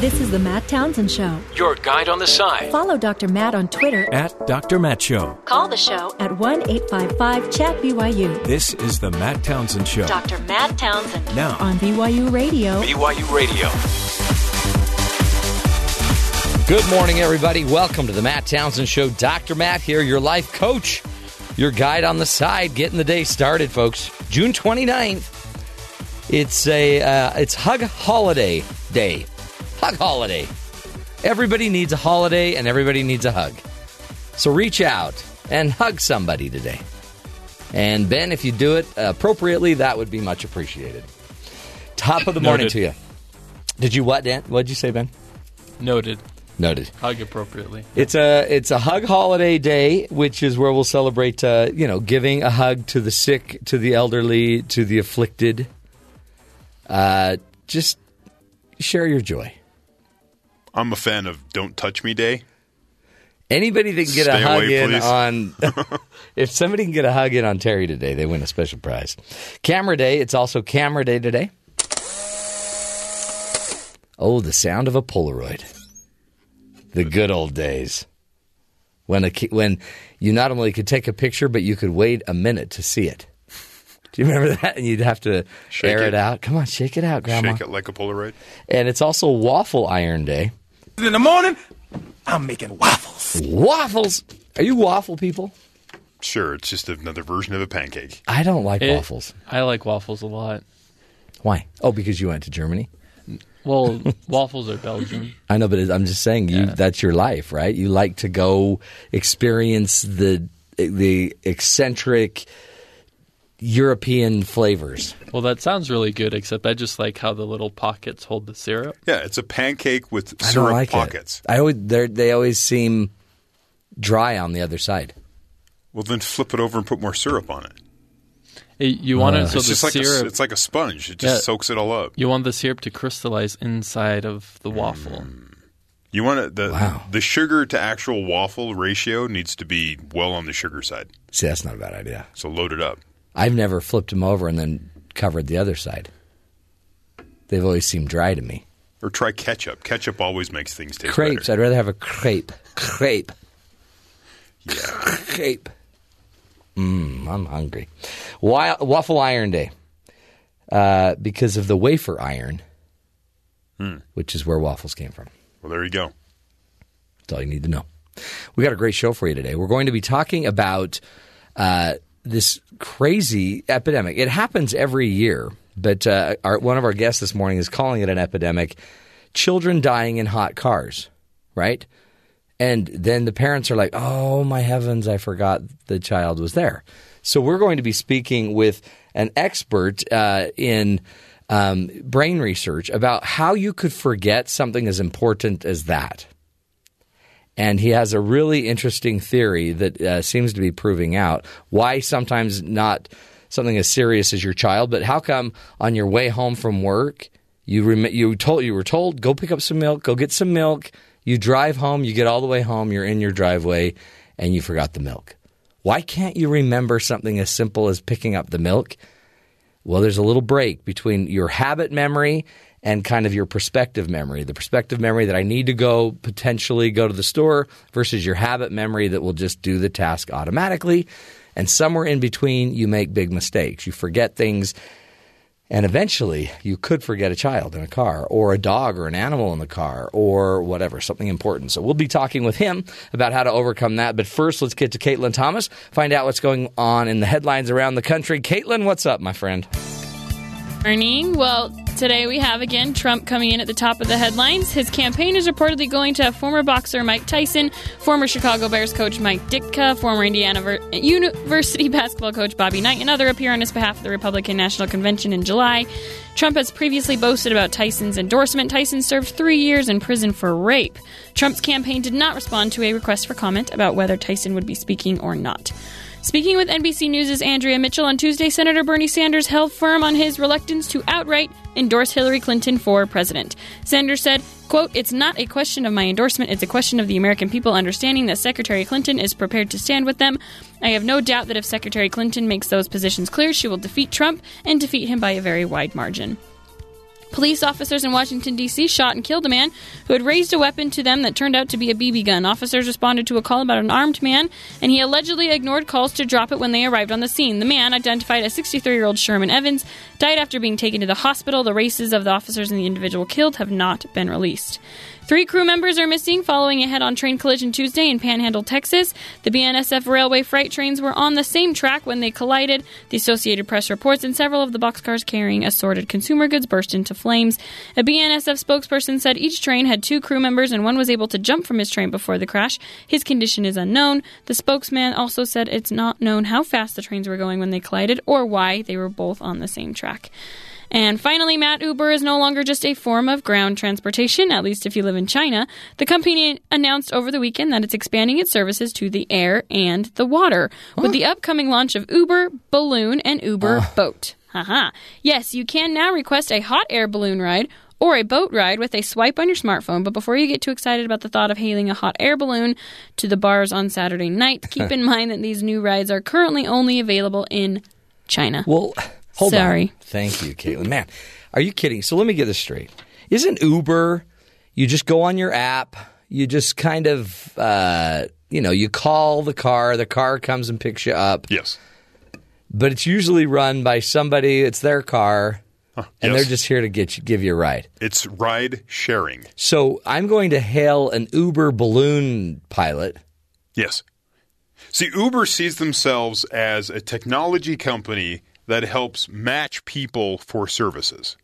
This is the Matt Townsend Show. Your guide on the side. Follow Dr. Matt on Twitter At Dr. Matt Show. Call the show at 1 855 Chat BYU. This is the Matt Townsend Show. Dr. Matt Townsend Now, on BYU Radio. BYU Radio. Good morning, everybody. Welcome to the Matt Townsend Show. Dr. Matt here, your life coach, your guide on the side, getting the day started, folks. June 29th. It's a uh, it's Hug Holiday Day. Hug Holiday. Everybody needs a holiday and everybody needs a hug. So reach out and hug somebody today. And Ben, if you do it appropriately, that would be much appreciated. Top of the morning Noted. to you. Did you what, Dan? What did you say, Ben? Noted. Noted. Hug appropriately. It's a it's a hug holiday day, which is where we'll celebrate, uh, you know, giving a hug to the sick, to the elderly, to the afflicted. Uh, just share your joy. I'm a fan of Don't Touch Me Day. Anybody that can get a hug away, in please. on, if somebody can get a hug in on Terry today, they win a special prize. Camera Day. It's also Camera Day today. Oh, the sound of a Polaroid. The good old days. When a when you not only could take a picture, but you could wait a minute to see it. Do you remember that? And you'd have to Shake air it. it. out. Come on, shake it out, Grandma. Shake it like a Polaroid. And it's also Waffle Iron Day. In the morning, I'm making waffles. Waffles. Are you waffle people? Sure, it's just another version of a pancake. I don't like It- waffles. I like waffles a lot. Why? Oh, because you went to Germany. Well, waffles are Belgian. I know, but I'm just saying you. That's your life, right? You like to go experience the the eccentric European flavors. Well, that sounds really good, except I just like how the little pockets hold the syrup. Yeah, it's a pancake with I don't syrup like pockets. it. I always they're- always seem dry on the other side. Well, then flip it over and put more syrup on it. It- you want it uh, so it's the just like a, it's like a sponge. It just Yeah. soaks it all up. you want the syrup to crystallize inside of the waffle. Mm. You want it, the Wow. the sugar to actual waffle ratio needs to be well on the sugar side. See, that's not a bad idea. So load it up. I've never flipped them over and then covered the other side. They've always seemed dry to me. Or try ketchup. Ketchup always makes things taste better. Crepes. better. I'd rather have a crepe. Crepe. Yeah. Crepe. Mmm, I'm hungry. Wa- Waffle Iron Day. Uh, because of the wafer iron, which is where waffles came from. Well, there you go. That's all you need to know. We got a great show for you today. We're going to be talking about uh, this crazy epidemic. It happens every year, but uh, our, one of our guests this morning is calling it an epidemic. Children dying in hot cars, right? And then the parents are like, "Oh my heavens, I forgot the child was there." So we're going to be speaking with an expert uh, in um, brain research about how you could forget something as important as that and he has a really interesting theory that uh, seems to be proving out why sometimes not something as serious as your child, but how come on your way home from work you rem- you told you were told go pick up some milk, go get some milk. You drive home, you get all the way home, you're in your driveway, and you forgot the milk. Why can't you remember something as simple as picking up the milk? Well, there's a little break between your habit memory and kind of your prospective memory. The prospective memory that I need to go potentially go to the store versus your habit memory that will just do the task automatically. And somewhere in between, you make big mistakes. You forget things, and eventually you could forget a child in a car or a dog or an animal in the car or whatever, something important. So we'll be talking with him about how to overcome that. But first, let's get to Caitlin Thomas, find out what's going on in the headlines around the country. Caitlin, what's up, my friend? Morning. Well, today we have again Trump coming in at the top of the headlines. His campaign is reportedly going to have former boxer Mike Tyson, former Chicago Bears coach Mike Ditka, former Indiana Ver- University basketball coach Bobby Knight, and other appear on his behalf at the Republican National Convention in July. Trump has previously boasted about Tyson's endorsement. Tyson served three years in prison for rape. Trump's campaign did not respond to a request for comment about whether Tyson would be speaking or not. Speaking with NBC News' Andrea Mitchell on Tuesday, Senator Bernie Sanders held firm on his reluctance to outright endorse Hillary Clinton for president. Sanders said, quote, It's not a question of my endorsement, it's a question of the American people understanding that Secretary Clinton is prepared to stand with them. I have no doubt that if Secretary Clinton makes those positions clear, she will defeat Trump and defeat him by a very wide margin. Police officers in Washington, D.C. shot and killed a man who had raised a weapon to them that turned out to be a BB gun. Officers responded to a call about an armed man, and he allegedly ignored calls to drop it when they arrived on the scene. The man, identified as 63 year old Sherman Evans, died after being taken to the hospital. The races of the officers and the individual killed have not been released. Three crew members are missing following a head on train collision Tuesday in Panhandle, Texas. The BNSF railway freight trains were on the same track when they collided. The Associated Press reports and several of the boxcars carrying assorted consumer goods burst into flames. A BNSF spokesperson said each train had two crew members and one was able to jump from his train before the crash. His condition is unknown. The spokesman also said it's not known how fast the trains were going when they collided or why they were both on the same track. And finally, Matt, Uber is no longer just a form of ground transportation, at least if you live in China. The company announced over the weekend that it's expanding its services to the air and the water with the upcoming launch of Uber Balloon and Uber ah. Boat. Haha. Yes, you can now request a hot air balloon ride or a boat ride with a swipe on your smartphone. But before you get too excited about the thought of hailing a hot air balloon to the bars on Saturday night, keep in mind that these new rides are currently only available in China. Well, hold Sorry. on. Thank you, Caitlin. Man, are you kidding? So let me get this straight. Isn't Uber, you just go on your app, you just kind of, uh, you know, you call the car, the car comes and picks you up, Yes. but it's usually run by somebody, it's their car, and yes. they're just here to get you, give you a ride. It's ride sharing. So I'm going to hail an Uber balloon pilot. Yes. See, Uber sees themselves as a technology company that helps match people for services.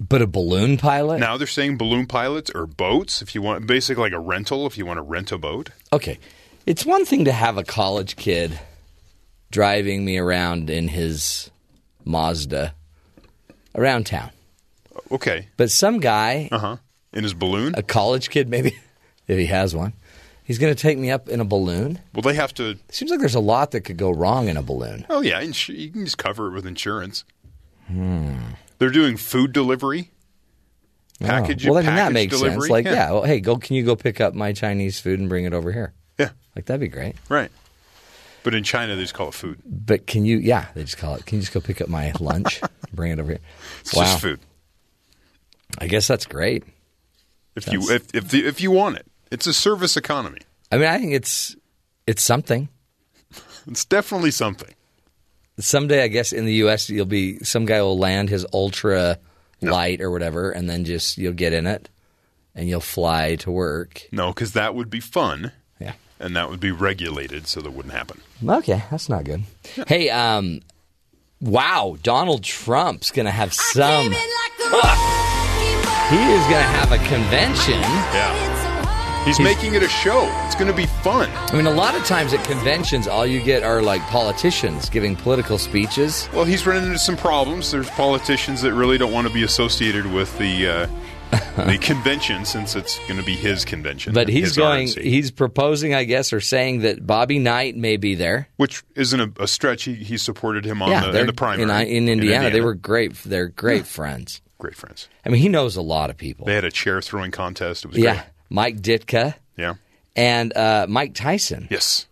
But a balloon pilot? Now they're saying balloon pilots or boats, if you want, basically like a rental, if you want to rent a boat. Okay. It's one thing to have a college kid driving me around in his Mazda around town. Okay. But some guy, Uh huh. In his balloon? a college kid maybe, if he has one, he's going to take me up in a balloon. Well, they have to. Seems like there's a lot that could go wrong in a balloon. Oh, yeah. ins- You can just cover it with insurance. Hmm. They're doing food delivery. Package, Oh. well, then that makes delivery. sense. Like, yeah. well, hey, go. Can you go pick up my Chinese food and bring it over here? Yeah. Like that'd be great. Right. But in China, they just call it food. But can you? Yeah, they just call it. Can you just go pick up my lunch, bring it over here? It's just food. I guess that's great. If you if if, the, if you want it, it's a service economy. I mean, I think it's it's something. It's definitely something. Someday, I guess in the U.S., you'll be some guy will land his ultra light or whatever, and then just you'll get in it and you'll fly to work. No, because that would be fun, Yeah. and that would be regulated, so that wouldn't happen. Okay, that's not good. Hey, um, wow, Donald Trump's gonna have some. He is gonna have a convention. Yeah. He's making it a show. It's going to be fun. I mean, a lot of times at conventions, all you get are like politicians giving political speeches. Well, he's running into some problems. There's politicians that really don't want to be associated with the uh, the convention since it's going to be his convention. But he's going. RNC, He's proposing, I guess, or saying that Bobby Knight may be there. which isn't a, a stretch. He, he supported him on yeah, the, in the primary in, in Indiana. They were great. They're great friends. great friends. I mean, he knows a lot of people. They had a chair throwing contest. It was yeah, great. Mike Ditka Yeah. and uh, Mike Tyson. Yes.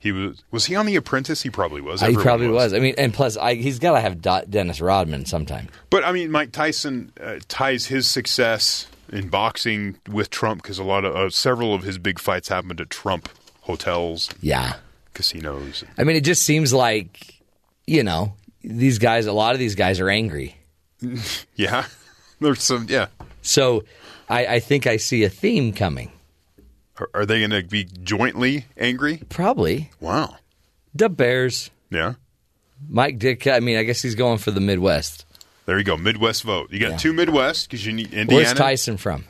He was. Was he on The Apprentice? He probably was. Uh, he Everyone probably was. I mean, and plus, I, he's got to have Do- Dennis Rodman sometime. But I mean, Mike Tyson uh, ties his success in boxing with Trump because a lot of uh, several of his big fights happened at Trump hotels, Yeah, casinos. I mean, it just seems like you know these guys. A lot of these guys are angry. Yeah, there's some. Yeah, So, I, I think I see a theme coming. are, are they going to be jointly angry? Probably Wow. the Bears. Yeah. Mike Ditka. I mean, I guess he's going for the Midwest. There you go. Midwest vote. You got Yeah. two Midwest because you need Indiana. Where's Tyson from?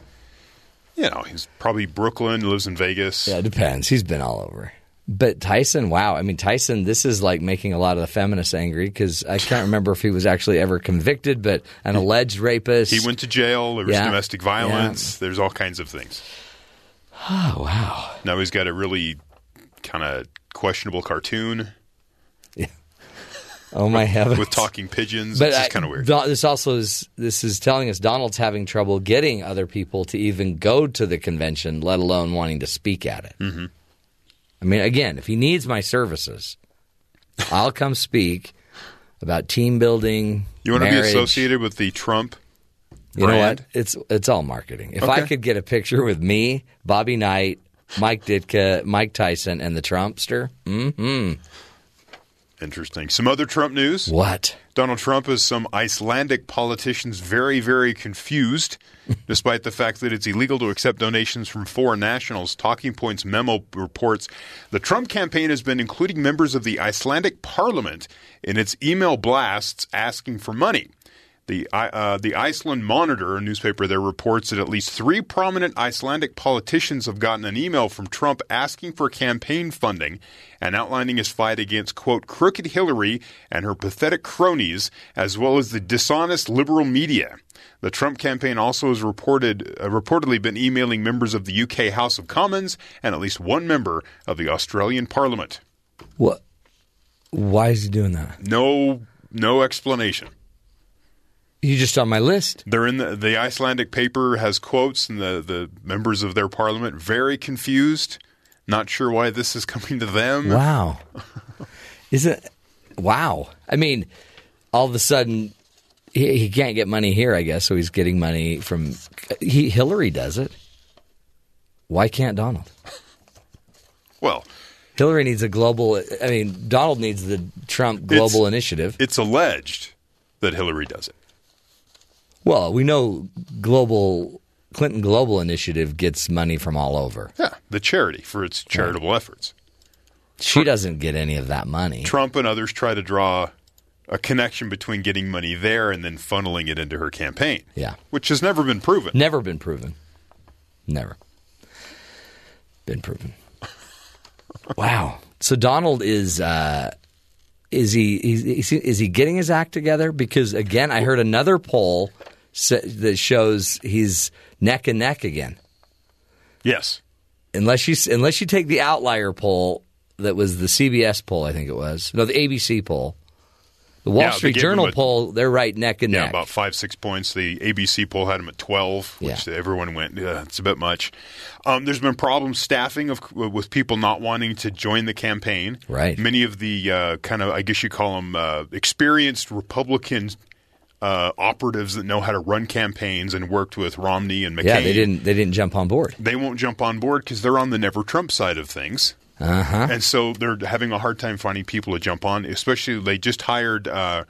You know, he's probably Brooklyn. Lives in Vegas. Yeah, it depends. He's been all over. But Tyson, wow. I mean, Tyson, this is like making a lot of the feminists angry because I can't remember if he was actually ever convicted, but an alleged rapist. He went to jail. There was Yeah. domestic violence. There's all kinds of things. Oh, wow. Now he's got a really kind of questionable cartoon Oh, my heavens. with talking pigeons. But it's kind of weird. This also is this is telling us Donald's having trouble getting other people to even go to the convention, let alone wanting to speak at it. Mm-hmm. I mean, again, if he needs my services, I'll come speak about team building. You want to be associated with the Trump You know what? It's it's all marketing. If I could get a picture with me, Bobby Knight, Mike Ditka, Mike Tyson, and the Trumpster, mm-hmm. Interesting. Some other Trump news. what? Donald Trump has some Icelandic politicians very, very confused, despite the fact that it's illegal to accept donations from foreign nationals. Talking Points memo reports the Trump campaign has been including members of the Icelandic parliament in its email blasts asking for money. The, uh, the Iceland Monitor, a newspaper there, reports that at least three prominent Icelandic politicians have gotten an email from Trump asking for campaign funding and outlining his fight against, quote, crooked Hillary and her pathetic cronies, as well as the dishonest liberal media. The Trump campaign also has reported, uh, reportedly been emailing members of the UK House of Commons and at least one member of the Australian Parliament. What? Why is he doing that? No, no explanation. You just on my list. They're in the the Icelandic paper has quotes, and the the members of their parliament very confused, not sure why this is coming to them. Wow. Is it? Wow. I mean, all of a sudden, he, he can't get money here. I guess so. He's getting money from he, Hillary. Does it? Why can't Donald? Well, Hillary needs a global. I mean, Donald needs the Trump global It's- initiative. it's alleged that Hillary does it. Well, we know global Clinton Global Initiative gets money from all over. Yeah, the charity for its charitable efforts. She doesn't get any of that money. Trump and others try to draw a connection between getting money there and then funneling it into her campaign. Yeah. which has never been proven. Never been proven. Never been proven. Wow. So Donald is uh, is he is, is he getting his act together? Because again, I heard another poll that shows he's neck and neck again. Yes, Unless you unless you take the outlier poll that was the CBS poll, I think it was no the ABC poll, the Wall Yeah, Street Journal a- poll. They're right neck and yeah, neck. about five six points. The ABC poll had them at twelve, which Yeah. everyone went, yeah, it's a bit much. Um, there's been problems staffing of with people not wanting to join the campaign. Right. Many of the uh, kind of, I guess you call them uh, experienced Republican uh, operatives that know how to run campaigns and worked with Romney and McCain. yeah, they didn't they didn't jump on board. They won't jump on board because they're on the never Trump side of things. Uh-huh. And so they're having a hard time finding people to jump on. Especially, they just hired uh,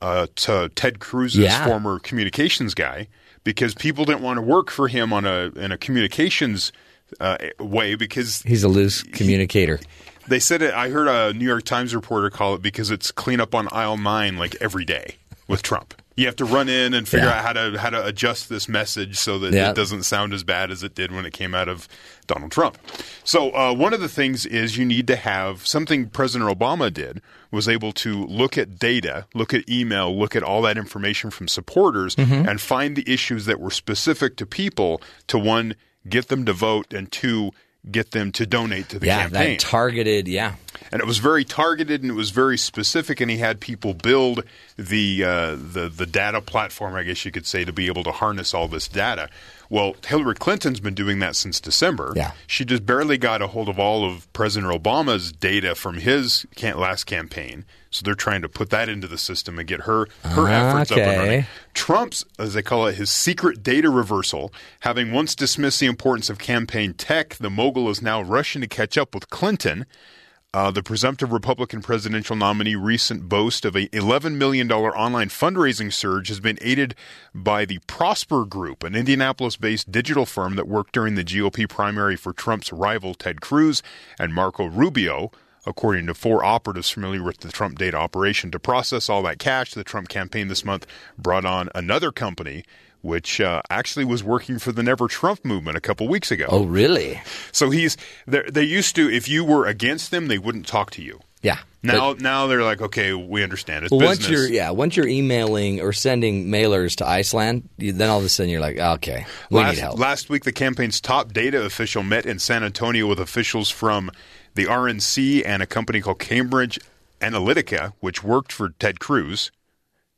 uh, to Ted Cruz's Yeah. former communications guy because people didn't want to work for him on a in a communications uh, way because He's a loose communicator. they said it. I heard a New York Times reporter call it because it's clean up on aisle nine like every day with Trump. You have to run in and figure Yeah. out how to how to adjust this message so that Yeah. it doesn't sound as bad as it did when it came out of Donald Trump. So uh, one of the things is you need to have something President Obama did was able to look at data, look at email, look at all that information from supporters, Mm-hmm. and find the issues that were specific to people to one get them to vote and two get them to donate to the campaign. yeah, campaign that targeted. Yeah, and it was very targeted and it was very specific and he had people build the uh, the the data platform I guess you could say to be able to harness all this data. Well, Hillary Clinton's been doing that since December. Yeah. She just barely got a hold of all of President Obama's data from his last campaign. So they're trying to put that into the system and get her her efforts up and running. Trump's, as they call it, his secret data reversal, having once dismissed the importance of campaign tech, the mogul is now rushing to catch up with Clinton. Uh, the presumptive Republican presidential nominee recent boast of a $11 million online fundraising surge has been aided by the Prosper Group, an Indianapolis based digital firm that worked during the GOP primary for Trump's rival Ted Cruz and Marco Rubio. According to four operatives familiar with the Trump data operation, to process all that cash, the Trump campaign this month brought on another company, which uh, actually was working for the Never Trump movement a couple weeks ago. Oh, really? So he's they're- used to if you were against them, they wouldn't talk to you. Yeah. Now But- now they're like, okay, we understand. It's well, once business. you're yeah, once you're emailing or sending mailers to Iceland, you, then all of a sudden you're like, okay, we last, need help. last week, the campaign's top data official met in San Antonio with officials from the RNC and a company called Cambridge Analytica, which worked for Ted Cruz.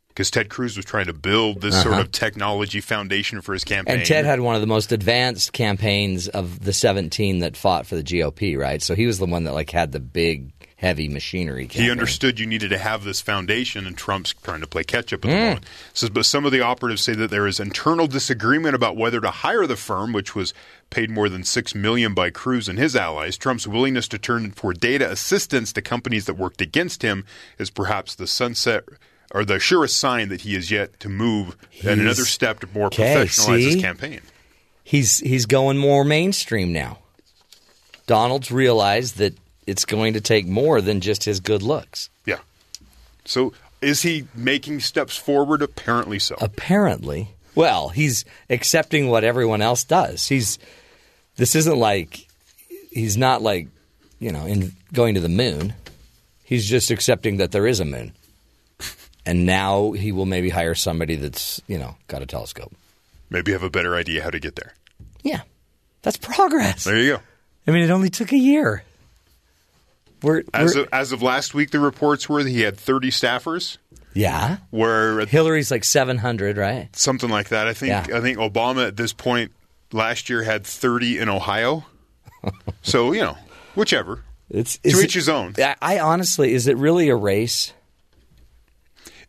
Because Ted Cruz was trying to build this sort of technology foundation for his campaign. Uh-huh. and Ted had one of the most advanced campaigns of the 17 that fought for the GOP, right? So he was the one that like had the big heavy machinery. He understood you needed to have this foundation, and Trump's trying to play catch up at the Mm. moment. Says, but some of the operatives say that there is internal disagreement about whether to hire the firm, which was paid more than six million by Cruz and his allies. Trump's willingness to turn for data assistance to companies that worked against him is perhaps the sunset. Or the surest sign that he is yet to move and another step to more Okay, professionalize his campaign. He's he's going more mainstream now. Donald's realized that it's going to take more than just his good looks. Yeah. So is he making steps forward? Apparently so. Apparently, well, he's accepting what everyone else does. He's this isn't like he's not like you know in going to the moon. He's just accepting that there is a moon, and now he will maybe hire somebody that's you know got a telescope. Maybe have a better idea how to get there. Yeah, that's progress. There you go. I mean, it only took a year. We're, As we're- of, as of last week, the reports were that he had 30 staffers, yeah. where Hillary's like seven hundred, right? something like that. I think Yeah. I think Obama at this point last year had 30 in Ohio. so you know, whichever. It's To is each his own. I, I honestly, is it really a race?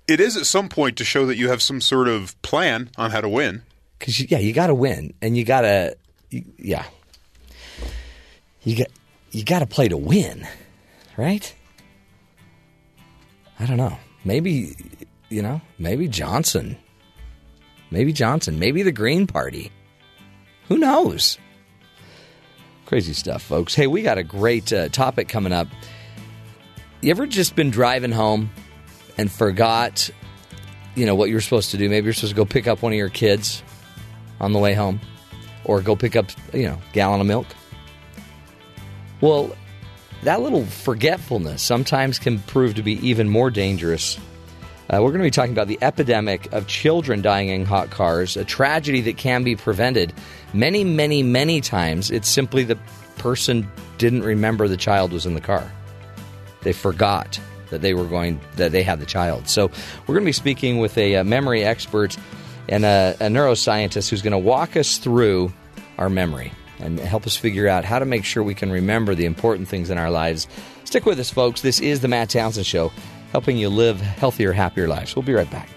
It is at some point to show that you have some sort of plan on how to win. Because yeah, you got to win, and you got to, yeah, you got you got to play to win, right? I don't know. Maybe you know, maybe Johnson, maybe Johnson, maybe the Green Party. Who knows? Crazy stuff, folks. Hey, we got a great uh, topic coming up. You ever just been driving home and forgot, you know, what you were supposed to do? Maybe you're supposed to go pick up one of your kids on the way home or go pick up, you know, gallon of milk. Well, that little forgetfulness sometimes can prove to be even more dangerous. Uh, we're going to be talking about the epidemic of children dying in hot cars, a tragedy that can be prevented many, many, many times. It's simply the person didn't remember the child was in the car. They forgot that they were going that they had the child. So we're going to be speaking with a, uh memory expert and a, a neuroscientist who's going to walk us through our memory and help us figure out how to make sure we can remember the important things in our lives. Stick with us, folks. This is the Matt Townsend Show, helping you live healthier, happier lives. We'll be right back.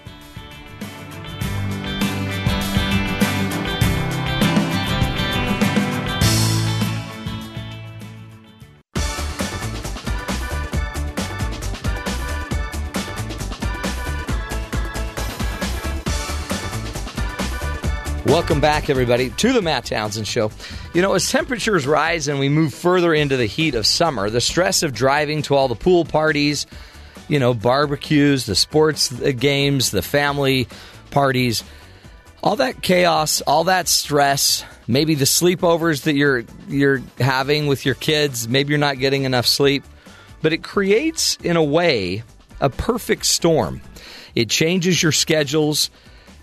Welcome back, everybody, to the Matt Townsend Show. You know, as temperatures rise and we move further into the heat of summer, the stress of driving to all the pool parties, you know, barbecues, the sports uh, games, the family parties, all that chaos, all that stress, maybe the sleepovers that you're you're having with your kids, maybe you're not getting enough sleep, but it creates in a way a perfect storm. It changes your schedules.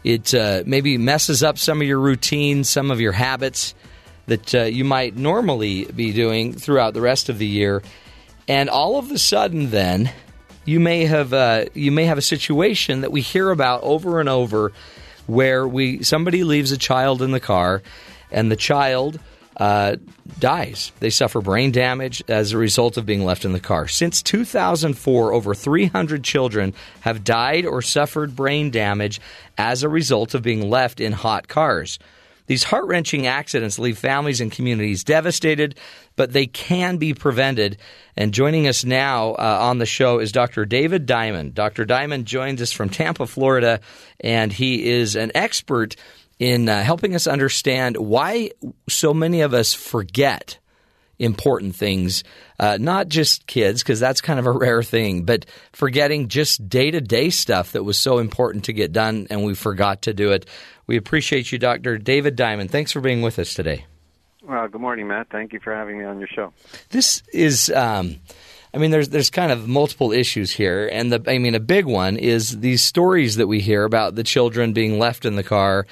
It uh, maybe messes up some of your routines, some of your habits that uh, you might normally be doing throughout the rest of the year. And all of a sudden, then you may have uh, you may have a situation that we hear about over and over, where we somebody leaves a child in the car, and the child uh, dies. They suffer brain damage as a result of being left in the car. Since 2004, over 300 children have died or suffered brain damage as a result of being left in hot cars. These heart wrenching accidents leave families and communities devastated, but they can be prevented. And joining us now uh, on the show is Dr. David Diamond. Dr. Diamond joins us from Tampa, Florida, and he is an expert in uh, helping us understand why so many of us forget important things, uh, not just kids, because that's kind of a rare thing, but forgetting just day to day stuff that was so important to get done and we forgot to do it. We appreciate you, Dr. David Diamond. Thanks for being with us today. Well, good morning, Matt. Thank you for having me on your show. This is. Um, I mean, there's there's kind of multiple issues here, and the I mean, a big one is these stories that we hear about the children being left in the car.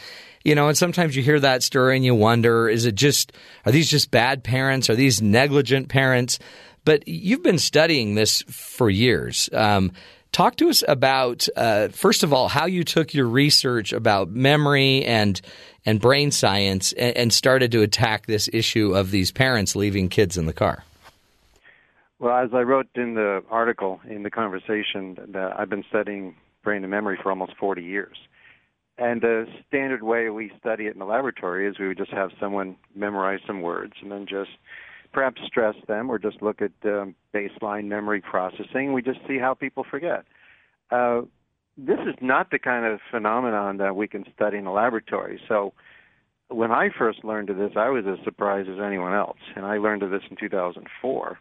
You know, and sometimes you hear that story and you wonder, is it just are these just bad parents? Are these negligent parents? But you've been studying this for years. Um, talk to us about uh, first of all how you took your research about memory and and brain science and, and started to attack this issue of these parents leaving kids in the car. Well, as I wrote in the article in the conversation, that I've been studying brain and memory for almost 40 years. And the standard way we study it in the laboratory is we would just have someone memorize some words and then just perhaps stress them or just look at um, baseline memory processing. We just see how people forget. Uh, this is not the kind of phenomenon that we can study in the laboratory. So when I first learned of this, I was as surprised as anyone else. And I learned of this in 2004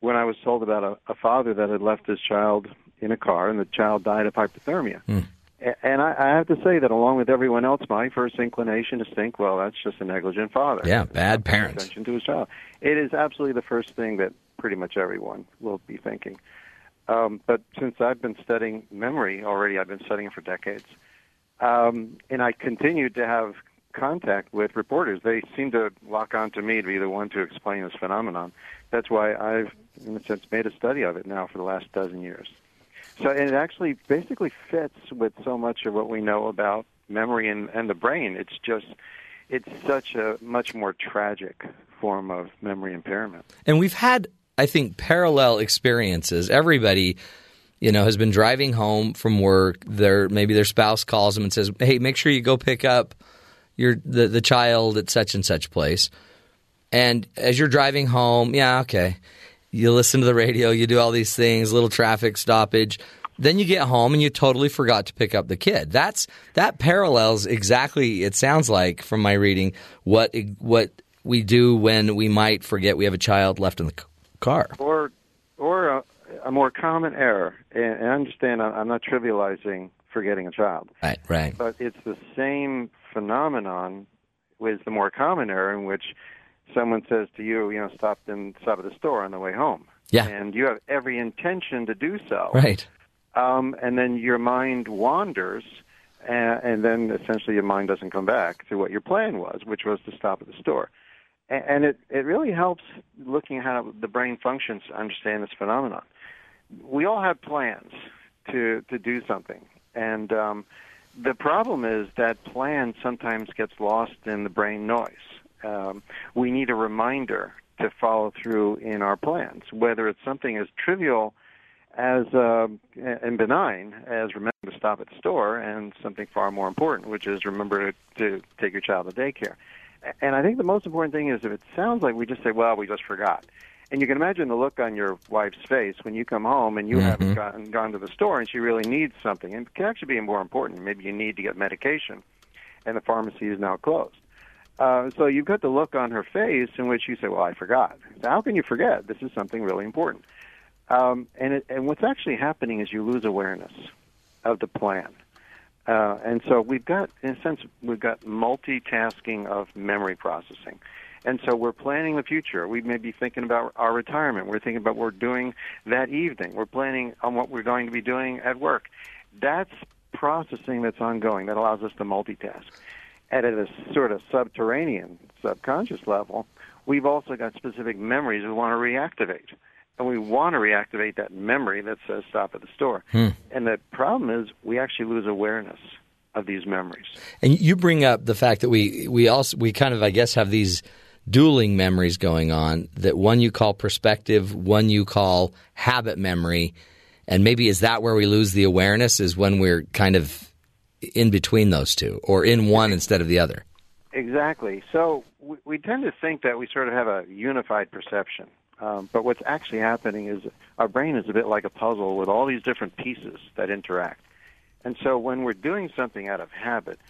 when I was told about a, a father that had left his child in a car and the child died of hypothermia. Mm. And I, I have to say that, along with everyone else, my first inclination is to think, well, that's just a negligent father. Yeah, bad parents. Attention to his child. It is absolutely the first thing that pretty much everyone will be thinking. Um, but since I've been studying memory already, I've been studying it for decades, um, and I continued to have contact with reporters. They seem to lock on to me to be the one to explain this phenomenon. That's why I've, in a sense, made a study of it now for the last dozen years. So and it actually basically fits with so much of what we know about memory and, and the brain. It's just it's such a much more tragic form of memory impairment. And we've had, I think, parallel experiences. Everybody, you know, has been driving home from work. Their maybe their spouse calls them and says, "Hey, make sure you go pick up your the the child at such and such place." And as you're driving home, yeah, okay you listen to the radio, you do all these things, little traffic stoppage. Then you get home and you totally forgot to pick up the kid. That's that parallels exactly. It sounds like from my reading what what we do when we might forget we have a child left in the car, or or a, a more common error. And, and I understand I'm not trivializing forgetting a child, right? Right. But it's the same phenomenon with the more common error in which someone says to you, you know, stop and stop at the store on the way home. Yeah. And you have every intention to do so. Right. Um, and then your mind wanders, and, and then essentially your mind doesn't come back to what your plan was, which was to stop at the store. And, and it, it really helps looking at how the brain functions to understand this phenomenon. We all have plans to, to do something. And um, the problem is that plan sometimes gets lost in the brain noise um, we need a reminder to follow through in our plans, whether it's something as trivial as uh, and benign as remember to stop at the store, and something far more important, which is remember to, to take your child to daycare. And I think the most important thing is if it sounds like we just say, "Well, we just forgot," and you can imagine the look on your wife's face when you come home and you mm-hmm. haven't gone, gone to the store and she really needs something, and it can actually be more important. Maybe you need to get medication, and the pharmacy is now closed. Uh, so you've got the look on her face in which you say, "Well, I forgot." So how can you forget? This is something really important. Um, and it, and what's actually happening is you lose awareness of the plan. Uh, and so we've got, in a sense, we've got multitasking of memory processing. And so we're planning the future. We may be thinking about our retirement. We're thinking about what we're doing that evening. We're planning on what we're going to be doing at work. That's processing that's ongoing that allows us to multitask at a sort of subterranean, subconscious level, we've also got specific memories we want to reactivate. And we want to reactivate that memory that says stop at the store. Hmm. And the problem is we actually lose awareness of these memories. And you bring up the fact that we, we also we kind of I guess have these dueling memories going on that one you call prospective, one you call habit memory. And maybe is that where we lose the awareness is when we're kind of in between those two or in one instead of the other? Exactly. So we, we tend to think that we sort of have a unified perception. Um, but what's actually happening is our brain is a bit like a puzzle with all these different pieces that interact. And so when we're doing something out of habit,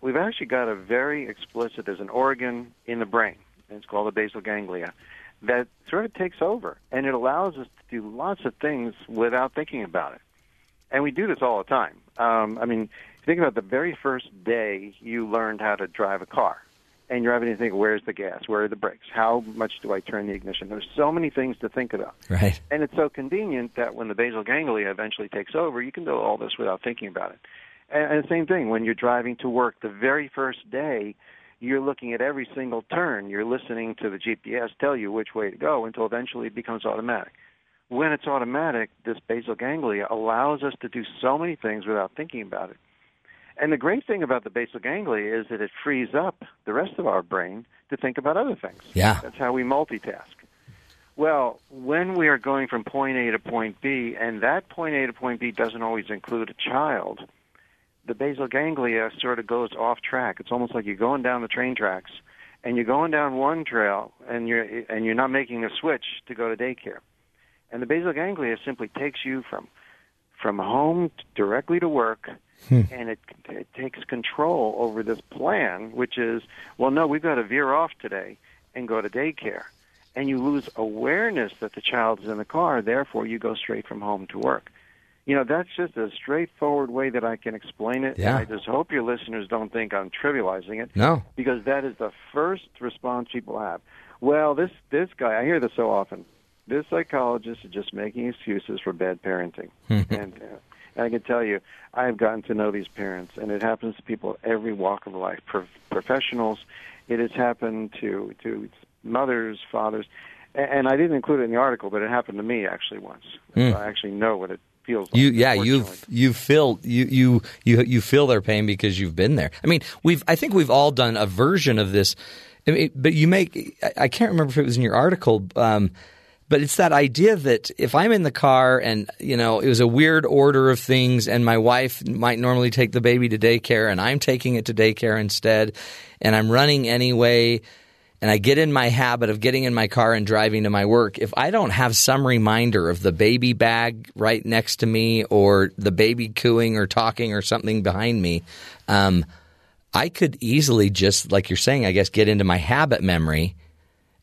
we've actually got a very explicit, there's an organ in the brain, it's called the basal ganglia, that sort of takes over. And it allows us to do lots of things without thinking about it. And we do this all the time. Um, I mean, think about the very first day you learned how to drive a car, and you're having to think, where's the gas? Where are the brakes? How much do I turn the ignition? There's so many things to think about. Right. And it's so convenient that when the basal ganglia eventually takes over, you can do all this without thinking about it. And, and the same thing when you're driving to work, the very first day, you're looking at every single turn. You're listening to the GPS tell you which way to go until eventually it becomes automatic. When it's automatic, this basal ganglia allows us to do so many things without thinking about it. And the great thing about the basal ganglia is that it frees up the rest of our brain to think about other things. Yeah. That's how we multitask. Well, when we are going from point A to point B, and that point A to point B doesn't always include a child, the basal ganglia sort of goes off track. It's almost like you're going down the train tracks, and you're going down one trail, and you're and you're not making a switch to go to daycare. And the basal ganglia simply takes you from from home directly to work, and it, it takes control over this plan, which is, well, no, we've got to veer off today and go to daycare. And you lose awareness that the child is in the car, therefore you go straight from home to work. You know, that's just a straightforward way that I can explain it. Yeah. I just hope your listeners don't think I'm trivializing it. No. Because that is the first response people have. Well, this this guy, I hear this so often. This psychologist is just making excuses for bad parenting. and, uh, and I can tell you, I have gotten to know these parents, and it happens to people every walk of life, Pro- professionals. It has happened to to mothers, fathers, and, and I didn't include it in the article, but it happened to me actually once. So I actually know what it feels like. You yeah you've you feel you you you you feel their pain because you've been there. I mean we've I think we've all done a version of this, I mean, but you make I- I can't remember if it was in your article. Um, but it's that idea that if I'm in the car and you know it was a weird order of things, and my wife might normally take the baby to daycare, and I'm taking it to daycare instead, and I'm running anyway, and I get in my habit of getting in my car and driving to my work, if I don't have some reminder of the baby bag right next to me or the baby cooing or talking or something behind me, um, I could easily just, like you're saying, I guess, get into my habit memory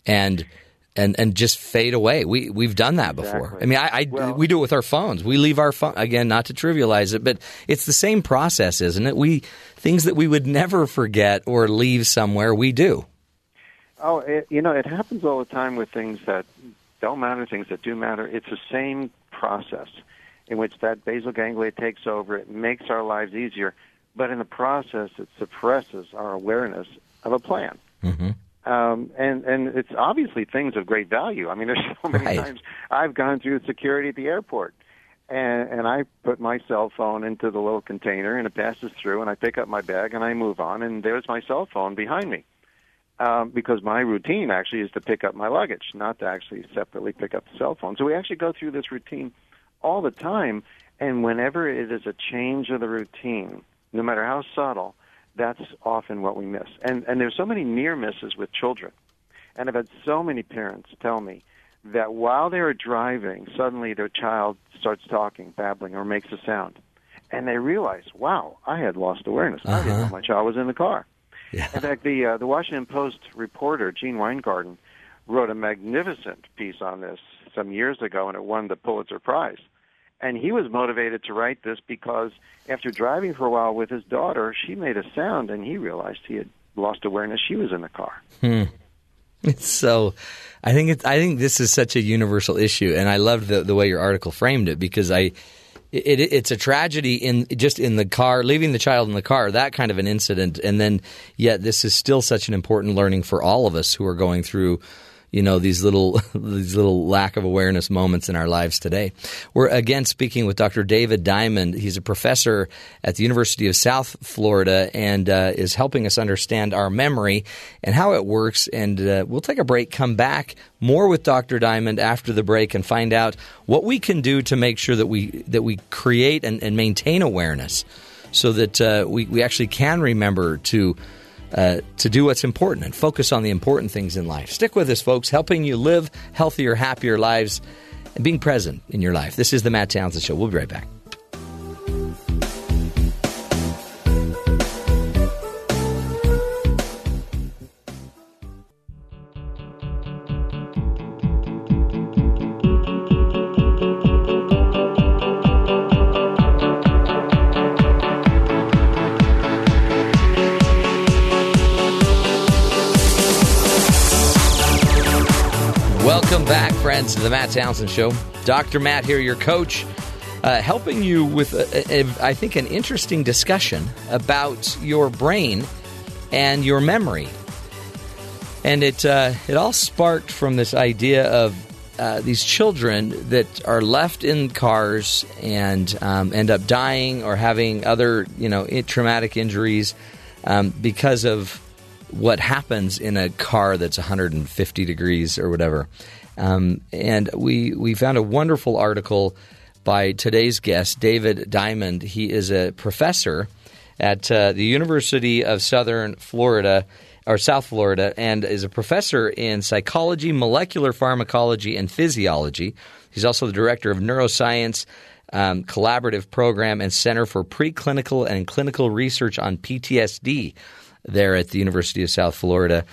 and. And, and just fade away. We we've done that before. I mean, I, I Well- we do it with our phones. We leave our phone again, not to trivialize it, but it's the same process, isn't it? We things that we would never forget or leave somewhere, we do. Oh, it, you know, it happens all the time with things that don't matter, things that do matter. It's the same process in which that basal ganglia takes over. It makes our lives easier, but in the process, it suppresses our awareness of a plan. Mm-hmm. Um, and and it's obviously things of great value. I mean, there's so many Right. times I've gone through security at the airport, and and I put my cell phone into the little container, and it passes through, and I pick up my bag, and I move on, and there's my cell phone behind me um, because my routine actually is to pick up my luggage, not to actually separately pick up the cell phone. So we actually go through this routine all the time, and whenever it is a change of the routine, no matter how subtle, that's often what we miss. And and there's so many near misses with children, and I've had so many parents tell me that while they are driving, suddenly their child starts talking, babbling, or makes a sound, and they realize, wow, I had lost awareness. I didn't know my child was in the car. In fact, the uh, the Washington Post reporter Gene Weingarten wrote a magnificent piece on this some years ago, and it won the Pulitzer Prize. And he was motivated to write this because after driving for a while with his daughter, she made a sound, and he realized he had lost awareness. She was in the car. It's hmm. so. I think. I think this is such a universal issue, and I love the the way your article framed it because I. It, it, it's a tragedy in just in the car, leaving the child in the car, that kind of an incident, and then yet this is still such an important learning for all of us who are going through, you know, these little these little lack of awareness moments in our lives today. We're again speaking with Dr. David Diamond. He's a professor at the University of South Florida and uh, is helping us understand our memory and how it works. And uh, we'll take a break, come back more with Dr. Diamond after the break, and find out what we can do to make sure that we that we create and, and maintain awareness, so that uh, we we actually can remember to. Uh, to do what's important and focus on the important things in life. Stick with us, folks, helping you live healthier, happier lives and being present in your life. This is the Matt Townsend Show. We'll be right back. To the Matt Townsend Show. Dr. Matt here, your coach, uh, helping you with, I think, an interesting discussion about your brain and your memory. And it uh, it all sparked from this idea of uh, these children that are left in cars and um, end up dying or having other, you know, traumatic injuries um, because of what happens in a car that's 150 degrees or whatever. Um, and we we found a wonderful article by today's guest, David Diamond. He is a professor at uh, the University of Southern Florida or South Florida and is a professor in psychology, molecular pharmacology, and physiology. He's also the director of neuroscience. Um, collaborative program and Center for Preclinical and Clinical Research on PTSD there at the University of South Florida.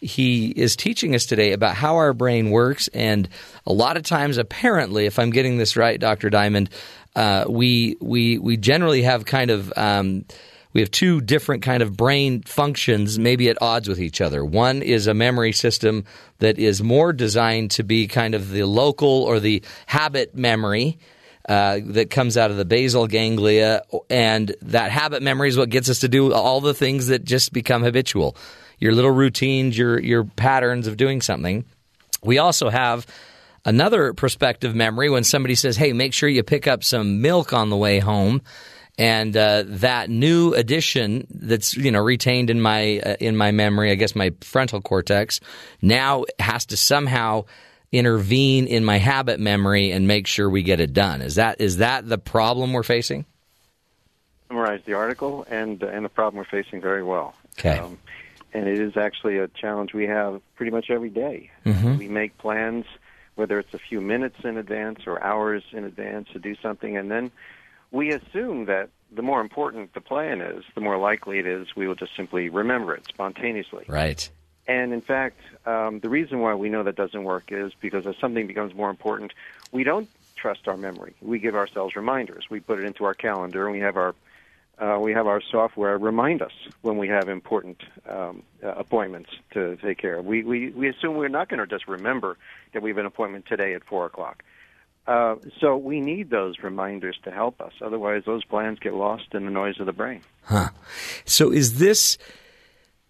He is teaching us today about how our brain works, and a lot of times, apparently, if I'm getting this right, Dr. Diamond, uh, we we we generally have kind of um, we have two different kind of brain functions maybe at odds with each other one is a memory system that is more designed to be kind of the local or the habit memory uh, that comes out of the basal ganglia, and that habit memory is what gets us to do all the things that just become habitual. Your little routines, your your patterns of doing something. We also have another prospective memory when somebody says, "Hey, make sure you pick up some milk on the way home." and uh, that new addition that's you know retained in my uh, in my memory, I guess my frontal cortex, now has to somehow intervene in my habit memory and make sure we get it done. Is that is that the problem we're facing? Summarize the article and and the problem we're facing very well. Okay. Um, and it is actually a challenge we have pretty much every day. Mhm. We make plans, whether it's a few minutes in advance or hours in advance to do something, and then we assume that the more important the plan is, the more likely it is we will just simply remember it spontaneously. Right. And in fact, um, the reason why we know that doesn't work is because as something becomes more important, we don't trust our memory. We give ourselves reminders. We put it into our calendar, and we have our uh, we have our software remind us when we have important um, uh, appointments to take care of. We we we assume we're not going to just remember that we have an appointment today at four o'clock. Uh, so we need those reminders to help us. Otherwise, those plans get lost in the noise of the brain. Huh. So is this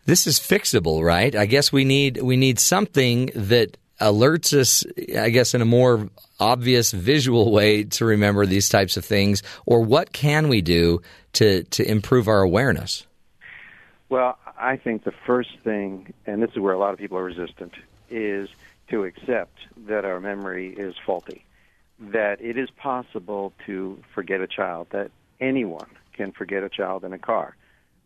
this is fixable, right? I guess we need we need something that alerts us, I guess, in a more obvious visual way to remember these types of things. Or what can we do to to improve our awareness? Well, I think the first thing, and this is where a lot of people are resistant, is to accept that our memory is faulty. That it is possible to forget a child, that anyone can forget a child in a car.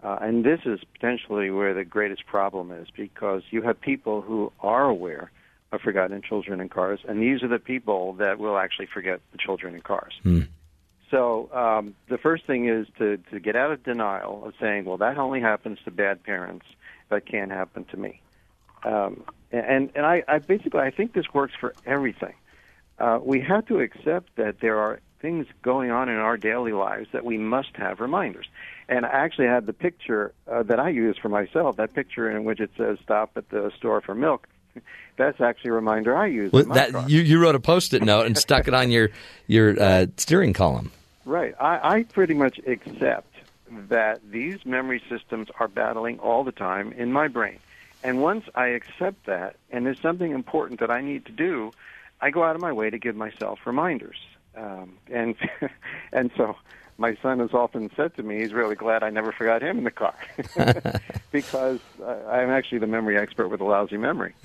Uh, and this is potentially where the greatest problem is because you have people who are aware of forgotten children in cars, and these are the people that will actually forget the children in cars. Hmm. So um, the first thing is to, to get out of denial of saying, well, that only happens to bad parents. That can't happen to me. Um, and and I, I basically I think this works for everything. Uh, we have to accept that there are things going on in our daily lives that we must have reminders. And I actually had the picture uh, that I use for myself. That picture in which it says "Stop at the store for milk." That's actually a reminder I use. Well, that you, you wrote a post-it note and stuck it on your your uh, steering column. Right. I, I pretty much accept that these memory systems are battling all the time in my brain. And once I accept that, and there's something important that I need to do, I go out of my way to give myself reminders. Um, and and so my son has often said to me, he's really glad I never forgot him in the car because uh, I'm actually the memory expert with a lousy memory.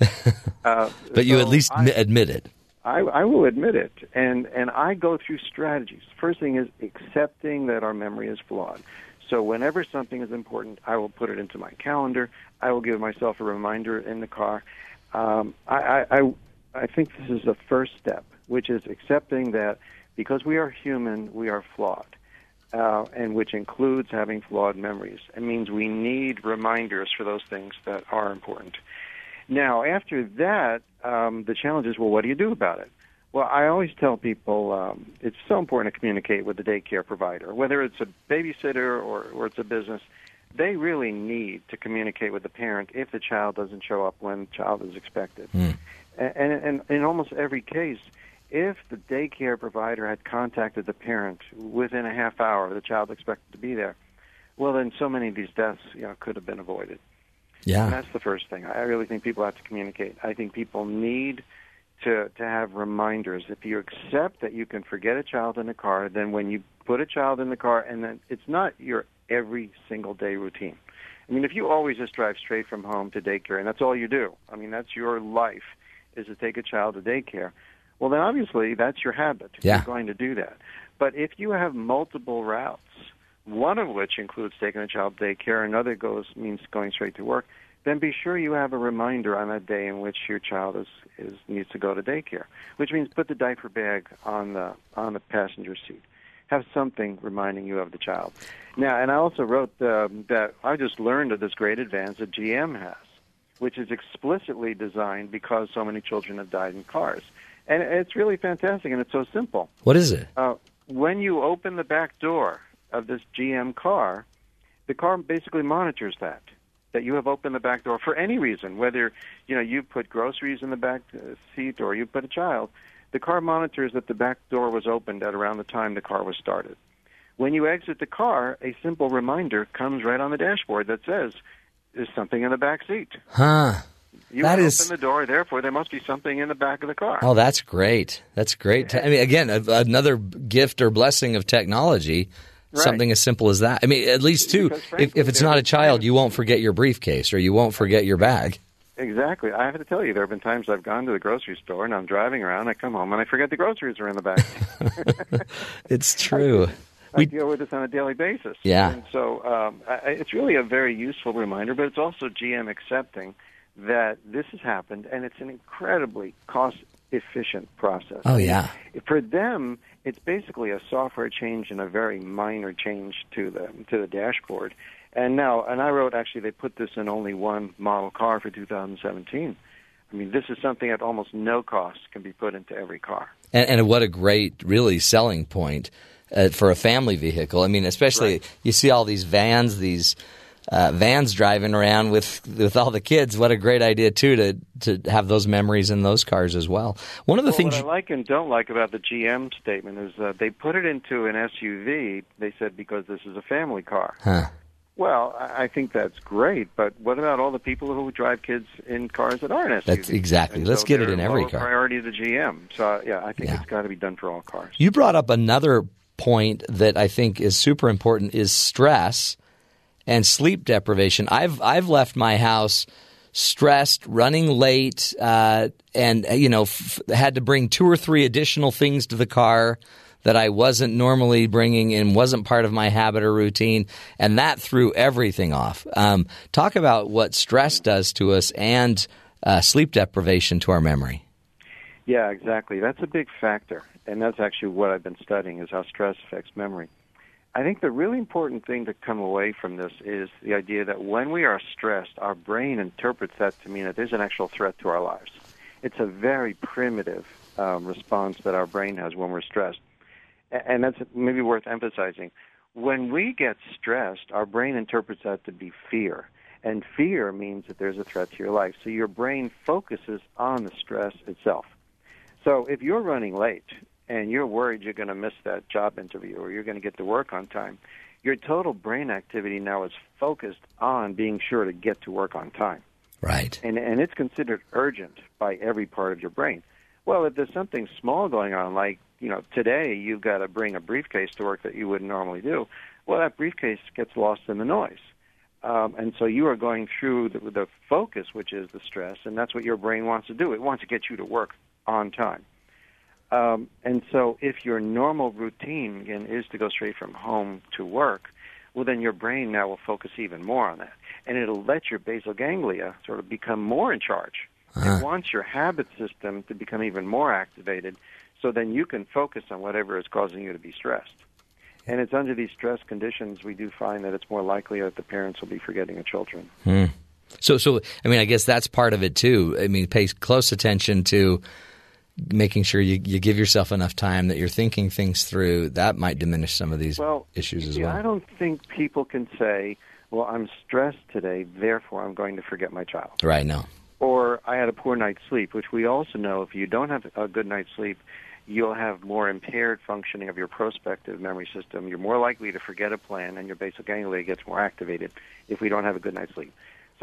Uh, But you so at least I- admit it. I, I will admit it, and and I go through strategies. First thing is accepting that our memory is flawed. So whenever something is important, I will put it into my calendar. I will give myself a reminder in the car. Um, I, I, I I think this is the first step, which is accepting that because we are human, we are flawed, uh, and which includes having flawed memories. It means we need reminders for those things that are important. Now, after that, um, the challenge is, well, what do you do about it? Well, I always tell people um, it's so important to communicate with the daycare provider, whether it's a babysitter or, or it's a business. They really need to communicate with the parent if the child doesn't show up when the child is expected. And, and, and in almost every case, if the daycare provider had contacted the parent within a half hour, the child expected to be there, well, then so many of these deaths you know, could have been avoided. And Yeah. that's the first thing. I really think people have to communicate. I think people need to to have reminders. If you accept that you can forget a child in the car, then when you put a child in the car, and then it's not your every single day routine. I mean, if you always just drive straight from home to daycare, and that's all you do, I mean, that's your life, is to take a child to daycare. Well, then obviously that's your habit. Yeah. You're going to do that. But if you have multiple routes, one of which includes taking a child to daycare, another goes means going straight to work, then be sure you have a reminder on that day in which your child is, is needs to go to daycare. Which means put the diaper bag on the on the passenger seat. Have something reminding you of the child. Now, and I also wrote um, that I just learned of this great advance that GM has, which is explicitly designed because so many children have died in cars, and it's really fantastic and it's so simple. What is it? Uh, when you open the back door of this GM car, the car basically monitors that that you have opened the back door for any reason, whether you know you put groceries in the back uh, seat or you put a child. The car monitors that the back door was opened at around the time the car was started. When you exit the car, a simple reminder comes right on the dashboard that says, "There's something in the back seat." Huh. You That opened is- the door, therefore there must be something in the back of the car. Oh, that's great. That's great. I mean, again, a, another gift or blessing of technology. Right. Something as simple as that. I mean, at least too, Because if, if it's not a child, you won't forget your briefcase or you won't forget your bag. Exactly. I have to tell you, there have been times I've gone to the grocery store and I'm driving around. I come home and I forget the groceries are in the back. It's true. I We- deal with this on a daily basis. Yeah. And so um, I- it's really a very useful reminder, but it's also GM accepting that this has happened, and it's an incredibly cost-efficient process. Oh, yeah. For them, it's basically a software change and a very minor change to the to the dashboard. And now, and I wrote actually they put this in only one model car for 2017. I mean, this is something at almost no cost can be put into every car. And, and what a great, really selling point uh, for a family vehicle. I mean, especially you see all these vans, these uh, vans driving around with with all the kids. What a great idea too to to have those memories in those cars as well. One of the Well, things. what I like and don't like about the GM statement is uh, they put it into an SUV. They said because this is a family car. Huh. Well, I think that's great, but what about all the people who drive kids in cars that aren't SUVs? That's exactly. And Let's so get it in every car. Priority to GM. So yeah, I think Yeah. it's got to be done for all cars. You brought up another point that I think is super important is stress and sleep deprivation. I've I've left my house stressed, running late, uh, and uh, you know f- had to bring two or three additional things to the car that I wasn't normally bringing and wasn't part of my habit or routine, and that threw everything off. Um, talk about what stress does to us and uh, sleep deprivation to our memory. Yeah, exactly. That's a big factor, and that's actually what I've been studying is how stress affects memory. I think the really important thing to come away from this is the idea that when we are stressed, our brain interprets that to mean that there's an actual threat to our lives. It's a very primitive um, response that our brain has when we're stressed, and that's maybe worth emphasizing. When we get stressed, our brain interprets that to be fear. And fear means that there's a threat to your life. So your brain focuses on the stress itself. So if you're running late and you're worried you're going to miss that job interview or you're going to get to work on time, your total brain activity now is focused on being sure to get to work on time. Right. And, and it's considered urgent by every part of your brain. Well, if there's something small going on, like, you know, today you've got to bring a briefcase to work that you wouldn't normally do, well, that briefcase gets lost in the noise. Um, and so you are going through the, the focus, which is the stress, and that's what your brain wants to do. It wants to get you to work on time. Um, and so if your normal routine, again, is to go straight from home to work, well, then your brain now will focus even more on that. And it'll let your basal ganglia sort of become more in charge. It wants your habit system to become even more activated so then you can focus on whatever is causing you to be stressed. And it's under these stress conditions we do find that it's more likely that the parents will be forgetting the children. So, so I mean, I guess that's part of it too. I mean, pay close attention to making sure you, you give yourself enough time that you're thinking things through. That might diminish some of these Well, issues as yeah, well. I don't think people can say, well, I'm stressed today, therefore I'm going to forget my child. Right. No. Or I had a poor night's sleep, which we also know if you don't have a good night's sleep, you'll have more impaired functioning of your prospective memory system. You're more likely to forget a plan, and your basal ganglia gets more activated if we don't have a good night's sleep.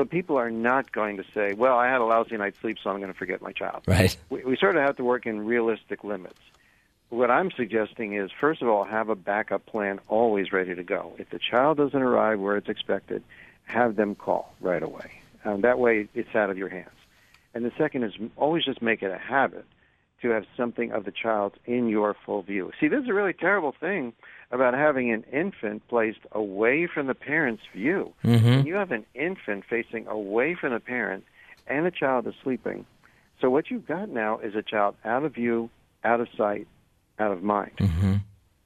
So people are not going to say, well, I had a lousy night's sleep, so I'm going to forget my child. Right. We, we sort of have to work in realistic limits. What I'm suggesting is, first of all, have a backup plan always ready to go. If the child doesn't arrive where it's expected, have them call right away. Um, that way, it's out of your hands. And the second is always just make it a habit to have something of the child in your full view. See, this is a really terrible thing about having an infant placed away from the parent's view. Mm-hmm. You have an infant facing away from the parent and the child is sleeping, so what you've got now is a child out of view, out of sight, out of mind. Mm-hmm.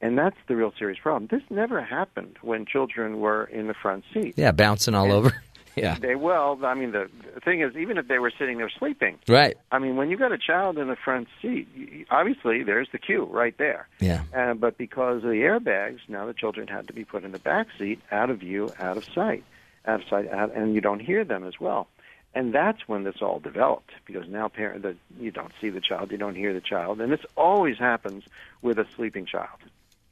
And that's the real serious problem. This never happened when children were in the front seat. Yeah, bouncing all over. Yeah. They will. I mean, the, the thing is, even if they were sitting there sleeping, Right. I mean, when you've got a child in the front seat, you- obviously there's the cue right there. Yeah. Uh, but because of the airbags, now the children had to be put in the back seat, out of view, out of sight, out of sight, out, and you don't hear them as well. And that's when this all developed because now parent, the, you don't see the child, you don't hear the child, and this always happens with a sleeping child.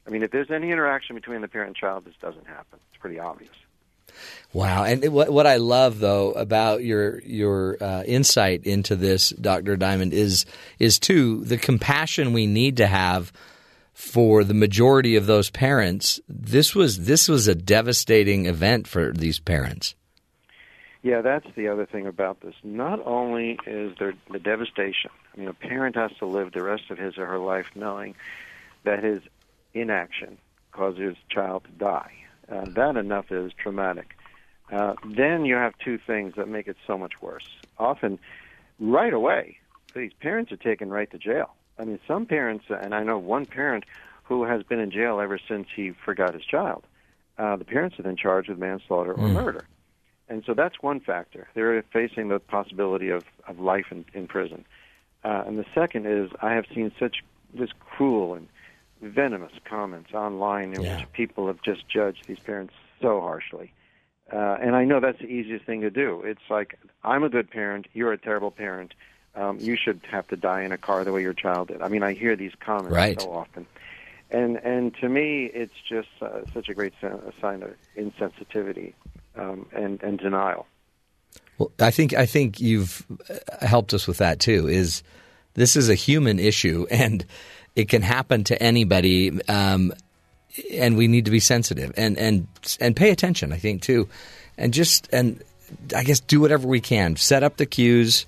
I mean, if there's any interaction between the parent and child, this doesn't happen. It's pretty obvious. Wow, and what what I love though about your your uh, insight into this, Doctor Diamond, is is too the compassion we need to have for the majority of those parents. This was this was a devastating event for these parents. Yeah, that's the other thing about this. Not only is there the devastation, I mean, a parent has to live the rest of his or her life knowing that his inaction causes his child to die. Uh, that enough is traumatic. Uh, then you have two things that make it so much worse. Often, right away, these parents are taken right to jail. I mean, some parents, and I know one parent who has been in jail ever since he forgot his child. Uh, the parents are then charged with manslaughter or murder. And so that's one factor. They're facing the possibility of, of life in, in prison. Uh, and the second is I have seen such this cruel and venomous comments online in Yeah. which people have just judged these parents so harshly. Uh, and I know that's the easiest thing to do. It's like, I'm a good parent, you're a terrible parent. Um, you should have to die in a car the way your child did. I mean, I hear these comments Right. so often. And and to me, it's just uh, such a great sign, of insensitivity um, and, and denial. Well, I think I think you've uh, helped us with that too. Is this is a human issue and it can happen to anybody, um, and we need to be sensitive and and and pay attention. I think too, and just and I guess do whatever we can. Set up the cues.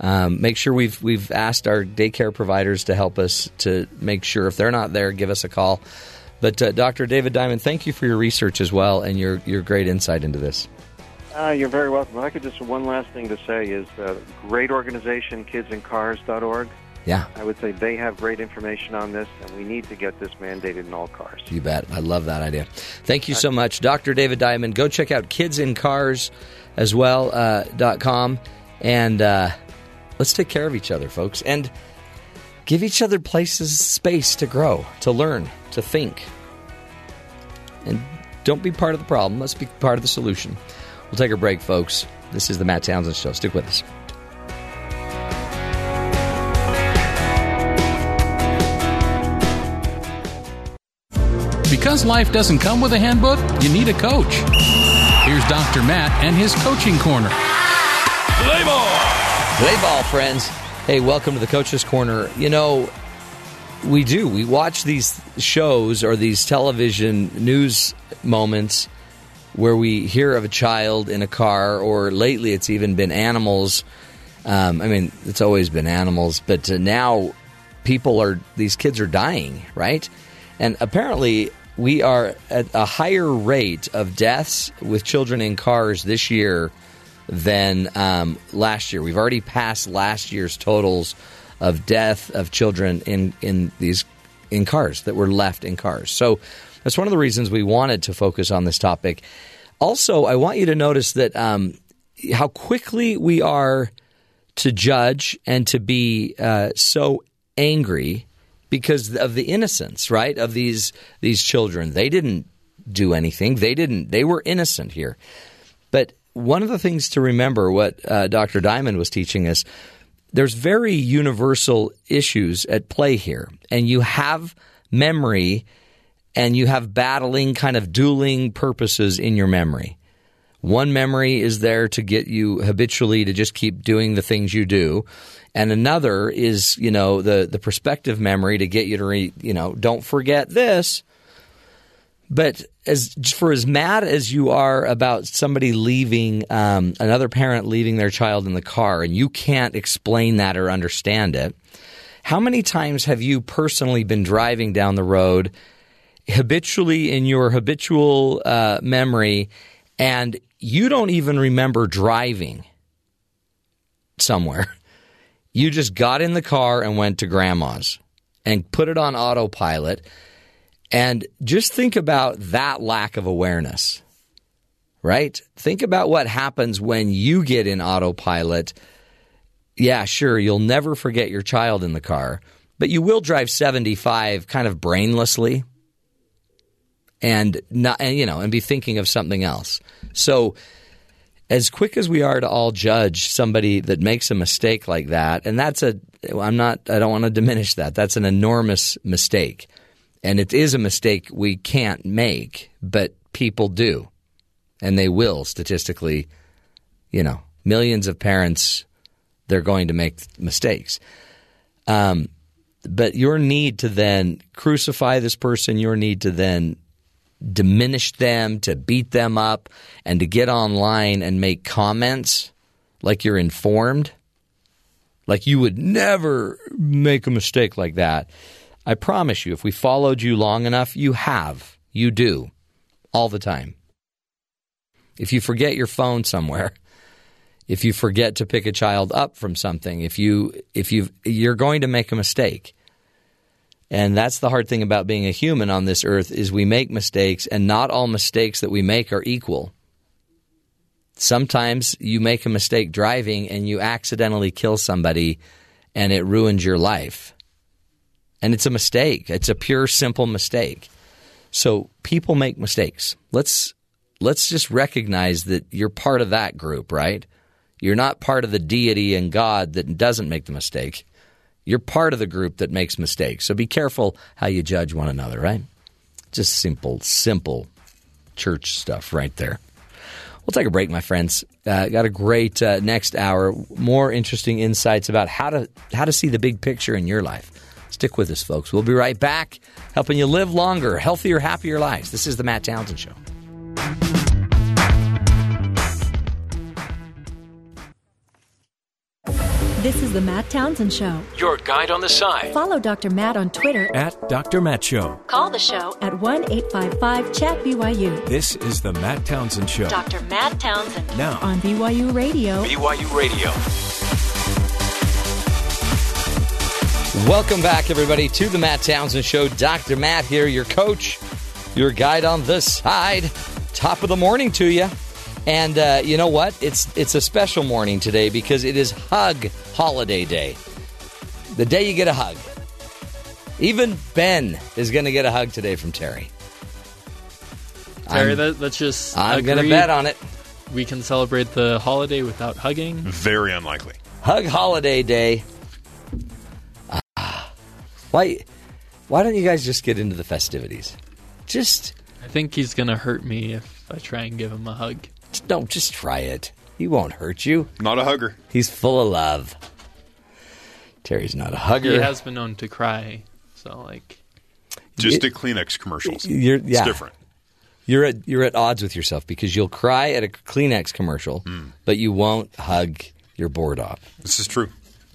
Um, make sure we've we've asked our daycare providers to help us to make sure if they're not there, give us a call. But uh, Dr. David Diamond, thank you for your research as well and your your great insight into this. Uh, you're very welcome. I could just one last thing to say is uh, great organization, kidsincars.org. Yeah. I would say they have great information on this, and we need to get this mandated in all cars. You bet. I love that idea. Thank you so much, Dr. David Diamond. Go check out Kids in Cars as well uh, dot com, and uh, let's take care of each other, folks, and give each other places, space to grow, to learn, to think, and don't be part of the problem. Let's be part of the solution. We'll take a break, folks. This is the Matt Townsend Show. Stick with us. Because life doesn't come with a handbook, you need a coach. Here's Dr. Matt and his coaching corner. Play ball! Play ball, friends. Hey, welcome to the Coach's Corner. You know, we do. We watch these shows or these television news moments where we hear of a child in a car, or lately it's even been animals. Um, I mean, it's always been animals, but uh, now people are, these kids are dying, right? And apparently, we are at a higher rate of deaths with children in cars this year than um, last year. We've already passed last year's totals of death of children in in these in cars that were left in cars. So that's one of the reasons we wanted to focus on this topic. Also, I want you to notice that um, how quickly we are to judge and to be uh, so angry because of the innocence, right, of these these children. They didn't do anything. They didn't. They were innocent here. But one of the things to remember, what uh, Dr. Diamond was teaching us, there's very universal issues at play here, and you have memory, and you have battling, kind of dueling purposes in your memory. One memory is there to get you habitually to just keep doing the things you do, and another is you know the the prospective memory to get you to re, you know don't forget this. But as for as mad as you are about somebody leaving, um, another parent leaving their child in the car, and you can't explain that or understand it, how many times have you personally been driving down the road, habitually in your habitual uh, memory, and you don't even remember driving somewhere? You just got in the car and went to grandma's and put it on autopilot and just think about that lack of awareness, right? Think about what happens when you get in autopilot. Yeah, sure, you'll never forget your child in the car, but you will drive 75 kind of brainlessly and not and you know and be thinking of something else. So as quick as we are to all judge somebody that makes a mistake like that, and that's a I'm not I don't want to diminish that. That's an enormous mistake. And it is a mistake we can't make, but people do. And they will statistically, you know, millions of parents, they're going to make mistakes. Um, but your need to then crucify this person, your need to then diminish them, to beat them up, and to get online and make comments like you're informed, like you would never make a mistake like that I promise you, if we followed you long enough, you have. You do. All the time. If you forget your phone somewhere, if you forget to pick a child up from something, if you if you you're going to make a mistake. And that's the hard thing about being a human on this earth is we make mistakes and not all mistakes that we make are equal. Sometimes you make a mistake driving and you accidentally kill somebody and it ruins your life and it's a mistake. It's a pure, simple mistake. So people make mistakes. Let's let's just recognize that you're part of that group, right? You're not part of the deity and God that doesn't make the mistake. You're part of the group that makes mistakes. So be careful how you judge one another, right? Just simple, simple church stuff right there. We'll take a break, my friends. Uh, got a great uh, next hour. More interesting insights about how to how to see the big picture in your life. Stick with us, folks. We'll be right back, helping you live longer, healthier, happier lives. This is the Matt Townsend Show. This is the Matt Townsend Show. Your guide on the side. Follow Dr. Matt on Twitter At Dr. Matt Show. Call the show at 1 855 Chat BYU. This is the Matt Townsend Show. Dr. Matt Townsend Now, on BYU Radio. BYU Radio. Welcome back, everybody, to the Matt Townsend Show. Dr. Matt here, your coach, your guide on this side. Top of the morning to you. And uh, you know what? It's it's a special morning today because it is Hug Holiday Day. The day you get a hug. Even Ben is going to get a hug today from Terry. Terry, that, let's just. I'm going to bet on it. We can celebrate the holiday without hugging. Very unlikely. Hug Holiday Day. Ah. why? Why don't you guys just get into the festivities? Just I think he's gonna hurt me if I try and give him a hug. Don't just try it. He won't hurt you. Not a hugger. He's full of love. Terry's not a hugger. He has been known to cry, so like Just at Kleenex commercials. You're, yeah. It's different. You're at you're at odds with yourself because you'll cry at a Kleenex commercial, Hmm. but you won't hug your board off. This is true.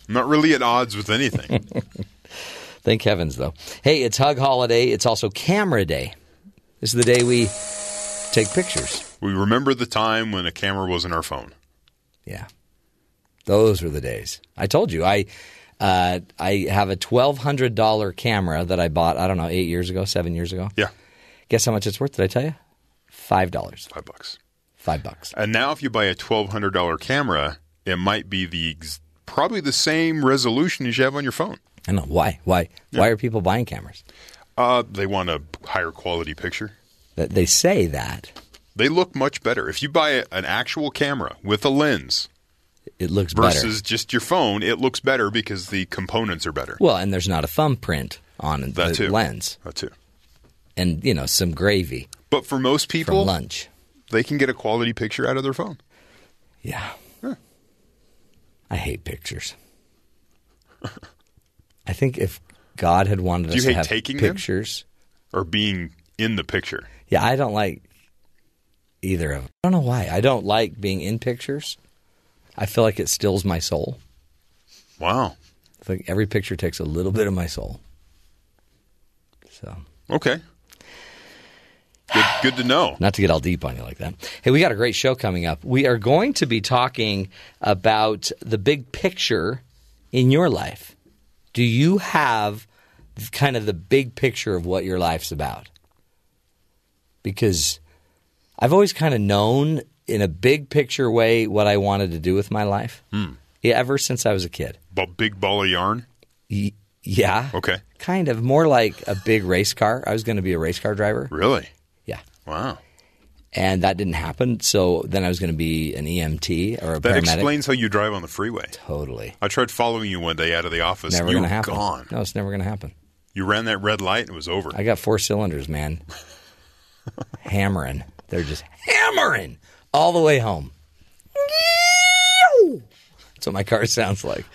I'm not really at odds with anything. Thank heavens, though. Hey, it's Hug Holiday. It's also Camera Day. This is the day we take pictures. we remember the time when a camera wasn't our phone. Yeah, those were the days. I told you I uh, I have a twelve hundred dollar camera that I bought. I don't know eight years ago, seven years ago. Yeah, Guess how much it's worth? Did I tell you? Five dollars. five bucks. Five bucks. And now, if you buy a twelve hundred dollar camera, it might be the probably the same resolution as you have on your phone. I know why. Why? Why are people buying cameras? Uh, they want a higher quality picture. That they say that They look much better if you buy an actual camera with a lens it looks better. versus just your phone. It looks better because the components are better. Well, and there's not a thumbprint on the too. lens, That too. and you know some gravy But for most from people, lunch. they can get a quality picture out of their phone. Yeah. I hate pictures. I think if God had wanted Do us to have taking them? pictures, or being in the picture. Yeah, I don't like either of them. I don't know why. I don't like being in pictures. I feel like it stills my soul. Wow. I think every picture takes a little bit of my soul. So, Okay. Good, good to know. not to get all deep on you like that. Hey, we got a great show coming up. We are going to be talking about the big picture in your life. Do you have kind of the big picture of what your life's about? Because I've always kind of known in a big picture way what I wanted to do with my life. Hmm. Yeah, ever since I was a kid. B- big ball of yarn. Y- yeah. Okay. Kind of more like a big race car. I was going to be a race car driver. Really? Yeah. Wow. And that didn't happen. So then I was going to be an EMT or a paramedic. That paramedic. explains how you drive on the freeway. Totally. I tried following you one day out of the office. Never you going to were happen. gone. No, it's never going to happen. You ran that red light and it was over. I got four cylinders, man. hammering. They're just hammering all the way home. That's what my car sounds like.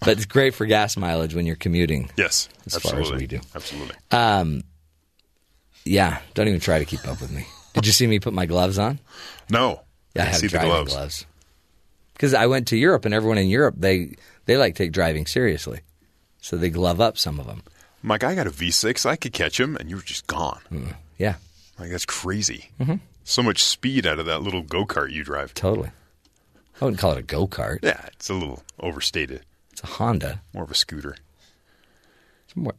But it's great for gas mileage when you're commuting. yes, As far as absolutely. we do. Absolutely. Um, yeah, don't even try to keep up with me. Did you see me put my gloves on? no. Yeah, I, the driving gloves. gloves. Because I went to Europe, and everyone in Europe they they like take driving seriously, so they glove up some of them. Mike, I got a V6. I could catch him, and you were just gone. Yeah, Like that's crazy. Mm-hmm. So much speed out of that little go kart you drive. totally. I wouldn't call it a go kart. Yeah, it's a little overstated. It's a Honda. More of a scooter. It's more.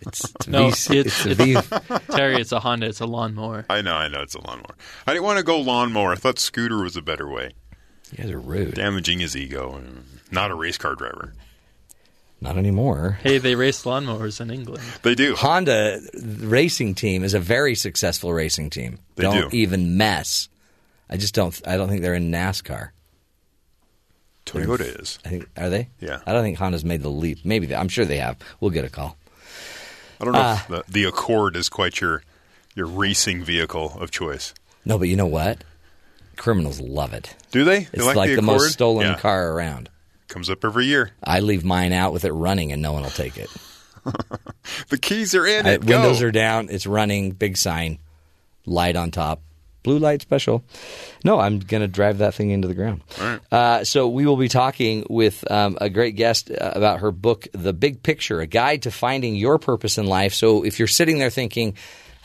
It's, it's a No, V- it's- it's a V. Terry, it's a Honda. It's a lawnmower. I know, I know, it's a lawnmower. I didn't want to go lawnmower. I thought scooter was a better way. You guys are rude. Damaging his ego. Not a race car driver. Not anymore. Hey, they race lawnmowers in England. They do. Honda racing team is a very successful racing team. They don't do. even mess. I just don't. I don't think they're in NASCAR. Toyota is. I think are they? Yeah. I don't think Honda's made the leap. Maybe they, I'm sure they have. We'll get a call. I don't know Uh, if the, the Accord is quite your your racing vehicle of choice. No, but you know what? Criminals love it. Do they? It's they like, the, Accord? most stolen Yeah. car around. Comes up every year. I leave mine out with it running, and no one will take it. The keys are in I, it. Go. windows are down. It's running. Big sign. Light on top. Blue light special. No, I'm going to drive that thing into the ground. Uh, so we will be talking with um, a great guest uh, about her book, The Big Picture: A Guide to Finding Your Purpose in Life. So if you're sitting there thinking,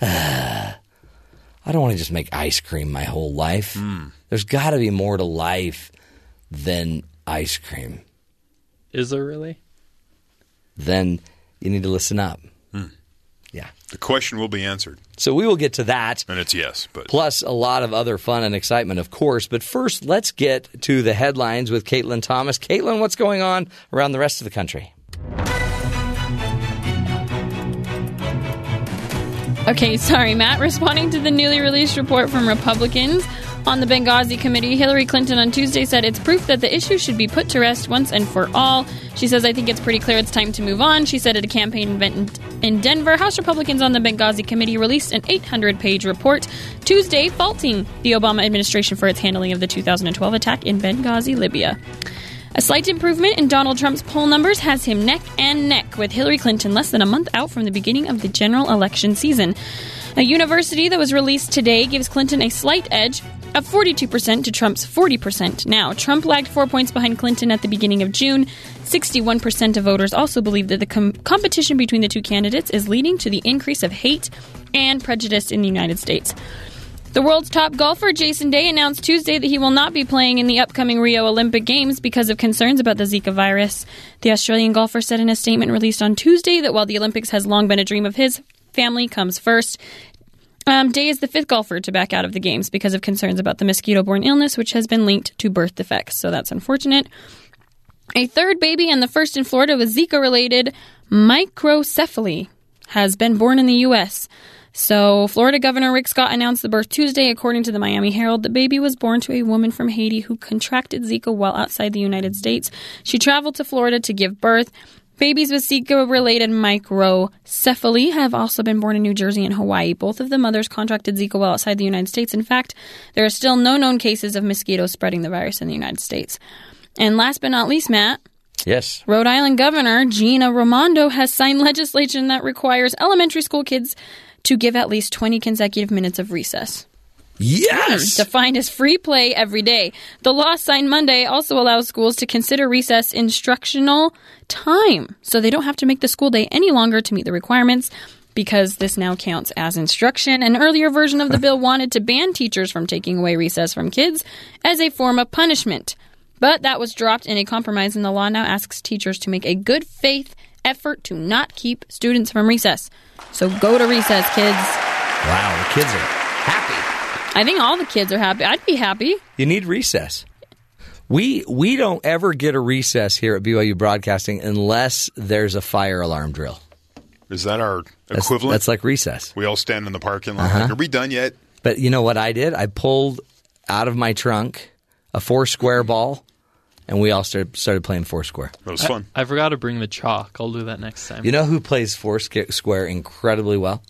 "Ah, I don't want to just make ice cream my whole life. There's got to be more to life than ice cream. Is there really? Then you need to listen up. Hmm. Yeah. The question will be answered, So we will get to that. and it's yes. But plus a lot of other fun and excitement, of course. But first, let's get to the headlines with Caitlin Thomas. Caitlin, what's going on around the rest of the country? Okay, sorry, Matt. Responding to the newly released report from Republicans on the Benghazi committee, Hillary Clinton on Tuesday said it's proof that the issue should be put to rest once and for all. She says, I think it's pretty clear it's time to move on. She said at a campaign event in Denver, House Republicans on the Benghazi committee released an 800 page report Tuesday faulting the Obama administration for its handling of the 2012 attack in Benghazi, Libya. A slight improvement in Donald Trump's poll numbers has him neck and neck with Hillary Clinton less than a month out from the beginning of the general election season. A university that was released today gives Clinton a slight edge of 42% to Trump's 40% now. Trump lagged four points behind Clinton at the beginning of June. 61% of voters also believe that the com- competition between the two candidates is leading to the increase of hate and prejudice in the United States. The world's top golfer, Jason Day, announced Tuesday that he will not be playing in the upcoming Rio Olympic Games because of concerns about the Zika virus. The Australian golfer said in a statement released on Tuesday that while the Olympics has long been a dream of his, family comes first. Um, Day is the fifth golfer to back out of the games because of concerns about the mosquito borne illness, which has been linked to birth defects. So that's unfortunate. A third baby and the first in Florida with Zika related microcephaly has been born in the U.S. So, Florida Governor Rick Scott announced the birth Tuesday. According to the Miami Herald, the baby was born to a woman from Haiti who contracted Zika while outside the United States. She traveled to Florida to give birth. Babies with Zika related microcephaly have also been born in New Jersey and Hawaii. Both of the mothers contracted Zika while outside the United States. In fact, there are still no known cases of mosquitoes spreading the virus in the United States. And last but not least, Matt, Yes. Rhode Island Governor Gina Raimondo has signed legislation that requires elementary school kids to give at least 20 consecutive minutes of recess. Yes. Defined as free play every day. The law signed Monday also allows schools to consider recess instructional time, so they don't have to make the school day any longer to meet the requirements because this now counts as instruction. An earlier version of the bill wanted to ban teachers from taking away recess from kids as a form of punishment. But that was dropped in a compromise, and the law now asks teachers to make a good faith effort to not keep students from recess. So go to recess, kids. Wow, the kids are. I think all the kids are happy. I'd be happy. You need recess. We we don't ever get a recess here at BYU Broadcasting unless there's a fire alarm drill. Is that our That's, equivalent? That's like recess. we all stand in the parking lot. Uh-huh. Like, Are we done yet? But you know what I did? I pulled out of my trunk a four square ball, and we all started started playing four square. That was fun. I forgot to bring the chalk. I'll do that next time. You know who plays four square incredibly well?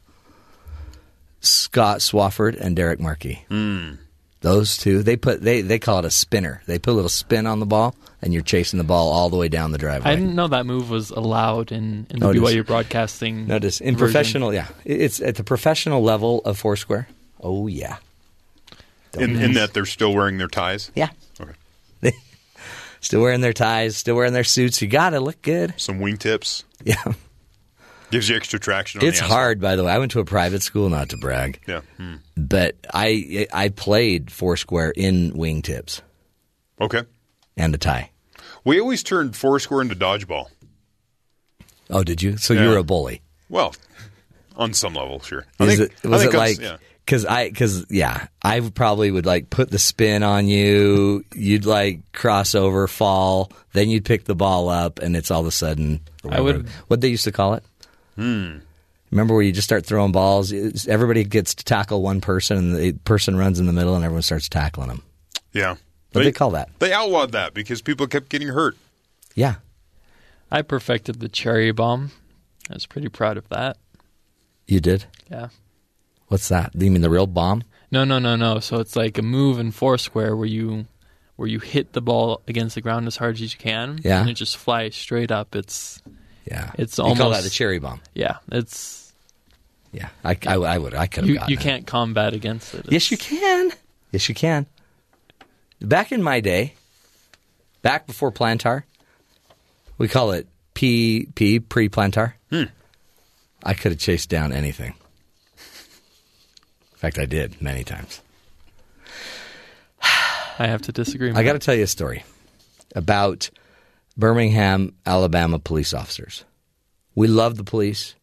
Scott Swafford and Derek Markey. Hmm. Those two, they put they they call it a spinner. They put a little spin on the ball, and you're chasing the ball all the way down the driveway. I didn't know that move was allowed in, in the. BYU broadcasting. Notice in version. professional, yeah, it's at the professional level of Foursquare. Oh yeah, In, in that they're still wearing their ties. yeah. Okay. Still wearing their ties, still wearing their suits. You got to look good. Some wingtips Yeah, gives you extra traction. On it's the hard. By the way, I went to a private school, not to brag, Yeah. Hmm. but I I played Foursquare in wingtips Okay. and a tie. We always turned foursquare into dodgeball. Oh, did you? So Yeah. you were a bully. Well, on some level, sure. I Is think- it I was think it like yeah. because I because yeah I probably would like put the spin on you. You'd like cross over, fall, then you'd pick the ball up, and it's all of a sudden. I would- what they used to call it. Hmm. Remember where you just start throwing balls? Everybody gets to tackle one person, and the person runs in the middle, and everyone starts tackling them. Yeah. What do they call that? They outlawed that because people kept getting hurt. Yeah, I perfected the cherry bomb. I was pretty proud of that. you did. Yeah. What's that? You mean the real bomb? No, no, no, no. So it's like a move in Foursquare where you where you hit the ball against the ground as hard as you can. Yeah. And it just flies straight up. It's Yeah, It's you call that almost- the cherry bomb. yeah. It's Yeah, I, I, I would. I could have you you it. can't combat against it. Yes, you can. Yes, you can. Back in my day, back before plantar, we call it P pre plantar. Hmm. I could have chased down anything. In fact, I did many times. I have to disagree. I got to tell you a story about Birmingham, Alabama police officers. We love the police.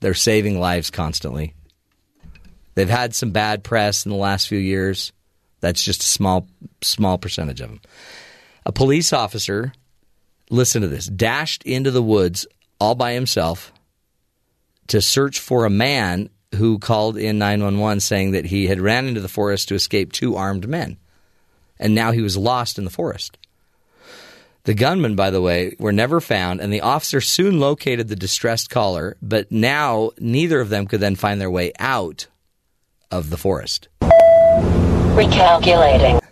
They're saving lives constantly. They've had some bad press in the last few years. That's just a small small percentage of them. A police officer, listen to this, dashed into the woods all by himself to search for a man who called in 911 saying that he had ran into the forest to escape two armed men and now he was lost in the forest. The gunmen, by the way, were never found, and the officer soon located the distressed caller, but now neither of them could then find their way out of the forest. Recalculating.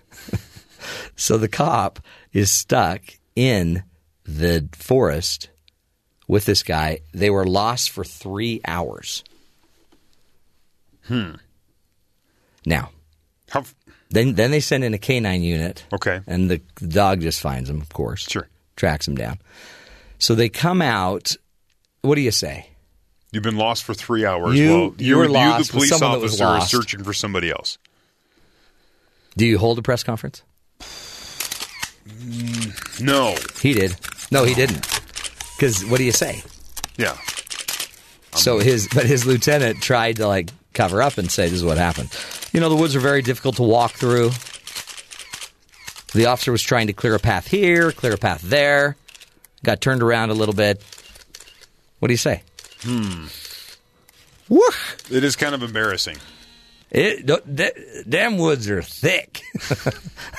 So the cop is stuck in the forest with this guy. They were lost for three hours. Hmm. Now, How, then then they send in a canine unit. Okay. And the, the dog just finds him, of course. Sure. Tracks him down. So they come out. What do you say? you've been lost for three hours. You- well, you were you, lost the police someone that was officer, lost. is searching for somebody else. Do you hold a press conference? Mm, no. He did. No, he didn't. Because what do you say? Yeah. So um, his, but his lieutenant tried to like cover up and say, "This is what happened." You know, the woods are very difficult to walk through. The officer was trying to clear a path here, clear a path there. Got turned around a little bit. What do you say? Hmm. Woof. It is kind of embarrassing. It, th- th- damn woods are thick.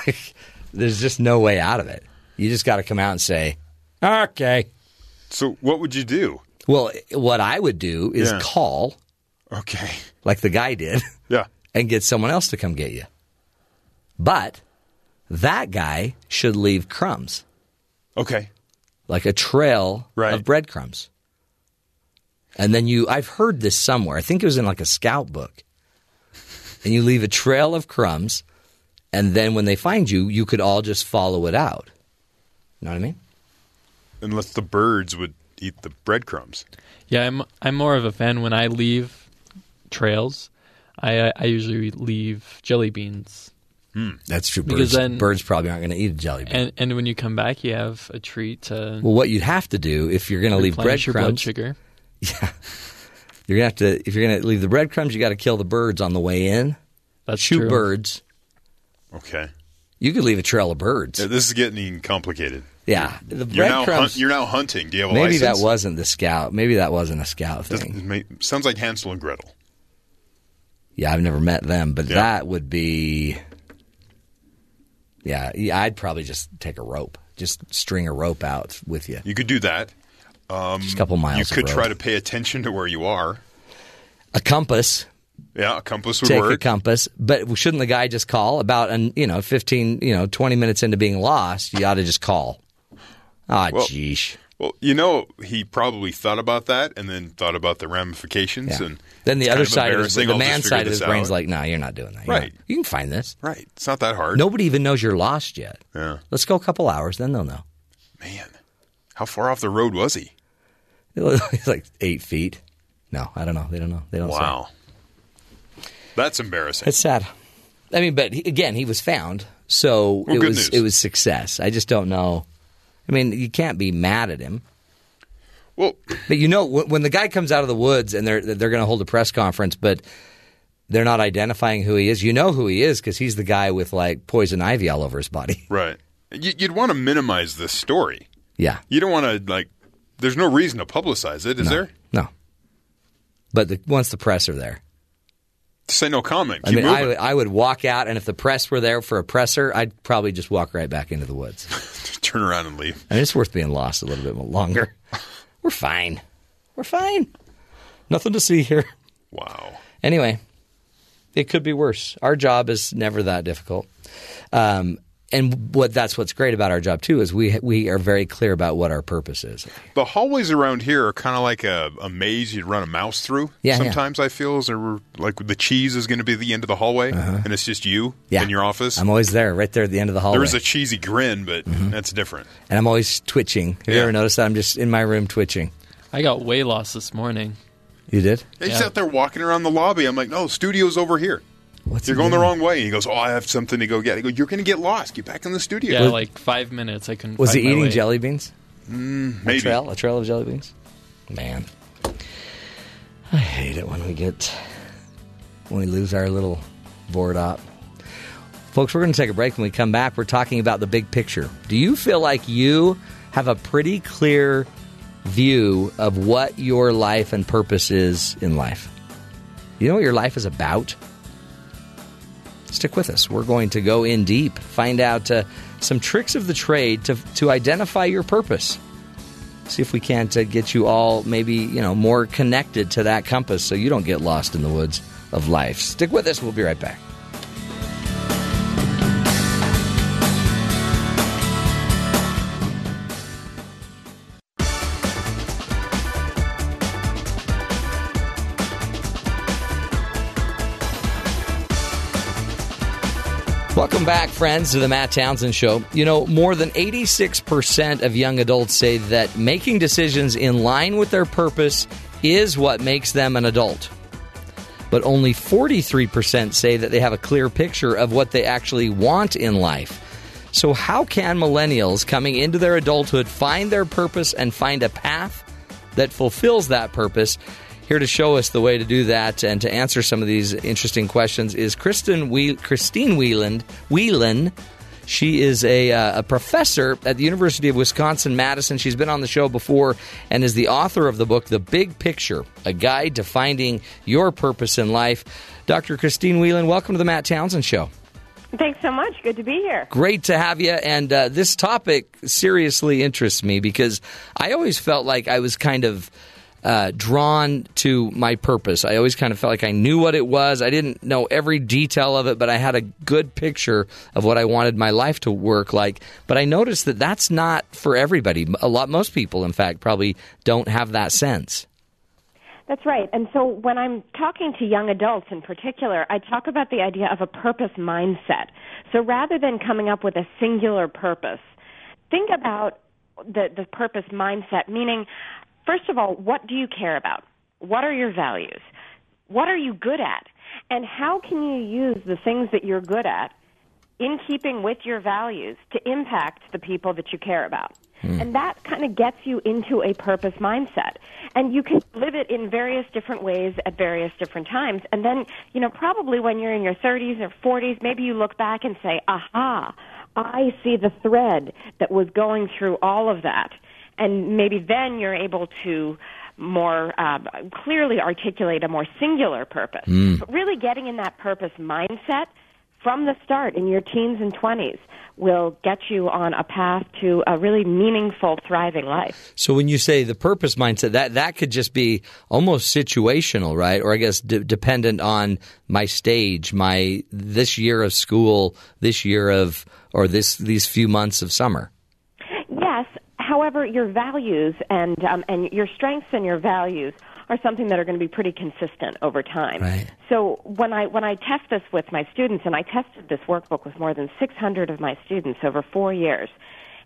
There's just no way out of it. You just got to come out and say, "Okay." So what would you do? Well, what I would do is Yeah. call, Okay. like the guy did, Yeah. and get someone else to come get you. But that guy should leave crumbs, Okay. like a trail Right. of breadcrumbs. and then you. I've heard this somewhere. I think it was in like a scout book. And you leave a trail of crumbs, and then when they find you, you could all just follow it out. You know what I mean? Unless the birds would eat the breadcrumbs. Yeah, I'm I'm more of a fan when I leave trails. I I usually leave jelly beans, hmm, That's true. Because Birds, then- birds probably aren't going to eat a jelly bean. and and when you come back, you have a treat to well, what you'd have to do if you're going to leave replenish your blood breadcrumbs, sugar. you're going to have to. If you're going to leave the breadcrumbs, you got to kill the birds on the way in. That's Shoot true. birds. Okay. You could leave a trail of birds. Yeah, this is getting complicated. Yeah, the You're now, breadcrumbs. hunt, you're now hunting. Do you have a maybe that wasn't the scout. Maybe that wasn't a scout This thing. may- sounds like Hansel and Gretel. Yeah, I've never met them, but Yeah. that would be. Yeah, yeah, I'd probably just take a rope, just string a rope out with you, You could do that. just a couple miles. You could try to pay attention to where you are. a compass. Yeah, a compass would take a compass. But shouldn't the guy just call about an you know fifteen you know twenty minutes into being lost? You ought to just call. Ah, Well- jeesh. Well, you know, he probably thought about that and then thought about the ramifications. Yeah. And Then the other side of his, the man side of his brain's out. like, no, you're not doing that. You're Right. not- You can find this. right. It's not that hard. Nobody even knows you're lost yet. Yeah. Let's go a couple hours, then they'll know. Man, how far off the road was he? It's like eight feet. No, I don't know. They don't know. They don't say. Wow. That's embarrassing. It's sad. I mean, but he, again, he was found, so Well, it was news. it was success. I just don't know. I mean, you can't be mad at him. well, But you know, when the guy comes out of the woods and they're they're going to hold a press conference, but they're not identifying who he is. You know who he is because he's the guy with like poison ivy all over his body. right. You- You'd want to minimize this story. Yeah, You don't want to, like, there's no reason to publicize it, is there? no. But the, once the press are there, Say no comment. I mean, I would, I would walk out, and if the press were there for a presser, I'd probably just walk right back into the woods. Turn around and leave. I mean, it's worth being lost a little bit longer. We're fine. We're fine. Nothing to see here. Wow. Anyway, it could be worse. Our job is never that difficult. Um, and what that's what's great about our job too is we we are very clear about what our purpose is. The hallways around here are kind of like a, a maze you'd run a mouse through. Yeah, yeah. Sometimes I feel as there like the cheese is going to be the end of the hallway, and it's just you Uh-huh. Yeah, in your office. I'm always there, right there at the end of the hallway, there is a cheesy grin, but that's different. and I'm always twitching. Have you ever noticed that? I'm just in my room twitching. I got way lost this morning. You did? He's Yeah. out there walking around the lobby. I'm like, no, studio's over here. What's You're he going the wrong way. He goes, oh, I have something to go get. I go, you're going to get lost. Get back in the studio. Yeah, like five minutes. I couldn't. Was he find my eating way. jelly beans? Mm, a Maybe. trail, a trail of jelly beans. Man, I hate it when we get when we lose our little board op. Folks, we're going to take a break. When we come back, we're talking about the big picture. Do you feel like you have a pretty clear view of what your life and purpose is in life? You know what your life is about? Stick with us. We're going to go in deep, find out uh, some tricks of the trade to, to identify your purpose. See if we can't uh, get you all maybe you know more connected to that compass, so you don't get lost in the woods of life. Stick with us. We'll be right back. Welcome back, friends, to the Matt Townsend Show. You know, more than 86% of young adults say that making decisions in line with their purpose is what makes them an adult. But only 43% say that they have a clear picture of what they actually want in life. So, how can millennials coming into their adulthood find their purpose and find a path that fulfills that purpose? Here to show us the way to do that and to answer some of these interesting questions is Kristen we- Christine Wheeland. Whelan. She is a, uh, a professor at the University of Wisconsin Madison. She's been on the show before and is the author of the book The Big Picture: A Guide to Finding Your Purpose in Life. Dr. Christine Whelan, welcome to the Matt Townsend Show. Thanks so much. Good to be here. Great to have you. And uh, this topic seriously interests me because I always felt like I was kind of uh, drawn to my purpose. I always kind of felt like I knew what it was. I didn't know every detail of it, but I had a good picture of what I wanted my life to work like. But I noticed that that's not for everybody. A lot, most people, in fact, probably don't have that sense. That's right. And so when I'm talking to young adults in particular, I talk about the idea of a purpose mindset. So rather than coming up with a singular purpose, think about the, the purpose mindset, meaning, first of all, what do you care about? What are your values? What are you good at? And how can you use the things that you're good at in keeping with your values to impact the people that you care about? Hmm. And that kind of gets you into a purpose mindset. And you can live it in various different ways at various different times. And then, you know, probably when you're in your 30s or 40s, maybe you look back and say, aha, I see the thread that was going through all of that. And maybe then you're able to more uh, clearly articulate a more singular purpose. But really getting in that purpose mindset from the start in your teens and 20s will get you on a path to a really meaningful, thriving life. So when you say the purpose mindset, that that could just be almost situational, right? Or I guess d- dependent on my stage, my this year of school, this year of or this these few months of summer. However, your values and um, and your strengths and your values are something that are going to be pretty consistent over time. Right. So when I when I test this with my students, and I tested this workbook with more than 600 of my students over four years,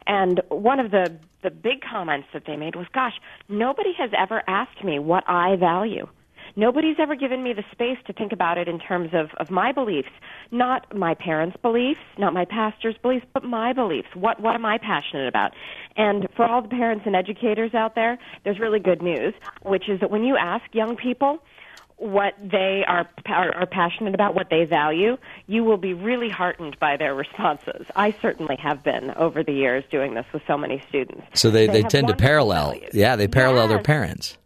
and one of the the big comments that they made was, "Gosh, nobody has ever asked me what I value." Nobody's ever given me the space to think about it in terms of, of my beliefs, not my parents' beliefs, not my pastor's beliefs, but my beliefs. What what am I passionate about? And for all the parents and educators out there, there's really good news, which is that when you ask young people what they are, are are passionate about, what they value, you will be really heartened by their responses. I certainly have been over the years doing this with so many students. So they, they, have tend to parallel. values. Yeah, they parallel their parents.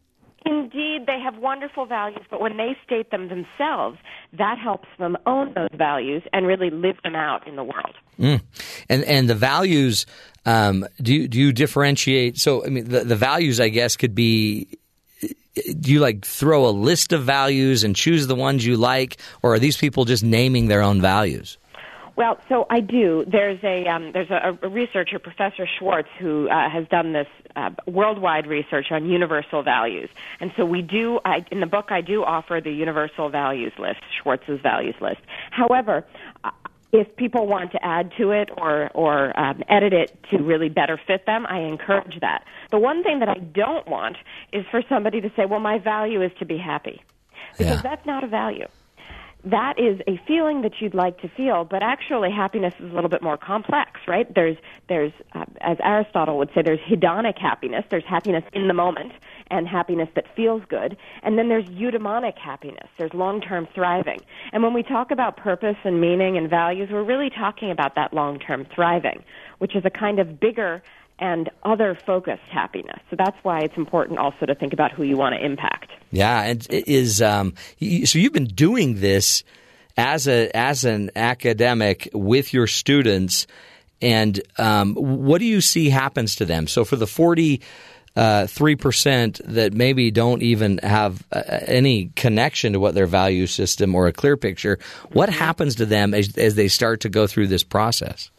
Indeed, they have wonderful values, but when they state them themselves, that helps them own those values and really live them out in the world. Mm. And and the values um, do you, do you differentiate? So I mean the the values I guess could be. Do you like throw a list of values and choose the ones you like, or are these people just naming their own values? Well, so I do. There's a um, there's a, a researcher, Professor Schwartz, who uh, has done this uh, worldwide research on universal values, and so we do. I, in the book, I do offer the universal values list, Schwartz's values list. However. uh, If people want to add to it or or um, edit it to really better fit them, I encourage that. The one thing that I don't want is for somebody to say, "Well, my value is to be happy," because Yeah. that's not a value that is a feeling that you'd like to feel, but actually happiness is a little bit more complex, right? There's, there's, uh, as Aristotle would say, there's hedonic happiness. There's happiness in the moment and happiness that feels good. And then there's eudaimonic happiness. There's long-term thriving. And when we talk about purpose and meaning and values, we're really talking about that long-term thriving, which is a kind of bigger and other focused happiness. So that's why it's important also to think about who you want to impact. Yeah, and it is um, so you've been doing this as a as an academic with your students, and um, what do you see happens to them? So for the forty three percent that maybe don't even have uh, any connection to what their value system or a clear picture, what happens to them as, as they start to go through this process?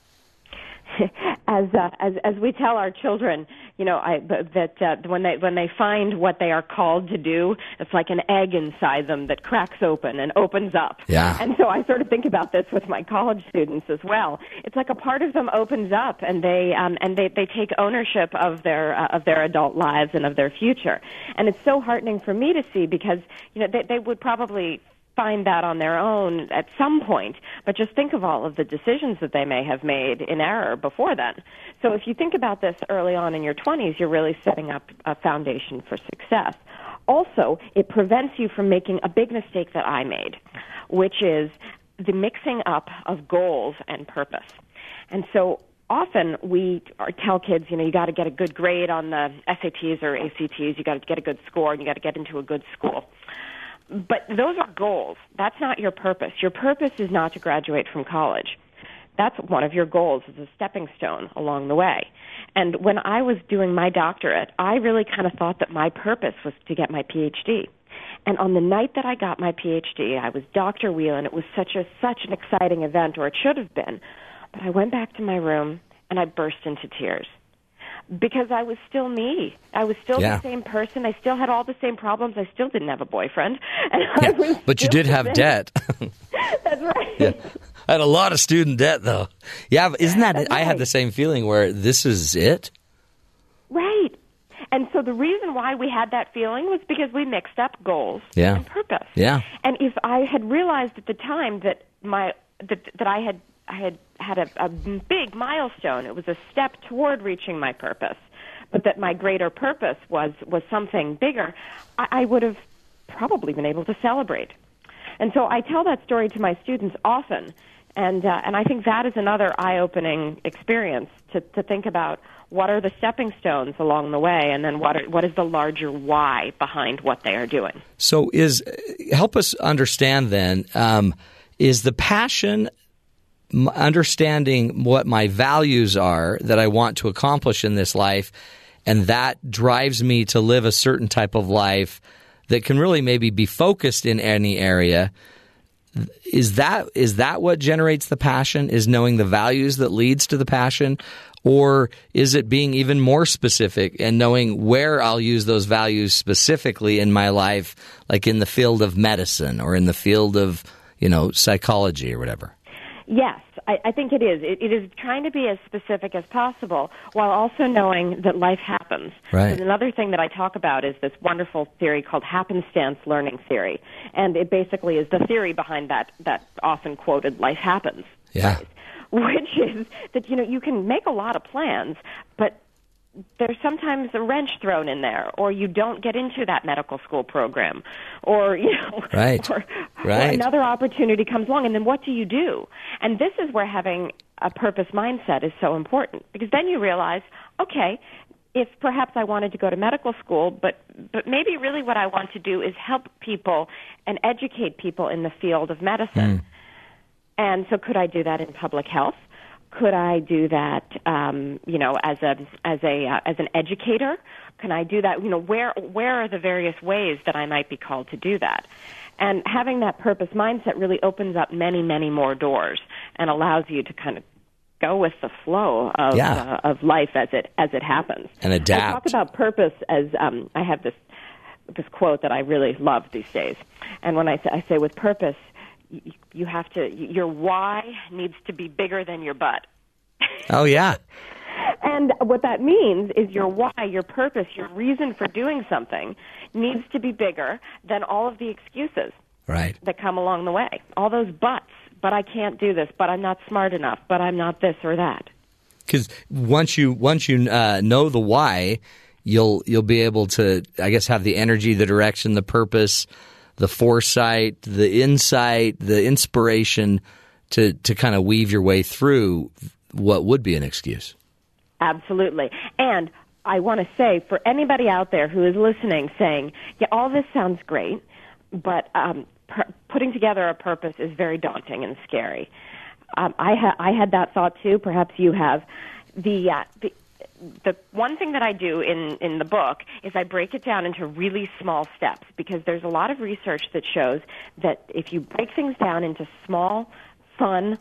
As uh, as as we tell our children, you know, I that uh, when they when they find what they are called to do, it's like an egg inside them that cracks open and opens up. Yeah. And so I sort of think about this with my college students as well. It's like a part of them opens up and they um, and they they take ownership of their uh, of their adult lives and of their future. And it's so heartening for me to see because you know they they would probably find that on their own at some point, but just think of all of the decisions that they may have made in error before then. So if you think about this early on in your 20s, you're really setting up a foundation for success. Also, it prevents you from making a big mistake that I made, which is the mixing up of goals and purpose. And so often we tell kids, you know, you got to get a good grade on the SATs or ACTs, you got to get a good score, and you got to get into a good school. But those are goals. That's not your purpose. Your purpose is not to graduate from college. That's one of your goals as a stepping stone along the way. And when I was doing my doctorate, I really kind of thought that my purpose was to get my PhD. And on the night that I got my PhD, I was Dr. Wheel, and it was such a such an exciting event, or it should have been. But I went back to my room and I burst into tears because I was still me. I was still Yeah. the same person. I still had all the same problems. I still didn't have a boyfriend. Yeah, but you did have debt. That's right. yeah. I had a lot of student debt, though. Yeah, isn't that? That's I had the same feeling where this is it. Right. And so the reason why we had that feeling was because we mixed up goals Yeah. and purpose. Yeah. And if I had realized at the time that my that that I had I had had a, a big milestone, it was a step toward reaching my purpose, but that my greater purpose was was something bigger, I, I would have probably been able to celebrate. And so I tell that story to my students often, and uh, and I think that is another eye-opening experience to to think about what are the stepping stones along the way, and then what are, what is the larger why behind what they are doing. So, is help us understand then? Um, is the passion understanding what my values are that I want to accomplish in this life, and that drives me to live a certain type of life that can really maybe be focused in any area? Is that is that what generates the passion? Is knowing the values that leads to the passion, or is it being even more specific and knowing where I'll use those values specifically in my life, like in the field of medicine or in the field of you know psychology or whatever? Yes, I, I think it is. It, it is trying to be as specific as possible while also knowing that life happens. Right. And another thing that I talk about is this wonderful theory called happenstance learning theory. And it basically is the theory behind that, that often quoted life happens. Yeah. phrase, Which is that, you know, you can make a lot of plans, but there's sometimes a wrench thrown in there, or you don't get into that medical school program, or you know, Right. or, or Right. another opportunity comes along, and then what do you do? And this is where having a purpose mindset is so important because then you realize, okay, if perhaps I wanted to go to medical school, but but maybe really what I want to do is help people and educate people in the field of medicine. Hmm. And so, could I do that in public health? Could I do that, um, you know, as a as a uh, as an educator? Can I do that? You know, where where are the various ways that I might be called to do that? And having that purpose mindset really opens up many many more doors and allows you to kind of go with the flow of Yeah. uh, of life as it as it happens. And adapt. I talk about purpose as um, I have this this quote that I really love these days, and when I say, I say with purpose, you have to your why needs to be bigger than your butt. Oh yeah, And what that means is your why, your purpose, your reason for doing something needs to be bigger than all of the excuses right. that come along the way. All those buts. But I can't do this. But I'm not smart enough. But I'm not this or that. Because once you once you uh, know the why, you'll you'll be able to, I guess, have the energy, the direction, the purpose, the foresight, the insight, the inspiration to to kind of weave your way through what would be an excuse. Absolutely. And I want to say for anybody out there who is listening saying, yeah, all this sounds great, but um, per- putting together a purpose is very daunting and scary. Um, I, ha- I had that thought too. Perhaps you have. The, uh, the the one thing that I do in, in the book is I break it down into really small steps because there's a lot of research that shows that if you break things down into small, fun,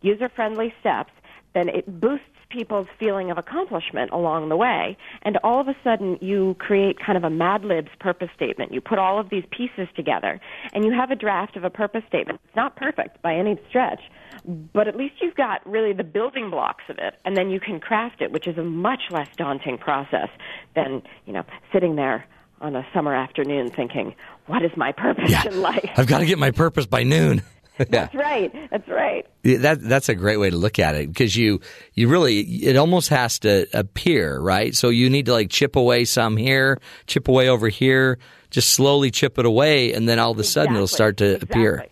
user friendly steps, then it boosts people's feeling of accomplishment along the way. And all of a sudden, you create kind of a Mad Libs purpose statement. You put all of these pieces together, and you have a draft of a purpose statement. It's not perfect by any stretch, but at least you've got really the building blocks of it, and then you can craft it, which is a much less daunting process than, you know, sitting there on a summer afternoon thinking, what is my purpose in life? I've got to get my purpose by noon. yeah. That's right. That's right. Yeah, That that's a great way to look at it because you you really it almost has to appear right. So you need to like chip away some here, chip away over here, just slowly chip it away, and then all of a sudden it'll start to appear.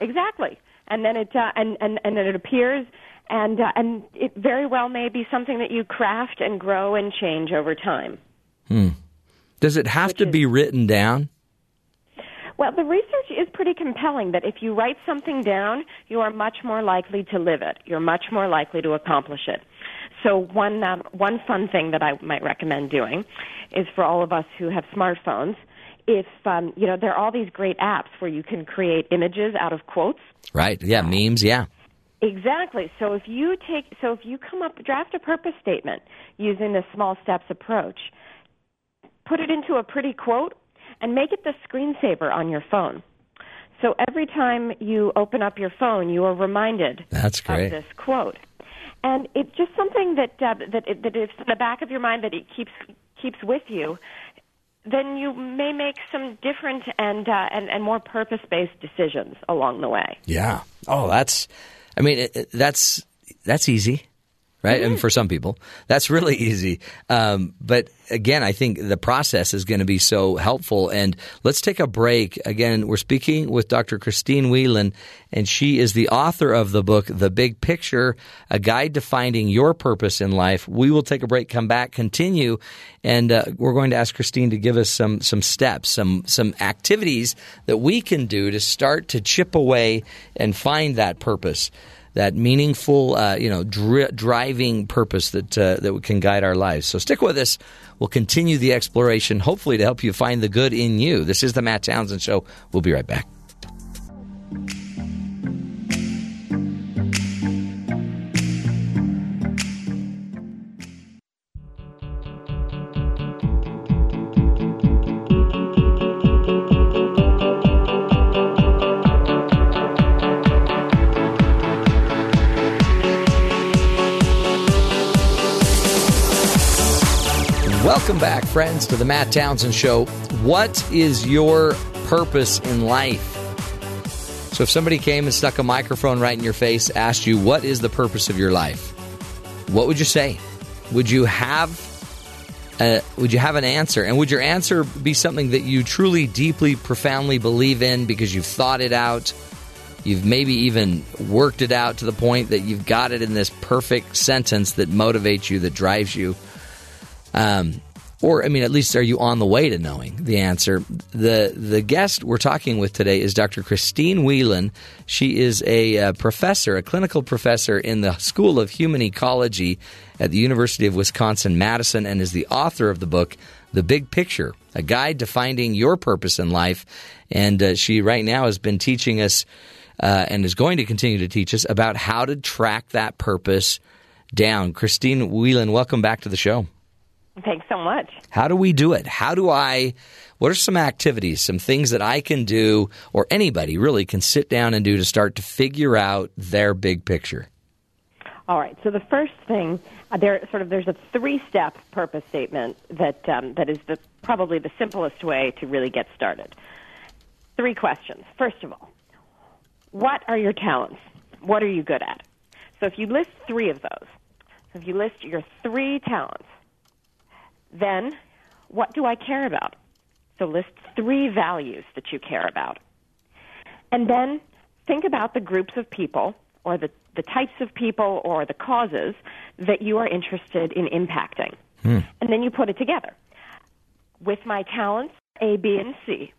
Exactly. And then it uh, and, and and then it appears and uh, and it very well may be something that you craft and grow and change over time. Does it have to be written down? Well, the research is pretty compelling that if you write something down, you are much more likely to live it. You're much more likely to accomplish it. So one um, one fun thing that I might recommend doing is for all of us who have smartphones. If um, you know, there are all these great apps where you can create images out of quotes. Right. Yeah. Memes. Yeah. Exactly. So if you take, so if you come up, draft a purpose statement using the small steps approach, put it into a pretty quote, and make it the screensaver on your phone. So every time you open up your phone, you are reminded That's great. of this quote, and it's just something that uh, that that is in the back of your mind that it keeps keeps with you. Then you may make some different and uh, and, and more purpose based decisions along the way. Yeah. Oh, that's. I mean, it, it- that's that's easy, right? And for some people, that's really easy. Um, but again, I think the process is going to be so helpful. And let's take a break. Again, we're speaking with Dr. Christine Whelan, and she is the author of the book "The Big Picture: A Guide to Finding Your Purpose in Life." We will take a break, come back, continue, and uh, we're going to ask Christine to give us some some steps, some some activities that we can do to start to chip away and find that purpose, that meaningful, uh, you know, dri- driving purpose that uh, that can guide our lives. So stick with us. We'll continue the exploration, hopefully to help you find the good in you. This is the Matt Townsend Show. We'll be right back. Welcome back, friends, to the Matt Townsend Show. What is your purpose in life? So, if somebody came and stuck a microphone right in your face, asked you, What is the purpose of your life? What would you say? Would you have uh, would you have an answer? And would your answer be something that you truly, deeply, profoundly believe in because you've thought it out? You've maybe even worked it out to the point that you've got it in this perfect sentence that motivates you, that drives you. Um, or, I mean, at least are you on the way to knowing the answer? The the guest we're talking with today is Dr. Christine Whelan. She is a uh, professor, a clinical professor in the School of Human Ecology at the University of Wisconsin Madison, and is the author of the book The Big Picture: A Guide to Finding Your Purpose in Life. And uh, she right now has been teaching us, uh, and is going to continue to teach us about how to track that purpose down. Christine Whelan, welcome back to the show. Thanks so much. How do we do it? How do I, what are some activities, some things that I can do, or anybody really can sit down and do to start to figure out their big picture? All right. So the first thing, uh, there sort of there's a three-step purpose statement that um, that is the probably the simplest way to really get started. Three questions. First of all, what are your talents? What are you good at? So if you list three of those, so if you list your three talents, then what do I care about? So list three values that you care about. And then think about the groups of people or the, the types of people or the causes that you are interested in impacting. Hmm. And then you put it together. With my talents, A, B, and C,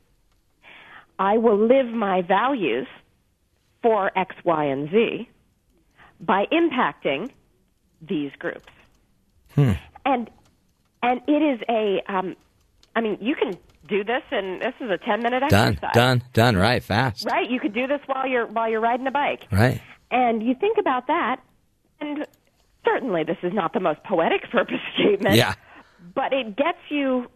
I will live my values for X, Y, and Z by impacting these groups. Hmm. And and it is a um, I mean, you can do this and this is a 10 minute exercise. Done, done, done, right, fast. Right? You could do this while you're while you're riding a bike. Right. And you think about that and certainly this is not the most poetic purpose statement. Yeah. But it gets you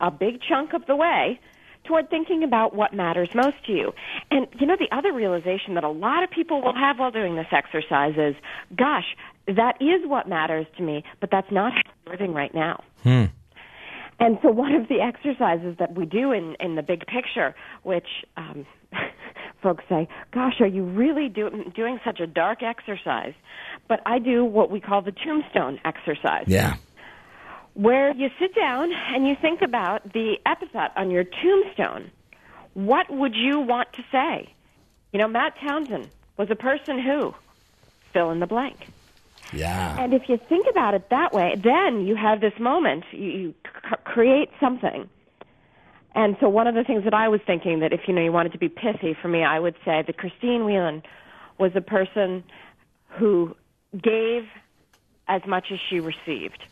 a big chunk of the way toward thinking about what matters most to you. And you know the other realization that a lot of people will have while doing this exercise is, gosh, that is what matters to me, but that's not how I'm living right now. And so one of the exercises that we do in, in the big picture, which um, folks say, gosh, are you really do, doing such a dark exercise? But I do what we call the tombstone exercise Yeah. where you sit down and you think about the epithet on your tombstone. What would you want to say? You know, Matt Townsend was a person who fill in the blank. Yeah. And if you think about it that way, then you have this moment. You, you c- create something. And so one of the things that I was thinking that if you know you wanted to be pithy for me, I would say that Christine Whelan was a person who gave as much as she received.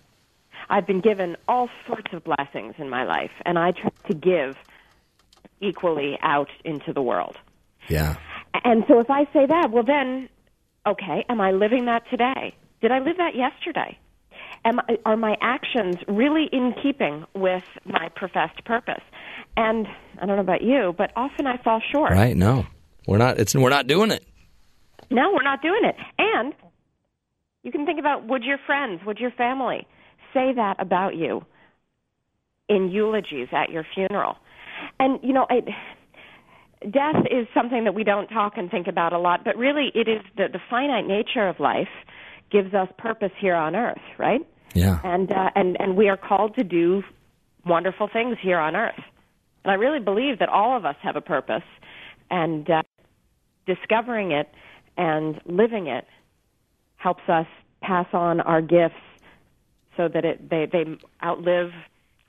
I've been given all sorts of blessings in my life, and I try to give equally out into the world. Yeah. And so if I say that, well, then okay, am I living that today? Did I live that yesterday? Am I, are my actions really in keeping with my professed purpose? And I don't know about you, but often I fall short. Right? No, we're not. It's we're not doing it. No, we're not doing it. And you can think about would your friends, would your family say that about you in eulogies at your funeral? And you know, it, death is something that we don't talk and think about a lot, but really it is the, the finite nature of life gives us purpose here on earth, right? Yeah. And uh, and and we are called to do wonderful things here on earth. And I really believe that all of us have a purpose, and uh, discovering it and living it helps us pass on our gifts so that it they they outlive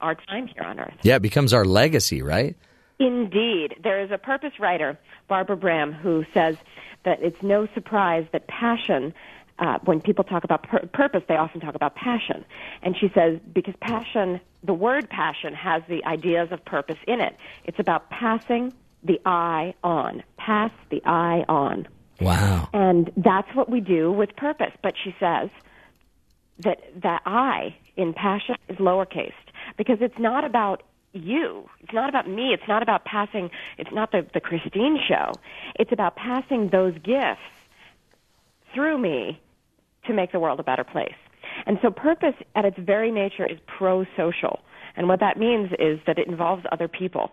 our time here on earth. Yeah, it becomes our legacy, right? Indeed. There is a purpose writer, Barbara Braham, who says that it's no surprise that passion, uh, when people talk about pur- purpose, they often talk about passion. And she says, because passion, the word passion has the ideas of purpose in it. It's about passing the eye on. Pass the eye on. Wow. And that's what we do with purpose. But she says that that I in passion is lowercase because it's not about you. It's not about me. It's not about passing. It's not the the Christine show. It's about passing those gifts through me to make the world a better place. And so purpose at its very nature is pro-social. And what that means is that it involves other people.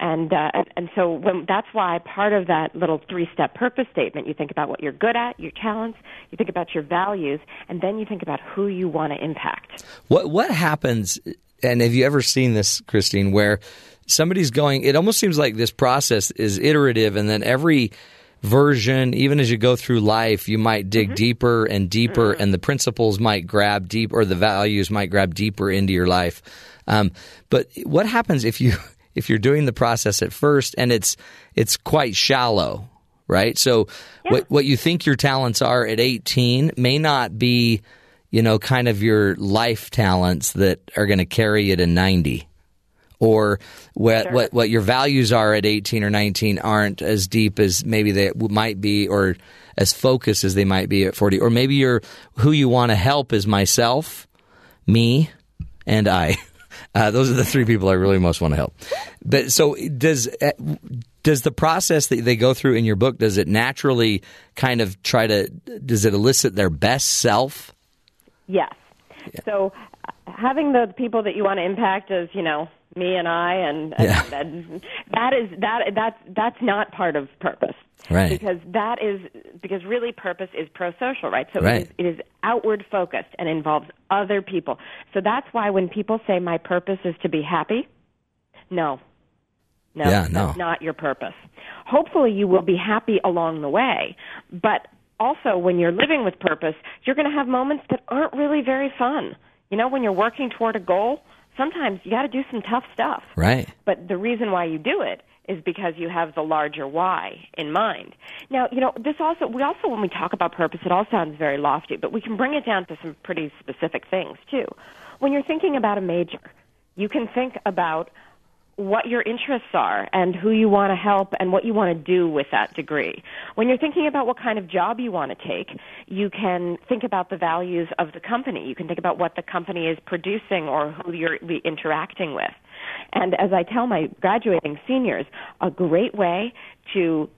And, uh, and and so when, that's why part of that little three-step purpose statement, you think about what you're good at, your talents, you think about your values, and then you think about who you want to impact. What what happens? And have you ever seen this, Christine? Where somebody's going? It almost seems like this process is iterative, and then every version, even as you go through life, you might dig deeper and deeper, and the principles might grab deep, or the values might grab deeper into your life. Um, but what happens if you if you're doing the process at first and it's it's quite shallow, right? So what what you think your talents are at 18 may not be, you know, kind of your life talents that are going to carry you to 90 or what, what what your values are at 18 or 19 aren't as deep as maybe they might be or as focused as they might be at 40 or maybe you're who you want to help is myself me and i. Uh, those are the three people i really most want to help. But so does uh, does the process that they go through in your book does it naturally kind of try to does it elicit their best self? Yes. So uh, having the people that you want to impact as you know me and I and, and Yeah. and that is that that's that's not part of purpose. Right. Because that is because really purpose is pro-social, right? So Right. it, is, it is outward focused and involves other people. So that's why when people say my purpose is to be happy, no. No, Yeah, no. that's not your purpose. Hopefully you will be happy along the way, but also when you're living with purpose, you're going to have moments that aren't really very fun. You know, when you're working toward a goal, sometimes you got to do some tough stuff. right But the reason why you do it is because you have the larger why in mind. Now, you know, this also, we also, when we talk about purpose, it all sounds very lofty, but we can bring it down to some pretty specific things too. When you're thinking about a major, you can think about what your interests are and who you want to help and what you want to do with that degree. When you're thinking about what kind of job you want to take, you can think about the values of the company. You can think about what the company is producing or who you're interacting with. And as I tell my graduating seniors, a great way to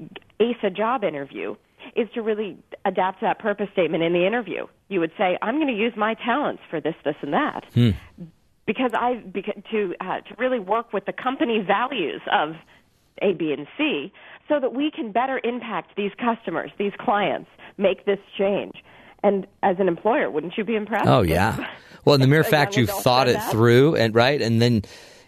ace a job interview is to really adapt that purpose statement in the interview. You would say, I'm going to use my talents for this, this, and that hmm. Because I because, to uh, to really work with the company values of A, B, and C, so that we can better impact these customers, these clients, make this change. And as an employer, wouldn't you be impressed? Oh yeah. Well, and the mere fact you've thought it that? through, and right, and then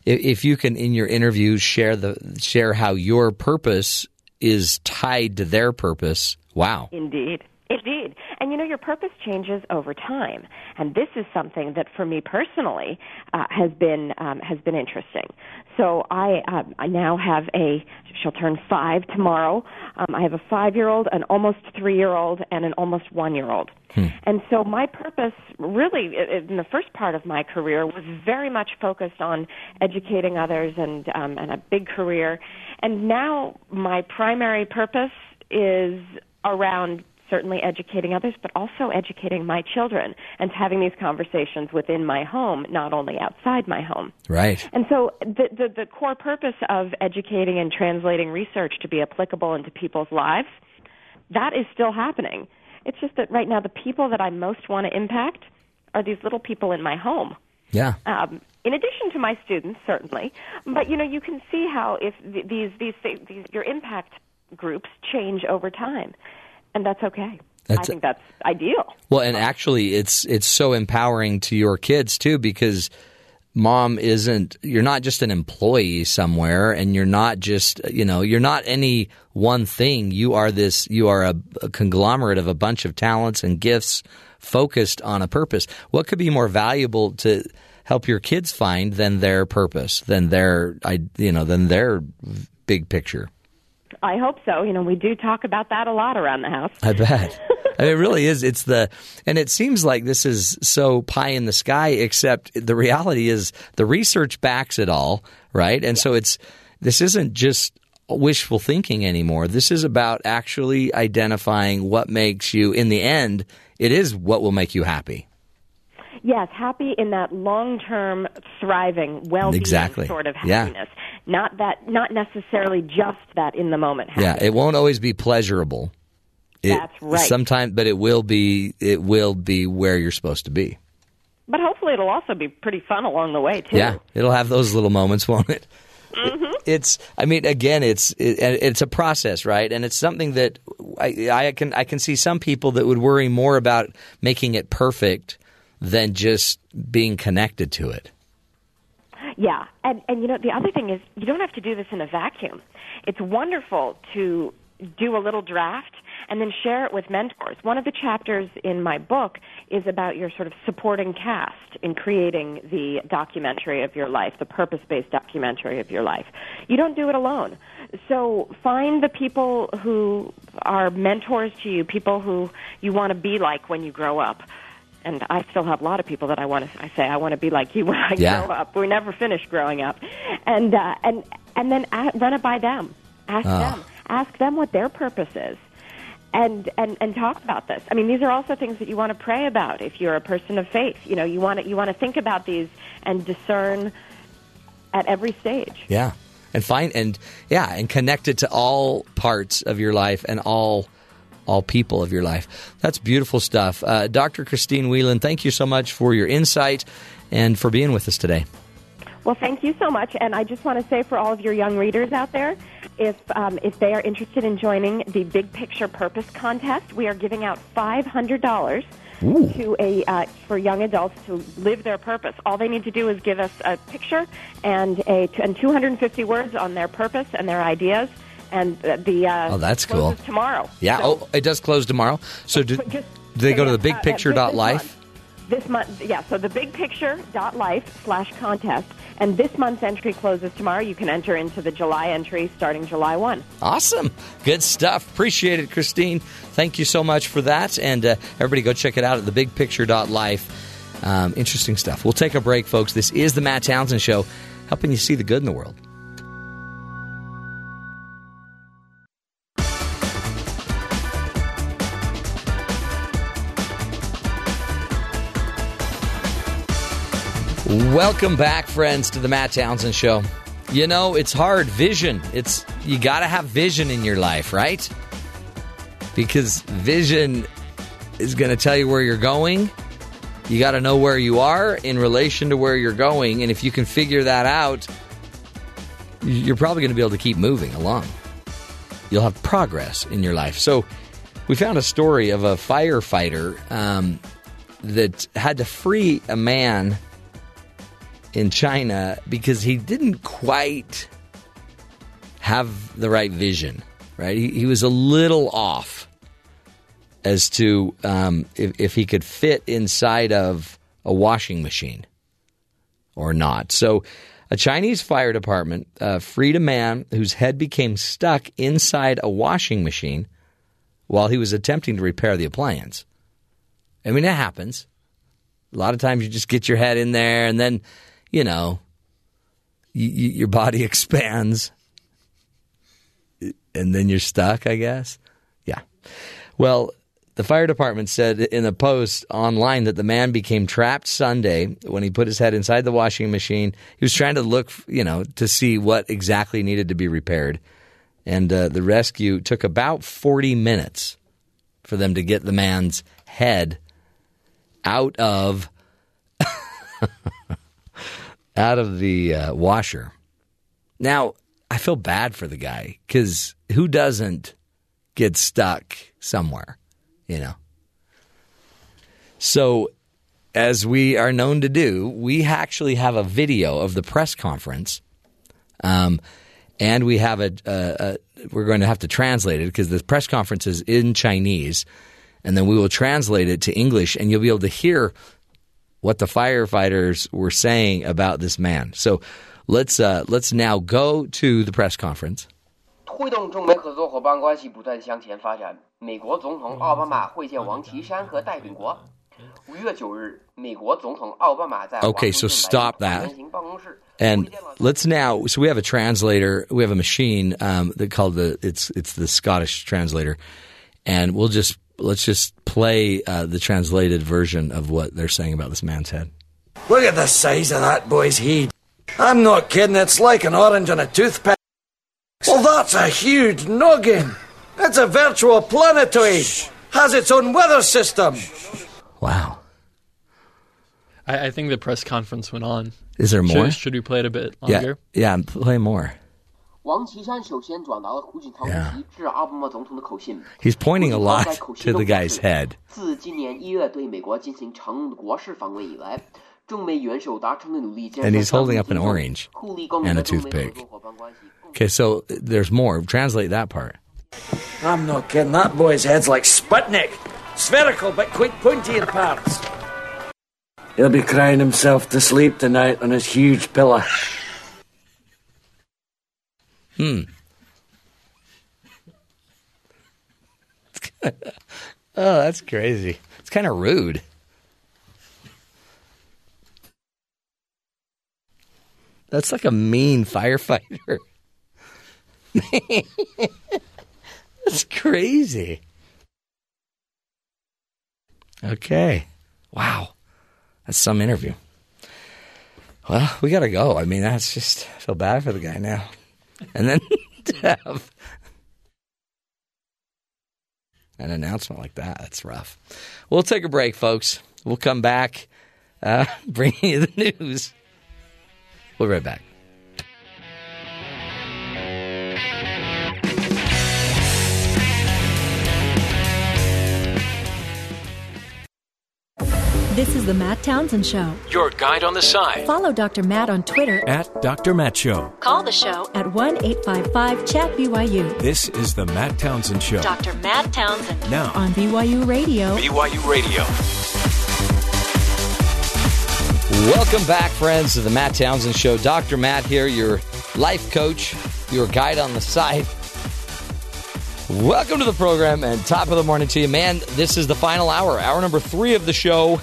if, if you can in your interview share the share how your purpose is tied to their purpose. Wow. Indeed. Indeed. And you know, your purpose changes over time. And this is something that for me personally uh, has been um, has been interesting. So I um, I now have a she'll turn 5 tomorrow. Um, I have a 5-year-old, an almost 3-year-old and an almost 1-year-old. And so my purpose really in the first part of my career was very much focused on educating others and um, and a big career. And now my primary purpose is around certainly educating others, but also educating my children and having these conversations within my home, not only outside my home. Right. And so the, the, the core purpose of educating and translating research to be applicable into people's lives, that is still happening. It's just that right now the people that I most want to impact are these little people in my home. Yeah. Um, in addition to my students, certainly, but you know, you can see how if th- these, these these your impact groups change over time, and that's okay. I think that's ideal. Well, and actually, it's it's so empowering to your kids too because mom isn't you're not just an employee somewhere and you're not just you know you're not any one thing you are this you are a, a conglomerate of a bunch of talents and gifts focused on a purpose what could be more valuable to help your kids find than their purpose than their i you know than their big picture I hope so. You know, we do talk about that a lot around the house. I bet. I mean, it really is. It's the, and it seems like this is so pie in the sky, except the reality is the research backs it all, right? And so it's, this isn't just wishful thinking anymore. This is about actually identifying what makes you, in the end, it is what will make you happy. Yes, happy in that long-term, thriving, well-being Exactly. sort of Yeah. Not that, not necessarily just that in the moment. Yeah. It won't always be pleasurable. It, That's right. Sometimes, but it will be, it will be where you're supposed to be. But hopefully, it'll also be pretty fun along the way too. Yeah, it'll have those little moments, won't it? Mm-hmm. It's. I mean, again, it's it, it's a process, right? And it's something that I, I can I can see some people that would worry more about making it perfect than just being connected to it. Yeah, and and you know the other thing is you don't have to do this in a vacuum. It's wonderful to do a little draft and then share it with mentors. One of the chapters in my book is about your sort of supporting cast in creating the documentary of your life, the purpose-based documentary of your life. You don't do it alone. So find the people who are mentors to you, people who you want to be like when you grow up and I still have a lot of people that I want to. I say I want to be like you when I Yeah. grow up. We never finish growing up, and uh, and and then a run it by them. Ask Ah. them. Ask them what their purpose is, and and and talk about this. I mean, these are also things that you want to pray about if you're a person of faith. You know, you want to you want to think about these and discern at every stage. Yeah, and find and yeah, and connect it to all parts of your life and all all people of your life. That's beautiful stuff, uh, Dr. Christine Whelan. Thank you so much for your insight and for being with us today. Well, thank you so much, and I just want to say for all of your young readers out there, if um, if they are interested in joining the Big Picture Purpose contest, we are giving out five hundred dollars to a uh, for young adults to live their purpose. All they need to do is give us a picture and a and two hundred and fifty words on their purpose and their ideas, and the uh, Oh, that's cool. tomorrow. Yeah. So- oh, it does close tomorrow. So do, just- they go to the uh, uh, bigpicture.life? This month, yeah. So the bigpicture.life slash contest, and this month's entry closes tomorrow. You can enter into the July entry starting July one. Awesome. Good stuff. Appreciate it, Christine. Thank you so much for that. And uh, everybody go check it out at the Big thebigpicture.life. Um, interesting stuff. We'll take a break, folks. This is the Matt Townsend Show, helping you see the good in the world. Welcome back, friends, to the Matt Townsend Show. You know, it's hard. Vision. It's you got to have vision in your life, right? Because vision is going to tell you where you're going. You got to know where you are in relation to where you're going, and if you can figure that out, you're probably going to be able to keep moving along. You'll have progress in your life. So, we found a story of a firefighter um, that had to free a man in China because he didn't quite have the right vision, right? He, he was a little off as to um, if, if he could fit inside of a washing machine or not. So, a Chinese fire department uh, freed a man whose head became stuck inside a washing machine while he was attempting to repair the appliance. I mean, it happens. A lot of times you just get your head in there and then, you know, your body expands and then you're stuck, I guess. Yeah. Well, the fire department said in a post online that the man became trapped Sunday when he put his head inside the washing machine. He was trying to look, you know, to see what exactly needed to be repaired. And uh, the rescue took about 40 minutes for them to get the man's head out of out of the uh, washer. Now, I feel bad for the guy because who doesn't get stuck somewhere, you know? So, as we are known to do, we actually have a video of the press conference. Um, and we have a, a, a, we're going to have to translate it because the press conference is in Chinese, and then we will translate it to English, and you'll be able to hear what the firefighters were saying about this man. So let's uh, let's now go to the press conference. 推动中美合作伙伴关系不断向前发展，美国总统奥巴马会见王岐山和代表国。五月九日，美国总统奥巴马在 Okay, so stop that. And let's now. So we have a translator. We have a machine um, that called the. It's it's the Scottish translator, and we'll just let's just play uh, the translated version of what they're saying about this man's head. Look at the size of that boy's head. I'm not kidding, it's like an orange on a toothpick. Well, that's a huge noggin. It's a virtual planetoid. Has its own weather system. Wow. I, I think the press conference went on. Is there more? Should, we play it a bit longer? Yeah, longer? yeah. Play more. 王岐山首先转达了胡锦涛主席致奥巴马总统的口信。 He's pointing a 胡锦涛 lot 在口信 to 中 the 表 guy's 示 head. 自今年一月对美国进行常国事访问以来，中美元首达成的努力将 And 向 he's holding up an 相互 orange 互利共赢 and 的 a 中美合 toothpick. 作伙伴关系。 Okay, so there's more. Translate that part. I'm not kidding, that boy's head's like Sputnik. Spherical, but quite pointy in parts. He'll be crying himself to sleep tonight on his huge pillow. Hmm. oh, that's crazy. It's kind of rude. That's like a mean firefighter. that's crazy. Okay. Wow. That's some interview. Well, we got to go. I mean, that's just, I feel bad for the guy now. And then to have an announcement like that, that's rough. We'll take a break, folks. We'll come back, uh, bringing you the news. We'll be right back. This is the Matt Townsend Show. Your guide on the side. Follow Dr. Matt on Twitter. At Dr. Matt Show. Call the show at 1 855 Chat BYU. This is the Matt Townsend Show. Dr. Matt Townsend. Now. On BYU Radio. BYU Radio. Welcome back, friends, to the Matt Townsend Show. Dr. Matt here, your life coach, your guide on the side. Welcome to the program and top of the morning to you, man. This is the final hour, hour number three of the show.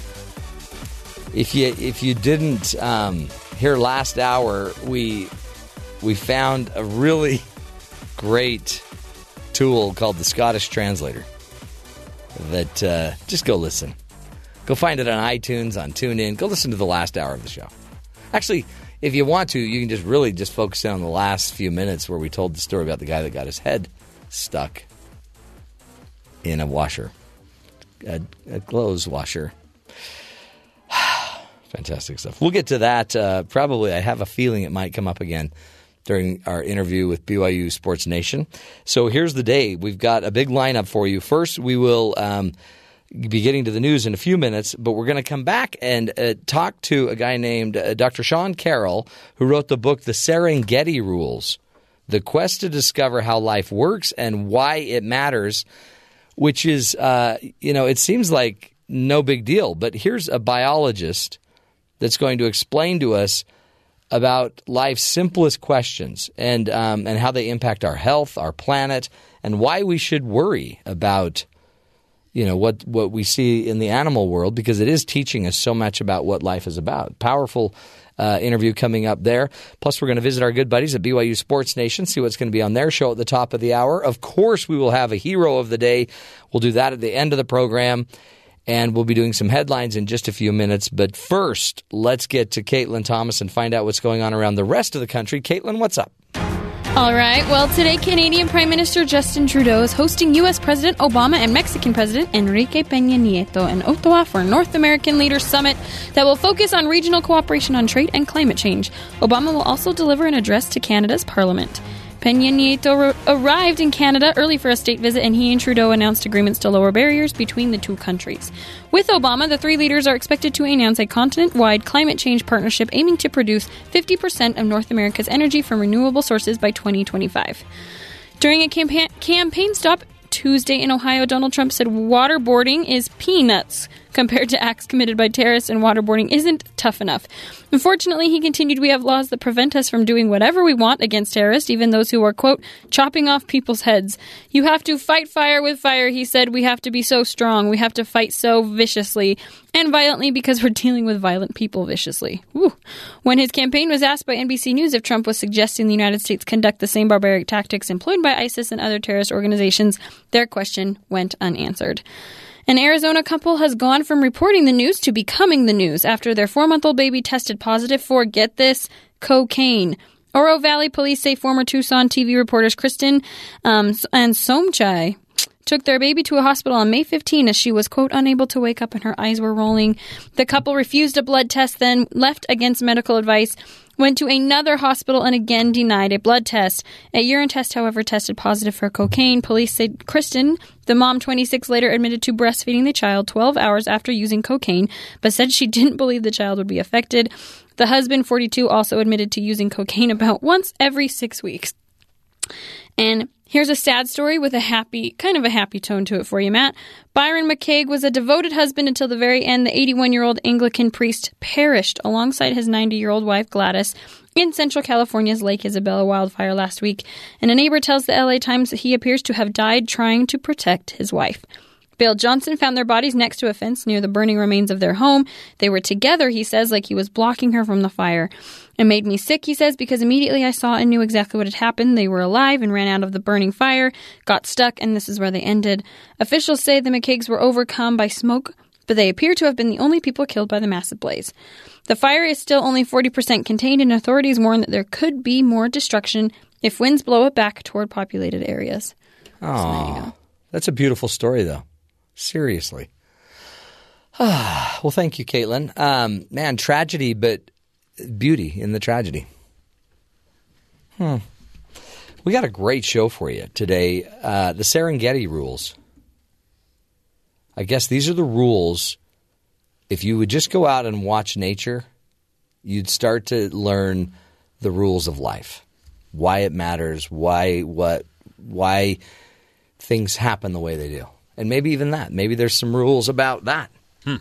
If you if you didn't um, hear last hour, we we found a really great tool called the Scottish Translator. That uh, just go listen. Go find it on iTunes, on TuneIn. Go listen to the last hour of the show. Actually, if you want to, you can just really just focus in on the last few minutes where we told the story about the guy that got his head stuck in a washer, a, a clothes washer. Fantastic stuff. We'll get to that. Uh, probably, I have a feeling it might come up again during our interview with BYU Sports Nation. So here's the day. We've got a big lineup for you. First, we will um, be getting to the news in a few minutes, but we're going to come back and uh, talk to a guy named uh, Dr. Sean Carroll, who wrote the book, The Serengeti Rules The Quest to Discover How Life Works and Why It Matters, which is, uh, you know, it seems like no big deal, but here's a biologist that's going to explain to us about life's simplest questions and um, and how they impact our health, our planet, and why we should worry about you know what what we see in the animal world because it is teaching us so much about what life is about. Powerful uh, interview coming up there. Plus, we're going to visit our good buddies at BYU Sports Nation, see what's going to be on their show at the top of the hour. Of course, we will have a hero of the day. We'll do that at the end of the program. And we'll be doing some headlines in just a few minutes. But first, let's get to Caitlin Thomas and find out what's going on around the rest of the country. Caitlin, what's up? All right. Well, today Canadian Prime Minister Justin Trudeau is hosting U.S. President Obama and Mexican President Enrique Peña Nieto in Ottawa for a North American Leaders Summit that will focus on regional cooperation on trade and climate change. Obama will also deliver an address to Canada's Parliament. Peña Nieto arrived in Canada early for a state visit, and he and Trudeau announced agreements to lower barriers between the two countries. With Obama, the three leaders are expected to announce a continent wide climate change partnership aiming to produce 50% of North America's energy from renewable sources by 2025. During a campaign, campaign stop Tuesday in Ohio, Donald Trump said waterboarding is peanuts compared to acts committed by terrorists, and waterboarding isn't tough enough. Unfortunately, he continued, we have laws that prevent us from doing whatever we want against terrorists, even those who are, quote, chopping off people's heads. You have to fight fire with fire, he said. We have to be so strong. We have to fight so viciously and violently because we're dealing with violent people viciously. Woo. When his campaign was asked by NBC News if Trump was suggesting the United States conduct the same barbaric tactics employed by ISIS and other terrorist organizations, their question went unanswered. An Arizona couple has gone from reporting the news to becoming the news after their four month old baby tested positive for, get this, cocaine. Oro Valley police say former Tucson TV reporters Kristen um, and Somchai took their baby to a hospital on May 15 as she was, quote, unable to wake up and her eyes were rolling. The couple refused a blood test, then left against medical advice went to another hospital and again denied a blood test. A urine test, however, tested positive for cocaine. Police said Kristen, the mom 26, later admitted to breastfeeding the child 12 hours after using cocaine, but said she didn't believe the child would be affected. The husband, 42, also admitted to using cocaine about once every six weeks. And Here's a sad story with a happy, kind of a happy tone to it for you, Matt. Byron McKaig was a devoted husband until the very end. The 81 year old Anglican priest perished alongside his 90 year old wife Gladys in Central California's Lake Isabella wildfire last week. And a neighbor tells the LA Times that he appears to have died trying to protect his wife. Bill Johnson found their bodies next to a fence near the burning remains of their home. They were together, he says, like he was blocking her from the fire. It made me sick, he says, because immediately I saw and knew exactly what had happened. They were alive and ran out of the burning fire, got stuck, and this is where they ended. Officials say the McKaigs were overcome by smoke, but they appear to have been the only people killed by the massive blaze. The fire is still only 40% contained, and authorities warn that there could be more destruction if winds blow it back toward populated areas. Oh, that's a beautiful story, though. Seriously. well, thank you, Caitlin. Um, man, tragedy, but beauty in the tragedy. Hmm. We got a great show for you today. Uh, the Serengeti rules. I guess these are the rules. If you would just go out and watch nature, you'd start to learn the rules of life, why it matters, why what, why things happen the way they do and maybe even that. Maybe there's some rules about that. Hmm.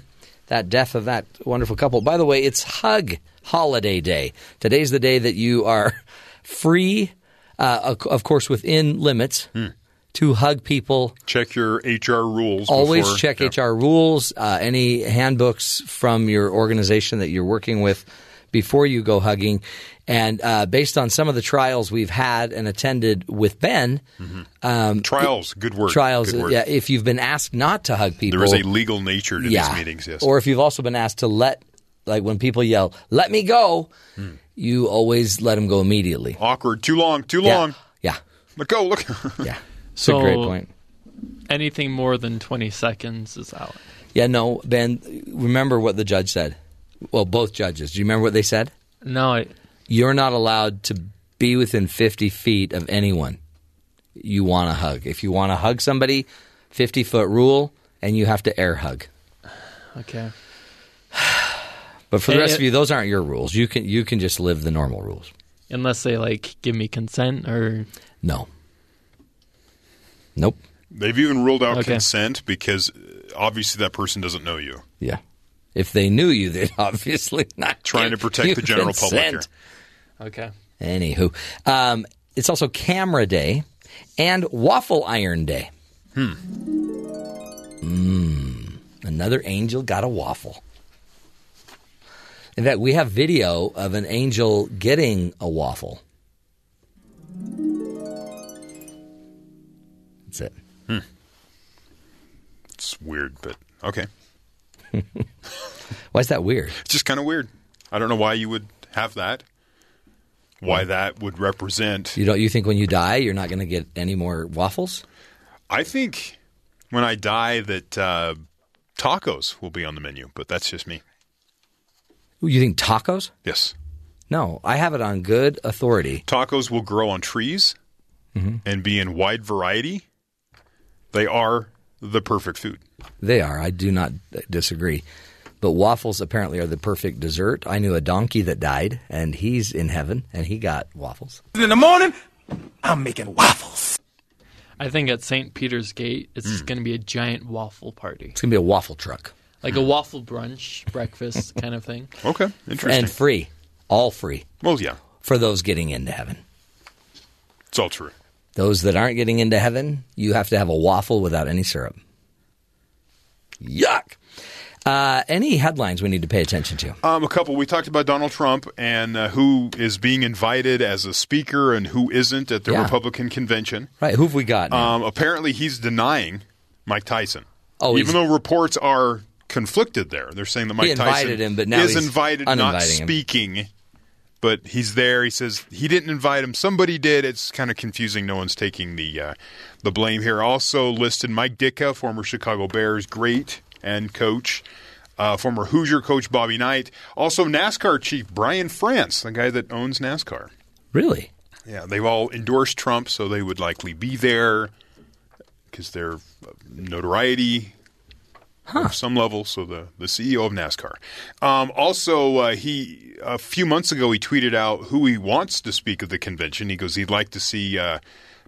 That death of that wonderful couple. By the way, it's Hug Holiday Day. Today's the day that you are free, uh, of course, within limits. Hmm. To hug people, check your HR rules. Always before, check yeah. HR rules. Uh, any handbooks from your organization that you're working with before you go hugging. And uh, based on some of the trials we've had and attended with Ben, mm-hmm. um, trials, good word. Trials, good word. yeah. If you've been asked not to hug people, there is a legal nature to yeah, these meetings. Yes, or if you've also been asked to let, like when people yell, "Let me go," Hmm. you always let them go immediately. Awkward, too long, too long. Yeah, let go. Look, yeah. It's so a great point. Anything more than 20 seconds is out. Yeah, no, Ben. Remember what the judge said. Well, both judges. Do you remember what they said? No, I, you're not allowed to be within 50 feet of anyone you want to hug. If you want to hug somebody, 50 foot rule, and you have to air hug. Okay. But for the rest it- of you, those aren't your rules. You can you can just live the normal rules. Unless they like give me consent or No. Nope. They've even ruled out Okay. consent because uh, obviously that person doesn't know you. Yeah. If they knew you, they'd obviously not Trying give to protect you the general public here. okay. Anywho, um, it's also Camera Day and Waffle Iron Day. Hmm. Mmm. Another angel got a waffle. In fact, we have video of an angel getting a waffle. That's it. It's weird, but okay. Why is that weird? It's just kind of weird. I don't know why you would have that. Why that would represent. You don't you think when you die you're not going to get any more waffles? I think when I die that uh, tacos will be on the menu, but that's just me. You think tacos? Yes. No, I have it on good authority. Tacos will grow on trees and be in wide variety. They are the perfect food. They are. I do not disagree. But waffles apparently are the perfect dessert. I knew a donkey that died, and he's in heaven, and he got waffles. In the morning, I'm making waffles. I think at St. Peter's Gate, it's Hmm. going to be a giant waffle party, It's going to be a waffle truck. Like a waffle brunch, breakfast kind of thing. Okay, interesting. And free. All free well, yeah, for those getting into heaven. it's all true. Those that aren't getting into heaven, you have to have a waffle without any syrup. Yuck. Uh, any headlines we need to pay attention to? Um, a couple. We talked about Donald Trump and uh, who is being invited as a speaker and who isn't at the Yeah. Republican convention. Right, who've we got? now? Um, apparently, he's denying Mike Tyson. Oh, even he's- though reports are conflicted there, they're saying that Mike He invited Tyson him, but now is he's invited, not uninviting him. speaking. But he's there. He says he didn't invite him. Somebody did. It's kind of confusing. No one's taking the uh, the blame here. Also listed Mike Ditka, former Chicago Bears great and coach, uh, former Hoosier coach Bobby Knight, also NASCAR chief Brian France, the guy that owns NASCAR. really? Yeah, they've all endorsed Trump, so they would likely be there because their notoriety of some level. So the the CEO of NASCAR. Um, also, uh, he a few months ago he tweeted out who he wants to speak at the convention. He goes he'd like to see. Uh,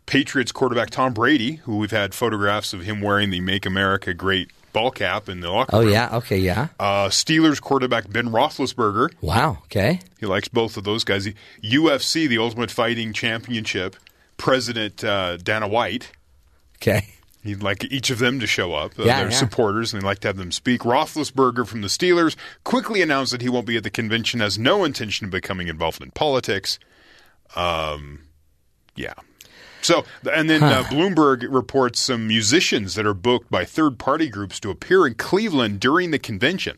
Patriots quarterback Tom Brady, who we've had photographs of him wearing the "Make America Great" ball cap in the locker room. Oh, room. yeah. Okay, yeah. Uh, Steelers quarterback Ben Roethlisberger, Wow. Okay. he likes both of those guys. UFC, the Ultimate Fighting Championship, President uh, Dana White. Okay. He'd like each of them to show up. Uh, Yeah, they're yeah. supporters, and he'd like to have them speak. Roethlisberger from the Steelers quickly announced that he won't be at the convention, has no intention of becoming involved in politics. Um, yeah. So, and then uh, Bloomberg reports some musicians that are booked by third party groups to appear in Cleveland during the convention.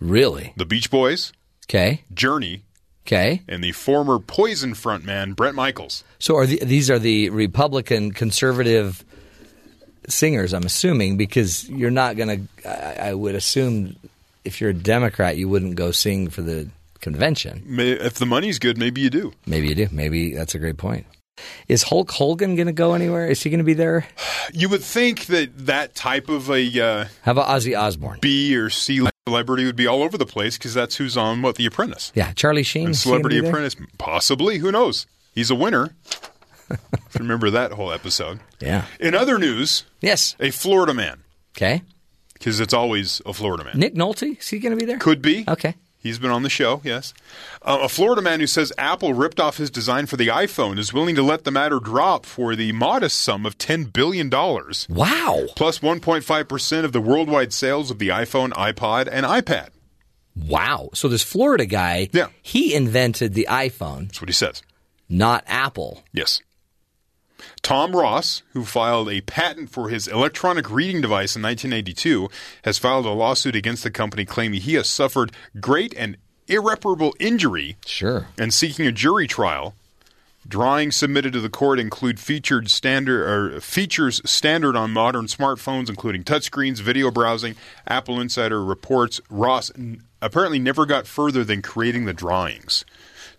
Really? The Beach Boys, Okay. Journey, Okay. and the former Poison frontman Bret Michaels. So are the, these are the Republican conservative singers? I'm assuming because you're not going to. I I would assume if you're a Democrat, you wouldn't go sing for the convention. May, if the money's good, maybe you do. Maybe you do. Maybe that's a great point. Is Hulk Hogan going to go anywhere? Is he going to be there? You would think that that type of a uh, How about Ozzy Osbourne? B or C celebrity would be all over the place because that's who's on what The Apprentice. Yeah, Charlie Sheen. And is he gonna Celebrity? Apprentice, possibly. Who knows? He's a winner. If you Remember that whole episode. Yeah. In other news, Yes. a Florida man, Okay. because it's always a Florida man. Nick Nolte. Is he going to be there? Could be. Okay. He's been on the show, yes. Uh, a Florida man who says Apple ripped off his design for the iPhone is willing to let the matter drop for the modest sum of $10 billion, Wow. plus 1.5% of the worldwide sales of the iPhone, iPod, and iPad. Wow. So this Florida guy, Yeah. he invented the iPhone, That's what he says. not Apple. Yes. Tom Ross, who filed a patent for his electronic reading device in 1982, has filed a lawsuit against the company claiming he has suffered great and irreparable injury Sure. and seeking a jury trial. Drawings submitted to the court include featured standard or features standard on modern smartphones, including touchscreens, video browsing. Apple Insider reports Ross apparently never got further than creating the drawings.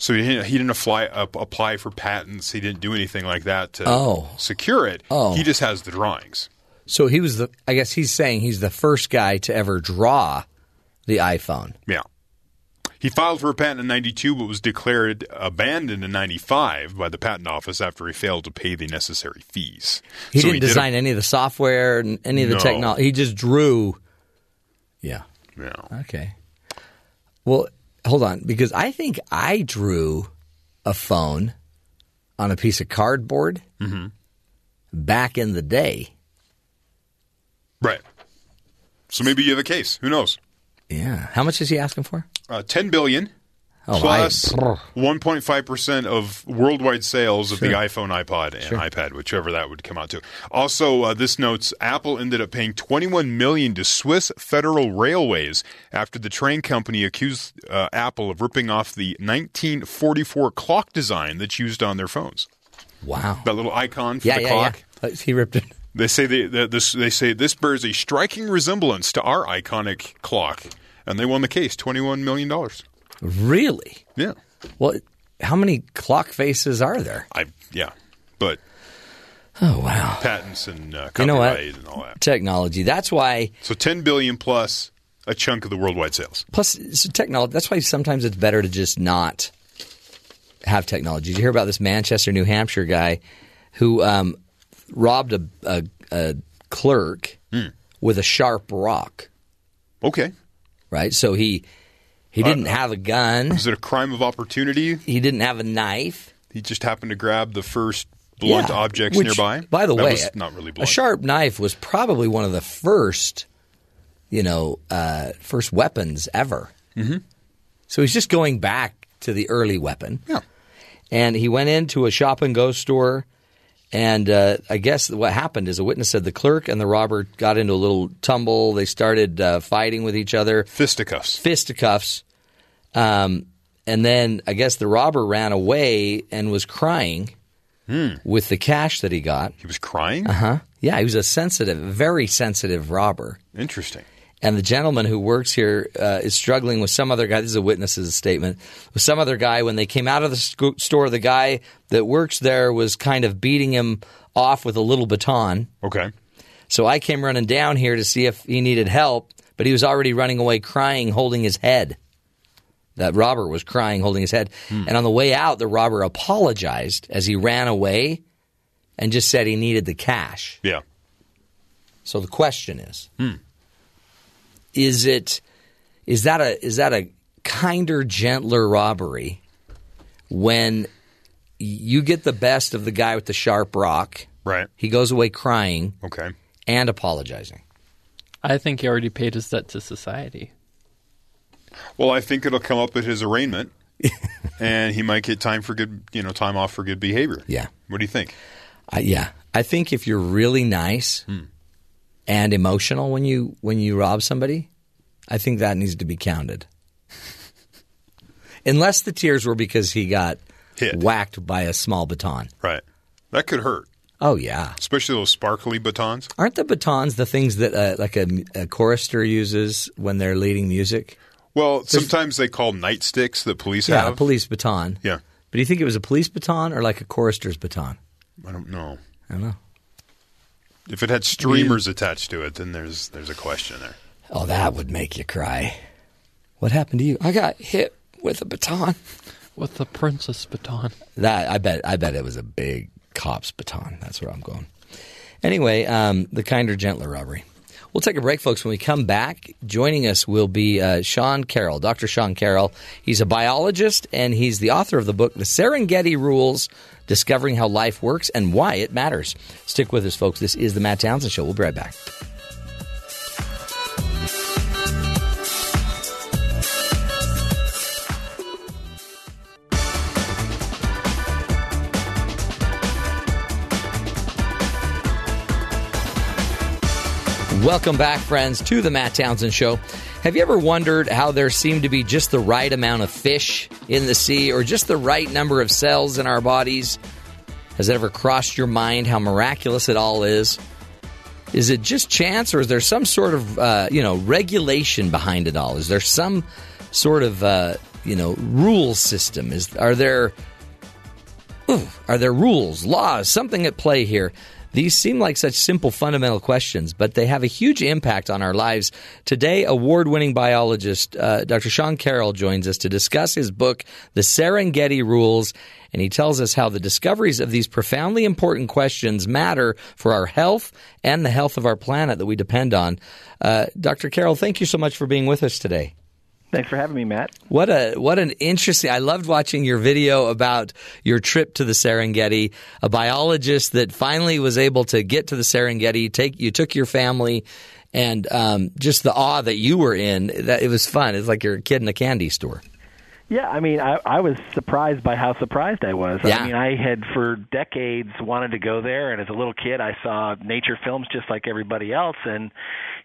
So he didn't, he didn't apply, uh, apply for patents. He didn't do anything like that to Oh. secure it. Oh. He just has the drawings. So he was the. I guess he's saying he's the first guy to ever draw the iPhone. Yeah. He filed for a patent in 92 but was declared abandoned in 95 by the patent office after he failed to pay the necessary fees. He So didn't did a- design any of the software, and any of the No. technology. He just drew. Yeah. Yeah. Okay. Well, hold on, because I think I drew a phone on a piece of cardboard Mm-hmm. back in the day. Right. So maybe you have a case. Who knows? Yeah. How much is he asking for? Uh, Ten billion. Oh, plus 1.5% of worldwide sales of the iPhone, iPod, and Sure. iPad, whichever that would come out to. Also, uh, this notes Apple ended up paying 21 million to Swiss Federal Railways after the train company accused uh, Apple of ripping off the 1944 clock design that's used on their phones. Wow. That little icon for Yeah, the yeah, clock. yeah. He ripped it. They say this, they say this bears a striking resemblance to our iconic clock, and they won the case, 21 million dollars. Really? Yeah. Well, how many clock faces are there? I yeah, but Oh wow. patents and uh, You know what? and all that. Technology. That's why. So 10 billion plus a chunk of the worldwide sales. Plus, it's technology. That's why sometimes it's better to just not have technology. Did you hear about this Manchester, New Hampshire guy who um, robbed a, a, a clerk with a sharp rock? Okay. Right. So he he Uh, didn't have a gun. Was it a crime of opportunity? He didn't have a knife. He just happened to grab the first blunt Yeah, objects which, nearby. By the That way, not really a sharp knife was probably one of the first, you know, uh, first weapons ever. Mhm. So he's just going back to the early weapon. Yeah. And he went into a shop and go store. And uh, I guess what happened is a witness said the clerk and the robber got into a little tumble. They started uh, fighting with each other. Fisticuffs. Fisticuffs. Um, and then I guess the robber ran away and was crying with the cash that he got. He was crying? Uh huh. Yeah, he was a sensitive, very sensitive robber. Interesting. And the gentleman who works here uh, is struggling with some other guy. This is a witness's statement. With some other guy, when they came out of the sco- store, the guy that works there was kind of beating him off with a little baton. Okay. So I came running down here to see if he needed help, but he was already running away, crying, holding his head. That robber was crying, holding his head. And on the way out, the robber apologized as he ran away and just said he needed the cash. Yeah. So the question is, is it is that a is that a kinder, gentler robbery when you get the best of the guy with the sharp rock? Right. He goes away crying. Okay. And apologizing. I think he already paid his debt to society. Well, I think it'll come up at his arraignment, and he might get time for good, you know, time off for good behavior. Yeah. What do you think? I, yeah, I think if you're really nice hmm. And emotional when you when you rob somebody, I think that needs to be counted. Unless the tears were because he got Hit. whacked by a small baton. Right. That could hurt, Oh yeah, especially those sparkly batons. aren't the batons the things that uh, like a, a chorister uses when they're leading music? Well, sometimes they call nightsticks that police yeah, have. a police baton. Yeah. But do you think it was a police baton or like a chorister's baton? I don't know. I don't know. If it had streamers attached to it, then there's there's a question there. Oh, that would make you cry. What happened to you? I got hit with a baton. With the princess baton. That I bet I bet it was a big cop's baton. That's where I'm going. Anyway, um, the kinder, gentler robbery. We'll take a break, folks. When we come back, joining us will be uh, Sean Carroll, Dr. Sean Carroll. He's a biologist and he's the author of the book, The Serengeti Rules Discovering How Life Works and Why It Matters. Stick with us, folks. This is The Matt Townsend Show. We'll be right back. Welcome back, friends, to the Matt Townsend Show. Have you ever wondered how there seem to be just the right amount of fish in the sea or just the right number of cells in our bodies? Has it ever crossed your mind how miraculous it all is? Is it just chance or is there some sort of, uh, you know, regulation behind it all? Is there some sort of, uh, you know, rule system? Is Are there Ooh, are there rules, laws, something at play here? These seem like such simple, fundamental questions, but they have a huge impact on our lives. Today, award winning biologist uh, Dr. Sean Carroll joins us to discuss his book, The Serengeti Rules, and he tells us how the discoveries of these profoundly important questions matter for our health and the health of our planet that we depend on. Uh, Dr. Carroll, thank you so much for being with us today. Thanks for having me, Matt. What a what an interesting! I loved watching your video about your trip to the Serengeti. A biologist that finally was able to get to the Serengeti. Take you took your family, and um, just the awe that you were in. That it was fun. It's like you're a kid in a candy store. Yeah, I mean, I, I was surprised by how surprised I was. Yeah. I mean, I had for decades wanted to go there, and as a little kid, I saw nature films just like everybody else, and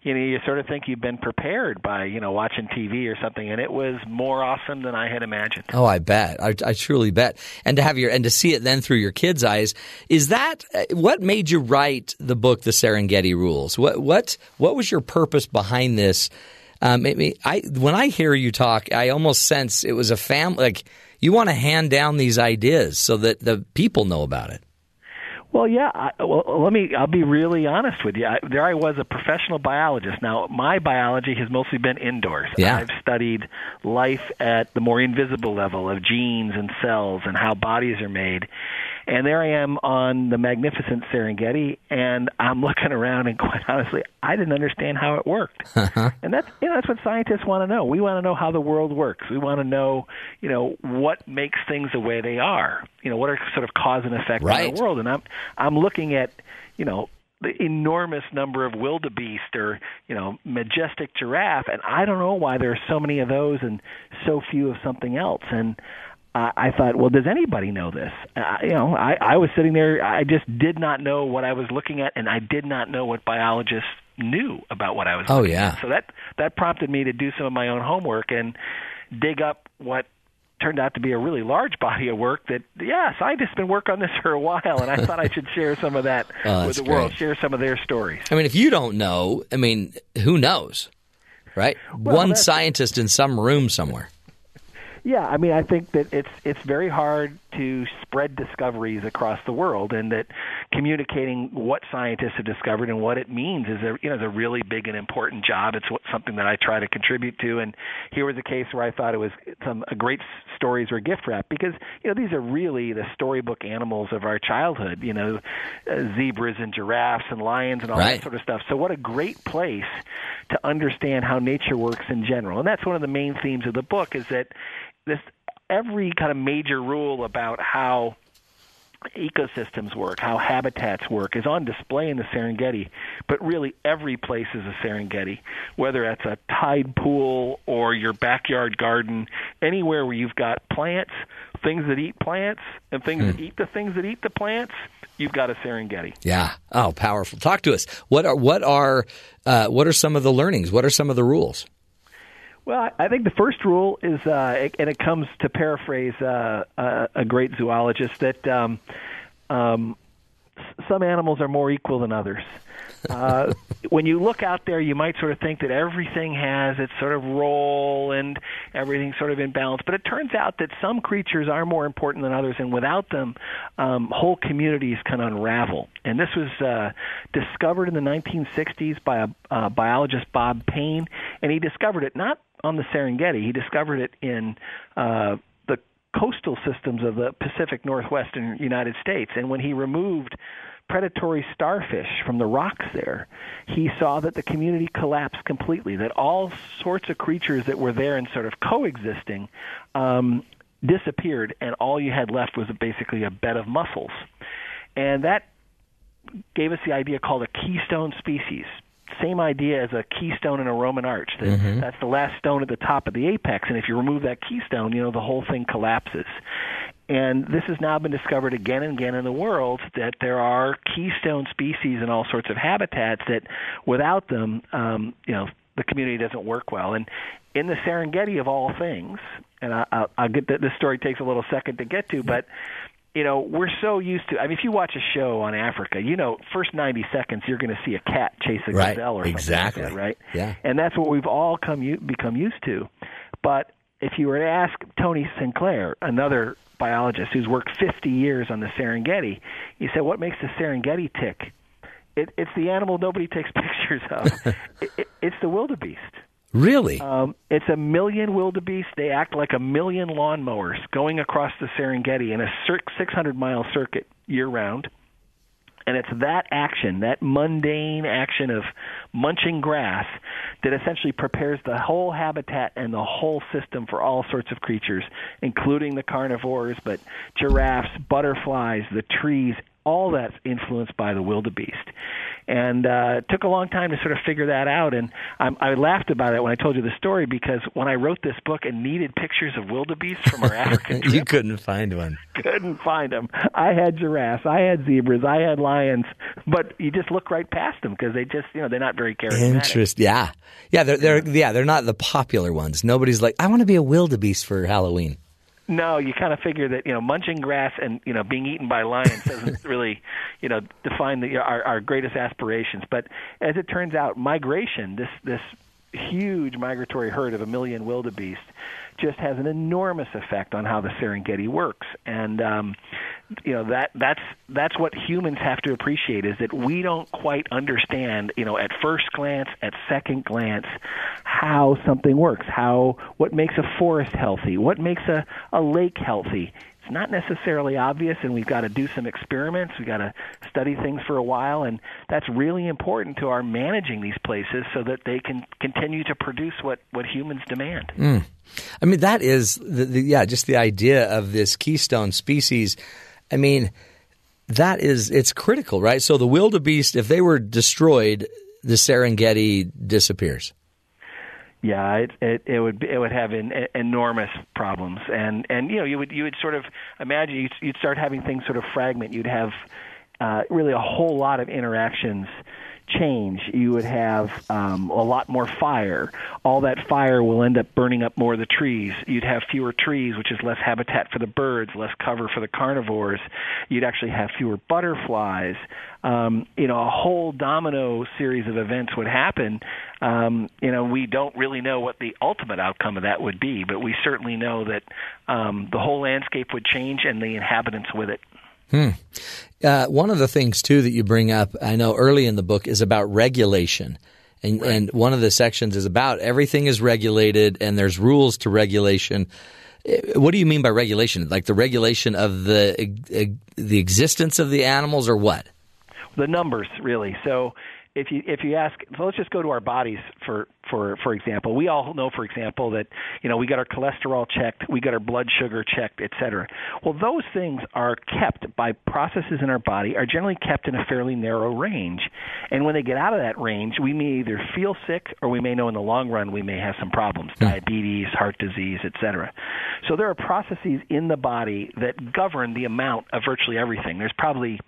you know, you sort of think you've been prepared by you know watching TV or something, and it was more awesome than I had imagined. Oh, I bet. I, I truly bet. And to have your and to see it then through your kids' eyes is that uh, what made you write the book, The Serengeti Rules? What what what was your purpose behind this? Um, I, mean, I when I hear you talk, I almost sense it was a family. Like you want to hand down these ideas so that the people know about it. Well, yeah. I, well, let me. I'll be really honest with you. I, there, I was a professional biologist. Now, my biology has mostly been indoors. Yeah. I've studied life at the more invisible level of genes and cells and how bodies are made. And there I am on the magnificent Serengeti, and I'm looking around, and quite honestly, I didn't understand how it worked. Uh-huh. And that's you know that's what scientists want to know. We want to know how the world works. We want to know you know what makes things the way they are. You know what are sort of cause and effect in the world. And I'm I'm looking at you know the enormous number of wildebeest or you know majestic giraffe, and I don't know why there are so many of those and so few of something else. And I thought, well, does anybody know this? Uh, you know, I, I was sitting there. I just did not know what I was looking at, and I did not know what biologists knew about what I was. Oh, looking yeah. At. So that that prompted me to do some of my own homework and dig up what turned out to be a really large body of work that yeah scientists been working on this for a while and i thought i should share some of that Oh, with the world share some of their stories I mean, if you don't know, I mean, who knows, right? Well, One scientist in some room somewhere. Yeah, I mean, I think that it's it's very hard to spread discoveries across the world, and that communicating what scientists have discovered and what it means is a you know is a really big and important job. It's what, something that I try to contribute to, and here was a case where I thought it was some a great stories were gift wrap because you know these are really the storybook animals of our childhood. You know, uh, zebras and giraffes and lions and all Right. that sort of stuff. So what a great place to understand how nature works in general, and that's one of the main themes of the book is that this every kind of major rule about how ecosystems work, how habitats work, is on display in the Serengeti. But really, every place is a Serengeti, whether that's a tide pool or your backyard garden, anywhere where you've got plants, things that eat plants, and things that eat the things that eat the plants. You've got a Serengeti. Yeah. Oh, powerful. Talk to us. What are what are uh, what are some of the learnings? What are some of the rules? Well, I- think the first rule is, uh, and it comes to paraphrase uh, a great zoologist, that um, um, some animals are more equal than others. Uh, when you look out there, you might sort of think that everything has its sort of role and everything's sort of in balance. But it turns out that some creatures are more important than others, and without them, um, whole communities can unravel. And this was uh, discovered in the 1960s by a uh, biologist, Bob Paine, and he discovered it not on the Serengeti. He discovered it in uh, the coastal systems of the Pacific Northwestern United States. And when he removed predatory starfish from the rocks there, he saw that the community collapsed completely, that all sorts of creatures that were there and sort of coexisting um, disappeared, and all you had left was basically a bed of mussels. And that gave us the idea called a keystone species. Same idea as a keystone in a Roman arch. That, Mhm. That's the last stone at the top of the apex, and if you remove that keystone, you know the whole thing collapses. And this has now been discovered again and again in the world that there are keystone species in all sorts of habitats that, without them, um, you know, the community doesn't work well. And in the Serengeti of all things, and I, I'll, I'll get that this story takes a little second to get to, but you know, we're so used to. I mean, if you watch a show on Africa, you know, first ninety seconds you're going to see a cat chase a Right, gazelle or something exactly. like that, right? Yeah. and that's what we've all come become used to. But if you were to ask Tony Sinclair, another biologist who's worked 50 years on the Serengeti, you said, "What makes the Serengeti tick?" It, it's the animal nobody takes pictures of. it, it, it's the wildebeest. Really? Um, it's a million wildebeest. They act like a million lawnmowers going across the Serengeti in a cir- 600 mile circuit year round. And it's that action, that mundane action of munching grass, that essentially prepares the whole habitat and the whole system for all sorts of creatures, including the carnivores, but giraffes, butterflies, the trees, all that's influenced by the wildebeest. And uh, it took a long time to sort of figure that out. And I, I laughed about it when I told you the story because when I wrote this book and needed pictures of wildebeest from our African trip, you couldn't find one. couldn't find them. I had giraffes, I had zebras, I had lions, but you just look right past them because they just, you know, they're not very charismatic. Interest, yeah, yeah, they're they're yeah, they're not the popular ones. Nobody's like, I want to be a wildebeest for Halloween. No, you kind of figure that you know munching grass and you know being eaten by lions doesn't really you know define the, our, our greatest aspirations. But as it turns out, migration this this huge migratory herd of a million wildebeest just has an enormous effect on how the Serengeti works, and um, you know that that's that's what humans have to appreciate is that we don't quite understand, you know, at first glance, at second glance, how something works, how what makes a forest healthy, what makes a, a lake healthy. Not necessarily obvious, and we've got to do some experiments. We've got to study things for a while, and that's really important to our managing these places so that they can continue to produce what, what humans demand. Mm. I mean, that is, the, the, yeah, just the idea of this keystone species. I mean, that is, it's critical, right? So the wildebeest, if they were destroyed, the Serengeti disappears. Yeah, it it, it would it would have an, enormous problems, and and you know you would you would sort of imagine you'd, you'd start having things sort of fragment. You'd have uh, really a whole lot of interactions change. You would have um, a lot more fire. All that fire will end up burning up more of the trees. You'd have fewer trees, which is less habitat for the birds, less cover for the carnivores. You'd actually have fewer butterflies. Um, you know, a whole domino series of events would happen. Um, you know, we don't really know what the ultimate outcome of that would be, but we certainly know that um, the whole landscape would change and the inhabitants with it. Hmm. Uh, one of the things too that you bring up, I know early in the book, is about regulation. And, right. and one of the sections is about everything is regulated and there's rules to regulation. Uh, what do you mean by regulation? Like the regulation of the the existence of the animals, or what? The numbers, really. So if you if you ask, so let's just go to our bodies for for for example. We all know, for example, that you know we got our cholesterol checked, we got our blood sugar checked, et cetera. Well, those things are kept by processes in our body are generally kept in a fairly narrow range, and when they get out of that range, we may either feel sick or we may know in the long run we may have some problems, diabetes, heart disease, et cetera. So there are processes in the body that govern the amount of virtually everything. There's probably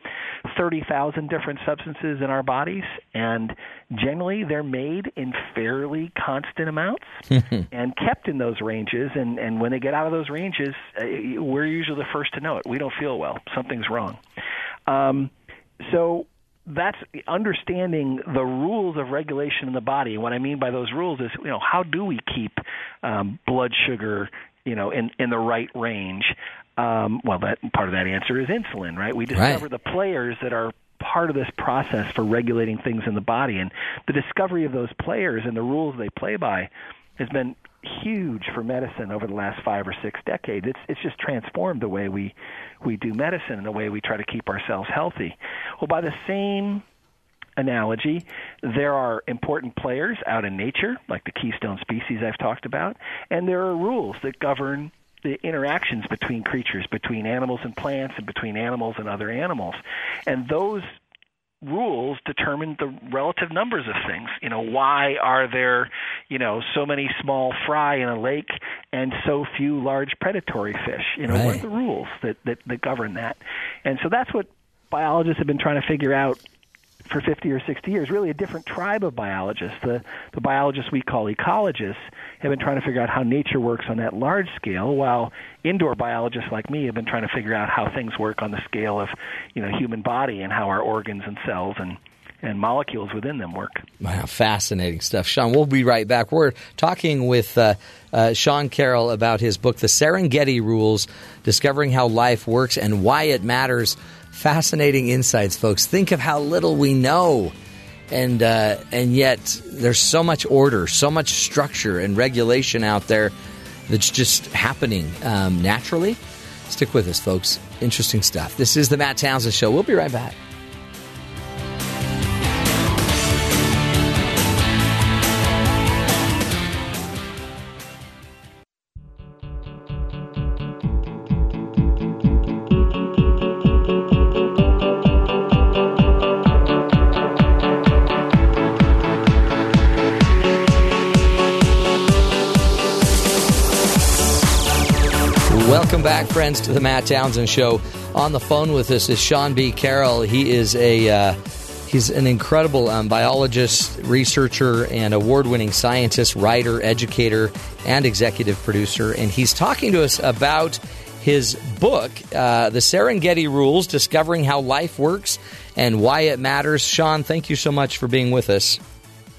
30,000 different substances in our bodies, and generally they're made in fairly constant amounts and kept in those ranges. And, and when they get out of those ranges, uh, we're usually the first to know it. We don't feel well. Something's wrong. Um, so that's understanding the rules of regulation in the body. And what I mean by those rules is, you know, how do we keep um, blood sugar, you know, in in the right range? Um, well, that part of that answer is insulin, right? We discover right. the players that are part of this process for regulating things in the body, and the discovery of those players and the rules they play by has been huge for medicine over the last five or six decades. It's it's just transformed the way we we do medicine and the way we try to keep ourselves healthy. Well, by the same analogy, there are important players out in nature, like the keystone species I've talked about, and there are rules that govern the interactions between creatures, between animals and plants, and between animals and other animals. And those rules determine the relative numbers of things. You know, why are there, you know, so many small fry in a lake and so few large predatory fish? You know, right. what are the rules that, that, that govern that? And so that's what biologists have been trying to figure out for 50 or 60 years, really a different tribe of biologists. The, the biologists we call ecologists have been trying to figure out how nature works on that large scale, while indoor biologists like me have been trying to figure out how things work on the scale of, you know, human body and how our organs and cells and and molecules within them work. Wow, fascinating stuff. Sean, we'll be right back. We're talking with uh, uh, Sean Carroll about his book, The Serengeti Rules Discovering How Life Works and Why It Matters fascinating insights, folks. Think of how little we know, and uh, and yet there's so much order, so much structure and regulation out there that's just happening um, naturally. Stick with us, folks. Interesting stuff. This is the Matt Townsend Show. We'll be right back. Friends, to the Matt Townsend Show. On the phone with us is Sean B. Carroll. He is a uh, he's an incredible um, biologist, researcher, and award-winning scientist, writer, educator, and executive producer. And he's talking to us about his book, uh, "The Serengeti Rules: Discovering How Life Works and Why It Matters." Sean, thank you so much for being with us.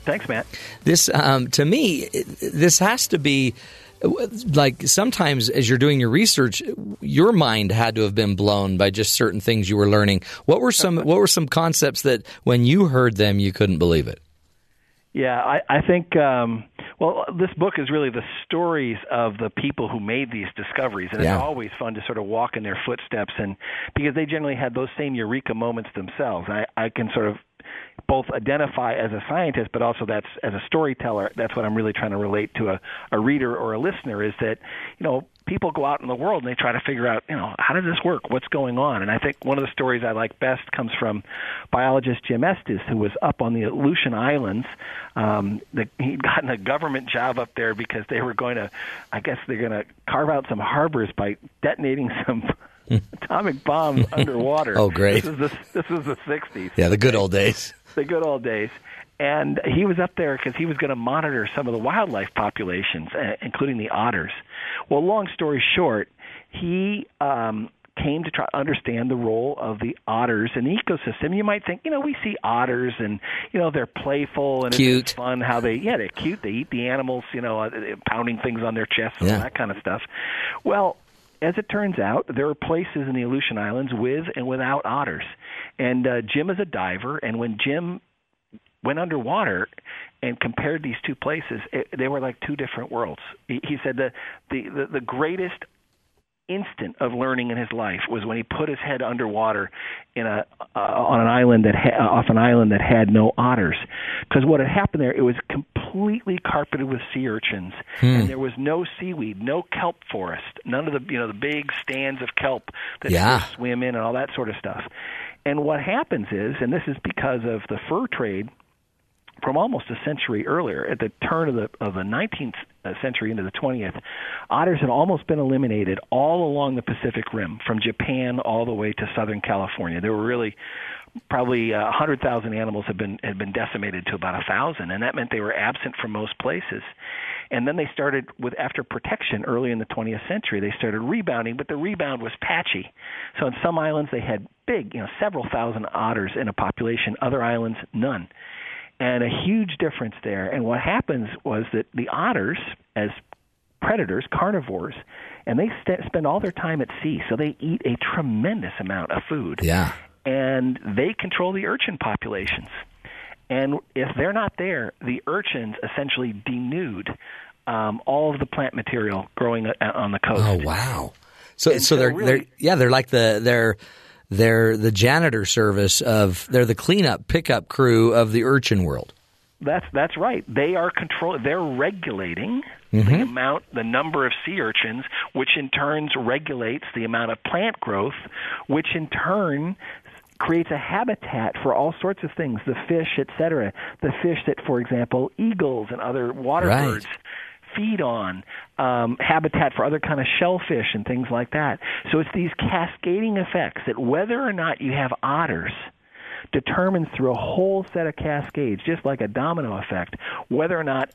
Thanks, Matt. This, um, to me, this has to be like sometimes as you're doing your research, your mind had to have been blown by just certain things you were learning. What were some What were some concepts that when you heard them you couldn't believe it? Yeah, I, I think. Um, well, this book is really the stories of the people who made these discoveries, and Yeah. it's always fun to sort of walk in their footsteps, and because they generally had those same eureka moments themselves. I, I can sort of both identify as a scientist, but also that's as a storyteller. That's what I'm really trying to relate to a, a reader or a listener is that you know people go out in the world and they try to figure out you know how does this work, what's going on, and I think one of the stories I like best comes from biologist Jim Estes, who was up on the Aleutian Islands. Um, the, he'd gotten a government job up there because they were going to, I guess they're going to carve out some harbors by detonating some atomic bombs underwater. Oh, great. This is the, this is the 60s Yeah, the good old days. The good old days. And he was up there because he was going to monitor some of the wildlife populations, uh, including the otters. Well, long story short, he um, came to try to understand the role of the otters in the ecosystem. You might think, you know, we see otters and you know they're playful and Cute. it's fun how they yeah they're cute. They eat the animals, you know, uh, pounding things on their chests and Yeah. all that kind of stuff. Well, as it turns out, there are places in the Aleutian Islands with and without otters. And uh, Jim is a diver, and when Jim went underwater and compared these two places, it, they were like two different worlds. He, he said that the, the the greatest instant of learning in his life was when he put his head underwater in a uh, on an island that ha- off an island that had no otters because what had happened there it was completely carpeted with sea urchins Hmm. and there was no seaweed no kelp forest none of the you know the big stands of kelp that Yeah. swim in and all that sort of stuff and what happens is and this is because of the fur trade from almost a century earlier, at the turn of the of the 19th century into the 20th, otters had almost been eliminated all along the Pacific Rim, from Japan all the way to Southern California. There were really probably uh, 100,000 animals had been had been decimated to about a thousand, and that meant they were absent from most places. And then they started with after protection early in the 20th century, they started rebounding, but the rebound was patchy. So on some islands they had big, you know, several thousand otters in a population, other islands none and a huge difference there. And what happens was that the otters, as predators, carnivores, and they st- spend all their time at sea, so they eat a tremendous amount of food. Yeah. And they control the urchin populations. And if they're not there, the urchins essentially denude um, all of the plant material growing uh, on the coast. Oh wow! So And so they're really- they're yeah they're like the they're they're the janitor service of they're the cleanup pickup crew of the urchin world. That's that's right. They are control. They're regulating Mhm. the amount, the number of sea urchins, which in turn regulates the amount of plant growth, which in turn creates a habitat for all sorts of things, the fish, etc. The fish that, for example, eagles and other water Right. birds feed on, um, habitat for other kind of shellfish and things like that. So it's these cascading effects that whether or not you have otters determines through a whole set of cascades, just like a domino effect, whether or not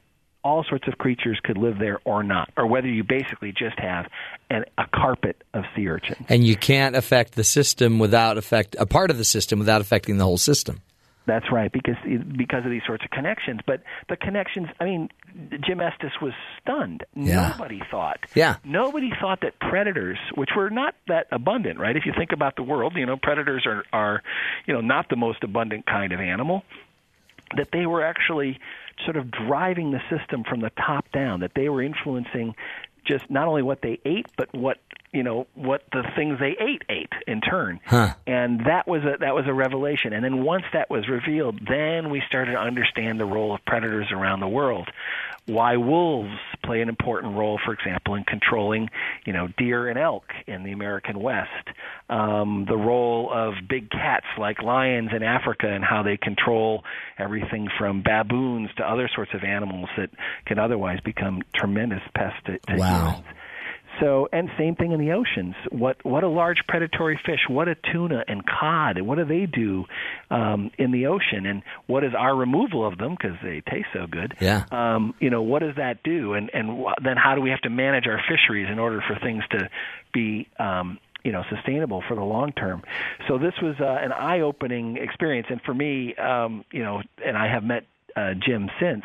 all sorts of creatures could live there or not, or whether you basically just have an, a carpet of sea urchins. And you can't affect the system without affect a part of the system without affecting the whole system. That's right, because because of these sorts of connections. But the connections, I mean, Jim Estes was stunned. Yeah. Nobody thought. Yeah. Nobody thought that predators, which were not that abundant, right? If you think about the world, you know, predators are are, you know, not the most abundant kind of animal. That they were actually sort of driving the system from the top down. That they were influencing just not only what they ate, but what you know what the things they ate ate in turn Huh. and that was a that was a revelation and then once that was revealed then we started to understand the role of predators around the world why wolves play an important role for example in controlling you know deer and elk in the American West um the role of big cats like lions in Africa and how they control everything from baboons to other sorts of animals that can otherwise become tremendous pests to, to Wow. humans So, and same thing in the oceans. What what a large predatory fish? What a tuna and cod? And what do they do um, in the ocean? And what is our removal of them because they taste so good? Yeah. Um, you know, what does that do? And and then how do we have to manage our fisheries in order for things to be um, you know sustainable for the long term. So this was uh, an eye-opening experience, and for me, um, you know, and I have met uh, Jim since.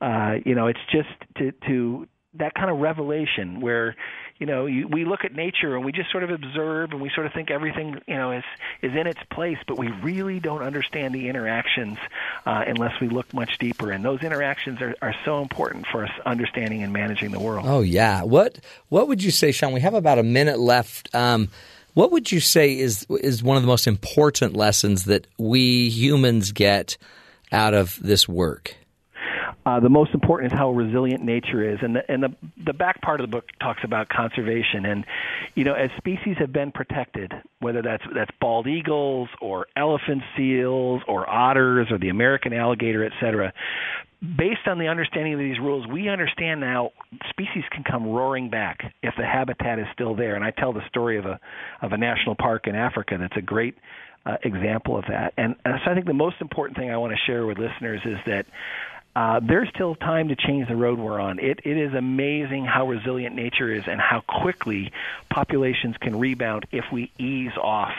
Uh, you know, it's just to to that kind of revelation where you know you, we look at nature and we just sort of observe and we sort of think everything you know is is in its place but we really don't understand the interactions uh, unless we look much deeper and those interactions are, are so important for us understanding and managing the world Oh yeah. What what would you say, Sean? We have about a minute left. Um, what would you say is is one of the most important lessons that we humans get out of this work? Uh, the most important is how resilient nature is, and the, and the the back part of the book talks about conservation. And you know, as species have been protected, whether that's that's bald eagles or elephant seals or otters or the American alligator, et cetera, based on the understanding of these rules, we understand now species can come roaring back if the habitat is still there. And I tell the story of a of a national park in Africa that's a great uh, example of that. And uh, so I think the most important thing I want to share with listeners is that uh, there's still time to change the road we're on. It, it is amazing how resilient nature is and how quickly populations can rebound if we ease off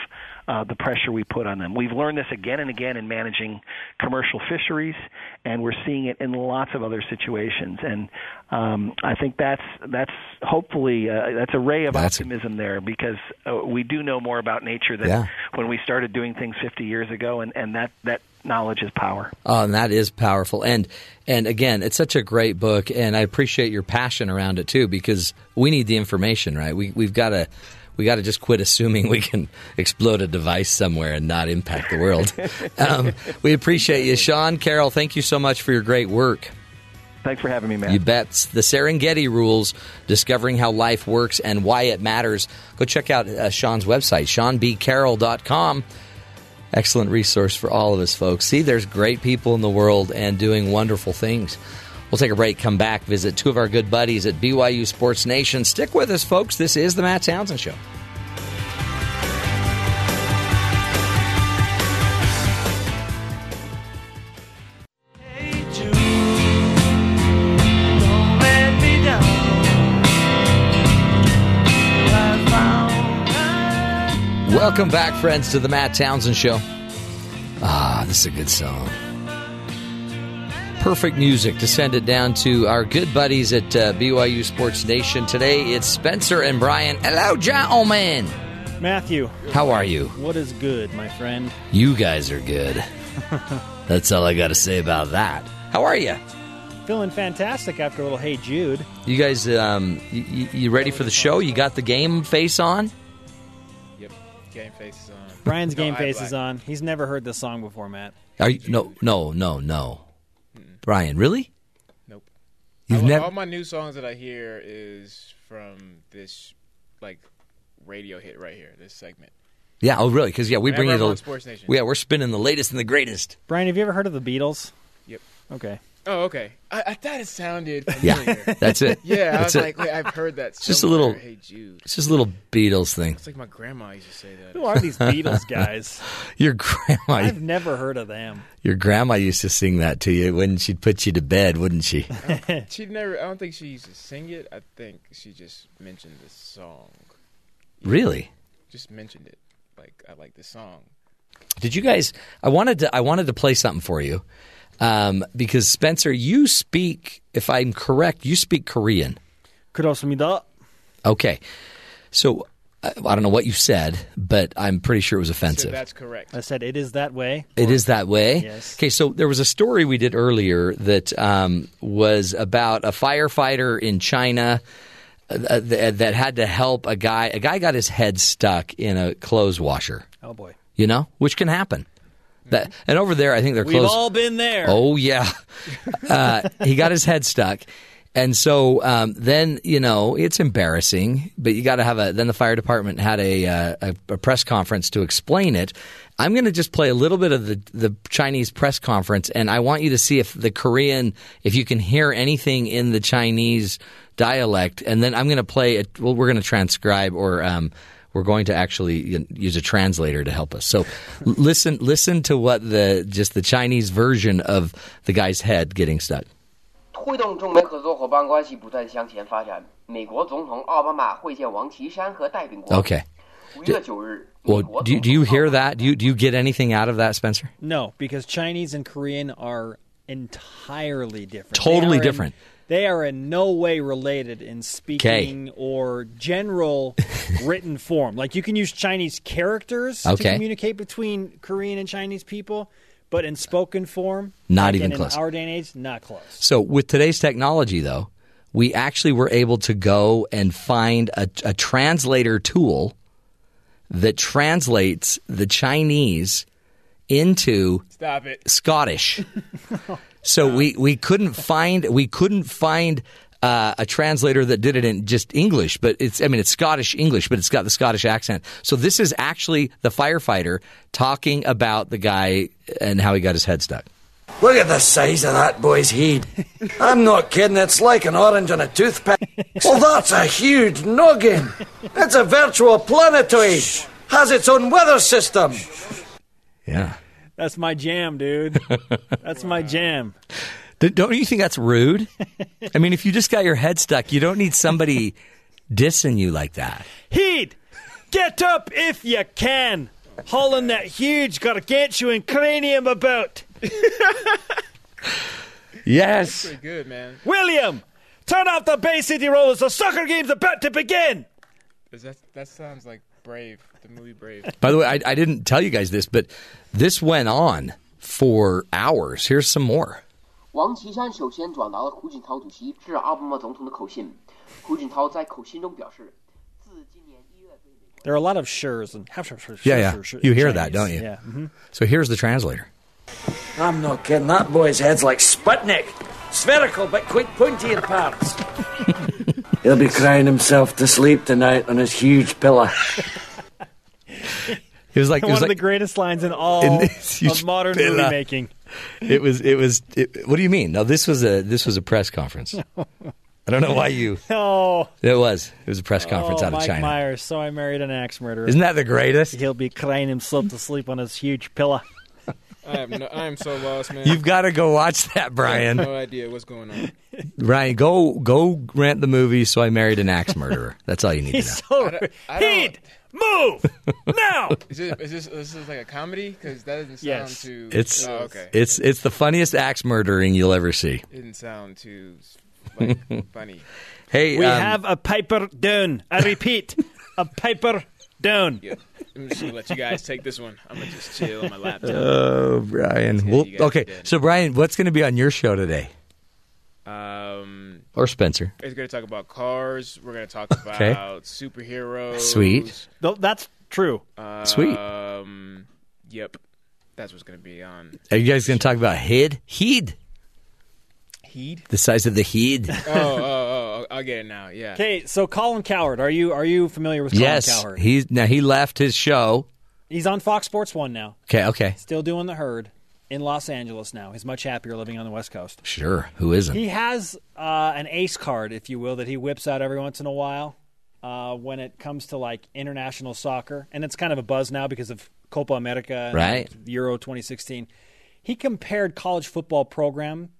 uh, the pressure we put on them. We've learned this again and again in managing commercial fisheries, and we're seeing it in lots of other situations. And um, I think that's that's hopefully uh, that's a ray of That's- optimism there because uh, we do know more about nature than Yeah. when we started doing things 50 years ago, and, and that that knowledge is power. Oh, and that is powerful. And and again, it's such a great book, and I appreciate your passion around it too, because we need the information, right? We we've got to we got to just quit assuming we can explode a device somewhere and not impact the world. um, we appreciate you, Sean Carroll. Thank you so much for your great work. Thanks for having me, man. You bet. The Serengeti Rules, discovering how life works and why it matters. Go check out uh, Sean's website, seanbcarroll.com. Excellent resource for all of us, folks. See, there's great people in the world and doing wonderful things. We'll take a break, come back, visit two of our good buddies at BYU Sports Nation. Stick with us, folks. This is the Matt Townsend Show. Welcome back, friends, to the Matt Townsend Show. Ah, this is a good song. Perfect music to send it down to our good buddies at uh, BYU Sports Nation. Today it's Spencer and Brian. Hello, gentlemen. Matthew. How are you? What is good, my friend? You guys are good. That's all I got to say about that. How are you? Feeling fantastic after a little Hey Jude. You guys, um, you, you you ready for the show? You got the game face on? Yep. Game face is on. Brian's No, game face black. is on. He's never heard this song before, Matt. Are you? No, no, no, no. Brian, really? Nope. You've all, never. all my new songs that I hear is from this like radio hit right here. This segment. Yeah. Oh, really? Because yeah, we bring you Whenever the. on Sports Nation. Yeah, we're spinning the latest and the greatest. Brian, have you ever heard of the Beatles? Yep. Okay. Oh, okay. I, I thought it sounded Yeah, that's it. Yeah, That's I was it. like, wait, I've heard that. It's just a little. Hey Jude. It's just a little Beatles thing. It's like my grandma used to say that. Who are these Beatles guys? Your grandma. I've never heard of them. Your grandma used to sing that to you when she'd put you to bed, wouldn't she? Oh, she never. I don't think she used to sing it. I think she just mentioned the song. really? Just mentioned it. Like I like the song. Did you guys? I wanted to. I wanted to play something for you, um, because Spencer, you speak. If I'm correct, you speak Korean. 그렇습니다. Okay, so I, I don't know what you said, but I'm pretty sure it was offensive. that's correct. I said it is that way. It is that way. Yes. Okay, so there was a story we did earlier that um, was about a firefighter in China uh, th- that had to help a guy. A guy got his head stuck in a clothes washer. Oh boy. You know, which can happen. That and over there, I think they're We've all been there. Oh yeah, uh, he got his head stuck, And so um, then you know it's embarrassing, but you got to have a. Then the fire department had a, uh, a a press conference to explain it. I'm going to just play a little bit of the the Chinese press conference, and I want you to see if the Korean, if you can hear anything in the Chinese dialect, and then I'm going to play it. Well, we're going to transcribe or. Um, we're going to actually you know, use a translator to help us. So, l- listen, listen to what the just the Chinese version of the guy's head getting stuck. 推动中美合作伙伴关系不断向前发展，美国总统奥巴马会见王岐山和戴秉国。 Okay. 五月九日， Well, do you, do you hear that? Do you do you get anything out of that, Spencer? No, because Chinese and Korean are entirely different. Totally They are in- different. they are in no way related in speaking or general written form. Like you can use Chinese characters to communicate between Korean and Chinese people, but in spoken form, Not like even in close. our day and age, not close. So, with today's technology, though, we actually were able to go and find a, a translator tool that translates the Chinese into Stop it. Scottish. so we, we couldn't find we couldn't find uh, a translator that did it in just English, but it's I mean it's Scottish English, but it's got the Scottish accent. So this is actually the firefighter talking about the guy and how he got his head stuck. Look at the size of that boy's head. I'm not kidding, it's like an orange on a toothpick. Well, that's a huge noggin. It's a virtual planetoid. Has its own weather system. Yeah. That's my jam, dude. That's my jam. Don't you think that's rude? I mean, if you just got your head stuck, you don't need somebody dissing you like that. Heed, get up if you can. Hauling that huge gargantuan cranium about. Yes. Pretty good, man. William, turn off the Bay City Rollers. The soccer game's about to begin. Is that that sounds like Brave, the movie Brave. By the way, I, I didn't tell you guys this, but this went on for hours. Here's some more. 王岐山首先转达了胡锦涛主席致奥巴马总统的口信。胡锦涛在口信中表示， There are a lot of shurs and half shurs. Yeah, yeah. You hear that, don't you? Yeah. mhm. So here's the translator. I'm not kidding, that boy's head's like Sputnik. Spherical, but quite pointy in parts. He'll be crying himself to sleep tonight on his huge pillow. It was like it One was of like the greatest lines in all In this of modern villa. movie making. it was it was. It, what do you mean? No, this was a this was a press conference. I don't know why you. Oh, It was. It was a press conference oh, out of Mike China. Myers. So I married an axe murderer. Isn't that the greatest? He'll be crying himself to sleep on his huge pillow. I am no, I am so lost, man. You've got to go watch that, I have Brian. no idea what's going on. Brian, go go rent the movie. So I married an axe murderer. That's all you need to know. He's so I don't- I don't- Heed, move now. Is, it, is this this is like a comedy? Because that doesn't sound Yes. too. It's oh, okay. it's it's the funniest axe murdering you'll ever see. didn't sound too like, funny. Hey, We um, have a piper down. I repeat, a piper down. Yeah. I'm just gonna let you guys take this one. I'm gonna just chill on my laptop. Oh, Brian. Well, okay, did. so Brian, what's going to be on your show today, Um, or Spencer? it's gonna talk about cars. We're gonna talk about Okay. superheroes. Sweet. No, that's true. Sweet. Um, yep, that's what's gonna be on. Are you guys going to talk about head? Heed. Heed. The size of the heed. Oh, oh, oh! I'll get it now. Yeah. Okay, so Colin Cowherd, are you are you familiar with Colin yes. Cowherd? He's now he left his show. He's on Fox Sports One now. Okay. Okay. Still doing the herd in Los Angeles now. He's much happier living on the West Coast. Sure. Who isn't? He has uh, an ace card, if you will, that he whips out every once in a while uh, when it comes to like international soccer, and it's kind of a buzz now because of Copa America, and Right. Euro 2016. He compared college football program,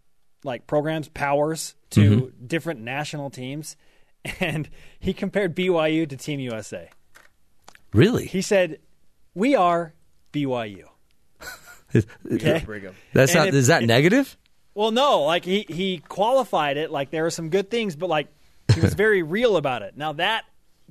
like programs, powers to Mm-hmm. different national teams, and he compared BYU to Team USA. really? He said, "We are BYU." Okay. That's And not. if- is that if- negative? Well, no, like he he qualified it like there were some good things, but like he was very real about it. Now that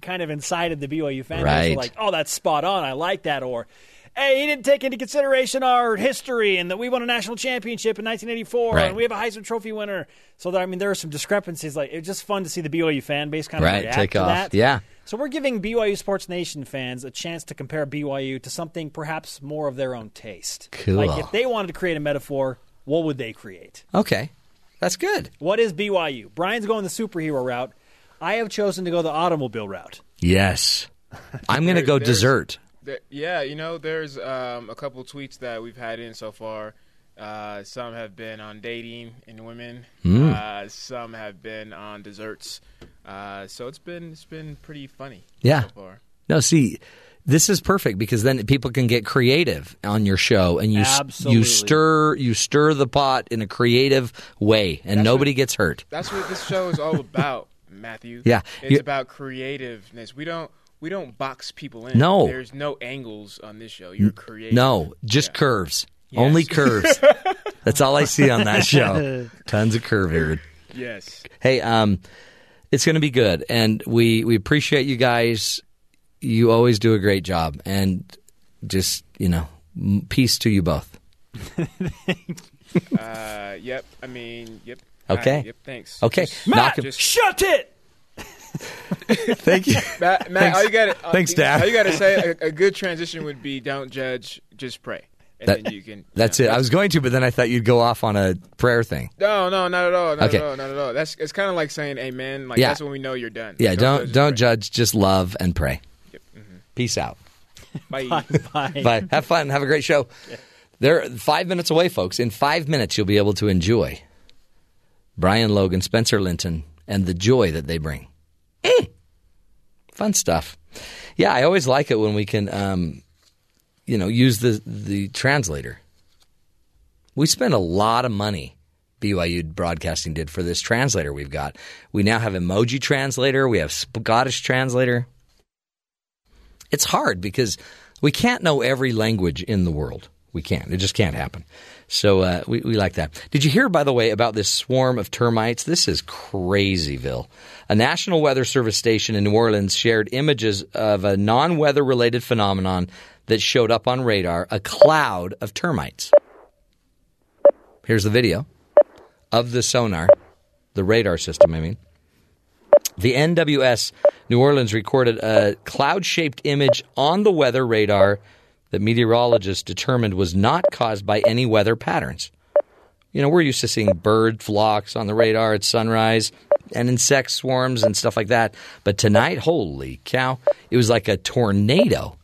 kind of incited the BYU fan base. Right. Like, oh, that's spot on. I like that. Or, hey, he didn't take into consideration our history and that we won a national championship in 1984 Right. and we have a Heisman Trophy winner. So that, I mean, there are some discrepancies. Like it's just fun to see the BYU fan base kind of Right, react take to off. that. Yeah. So we're giving BYU Sports Nation fans a chance to compare BYU to something perhaps more of their own taste. Cool. Like if they wanted to create a metaphor, what would they create? Okay. That's good. What is BYU? Brian's going the superhero route. I have chosen to go the automobile route. Yes. I'm going to go dessert. Yeah, you know, there's um, a couple tweets that we've had in so far. Uh, some have been on dating and women. Mm. Uh, some have been on desserts. Uh, so it's been it's been pretty funny. Yeah. So far. No, see, this is perfect because then people can get creative on your show, and you Absolutely. you stir you stir the pot in a creative way, and nobody gets hurt. That's what this show is all about, Matthew. Yeah, it's you- about creativeness. We don't we don't box people in. No. there's no angles on this show. You're creative. No, just curves. Only curves. That's all I see on that show. Tons of curve here. Yes. Hey, um, it's going to be good, and we we appreciate you guys. You always do a great job, and just you know, peace to you both. uh, yep. I mean, yep. Okay. Uh, yep. Thanks. Okay. Just- Knock him- just- Shut it. Thank you. Matt, Matt Thanks. all you got Thanks, Dad. All you got to say a, a good transition would be don't judge, just pray, and That- then you can. That's it. I was going to, but then I thought you'd go off on a prayer thing. No, no, not at all. Not Okay. at all. Not at all. That's it's kind of like saying amen. Like Yeah. that's when we know you're done. Yeah, don't judge, don't judge, just love and pray. Mm-hmm. Peace out. Bye. Bye. Bye. Have fun. Have a great show. They're five minutes away, folks. In five minutes, you'll be able to enjoy Brian Logan, Spencer Linton, and the joy that they bring. Mm. Fun stuff. Yeah, I always like it when we can, um, you know, use the the translator. We spend a lot of money. BYU Broadcasting did for this translator we've got. We now have emoji translator. We have Scottish translator. It's hard because we can't know every language in the world. We can't. It just can't happen. So uh, we, we like that. Did you hear, by the way, about this swarm of termites? This is crazyville. A National Weather Service station in New Orleans shared images of a non weather related phenomenon that showed up on radar a cloud of termites. Here's the video of the sonar, the radar system, I mean. The NWS New Orleans recorded a cloud shaped image on the weather radar that meteorologists determined was not caused by any weather patterns. You know, we're used to seeing bird flocks on the radar at sunrise and insect swarms and stuff like that. But tonight, holy cow, it was like a tornado.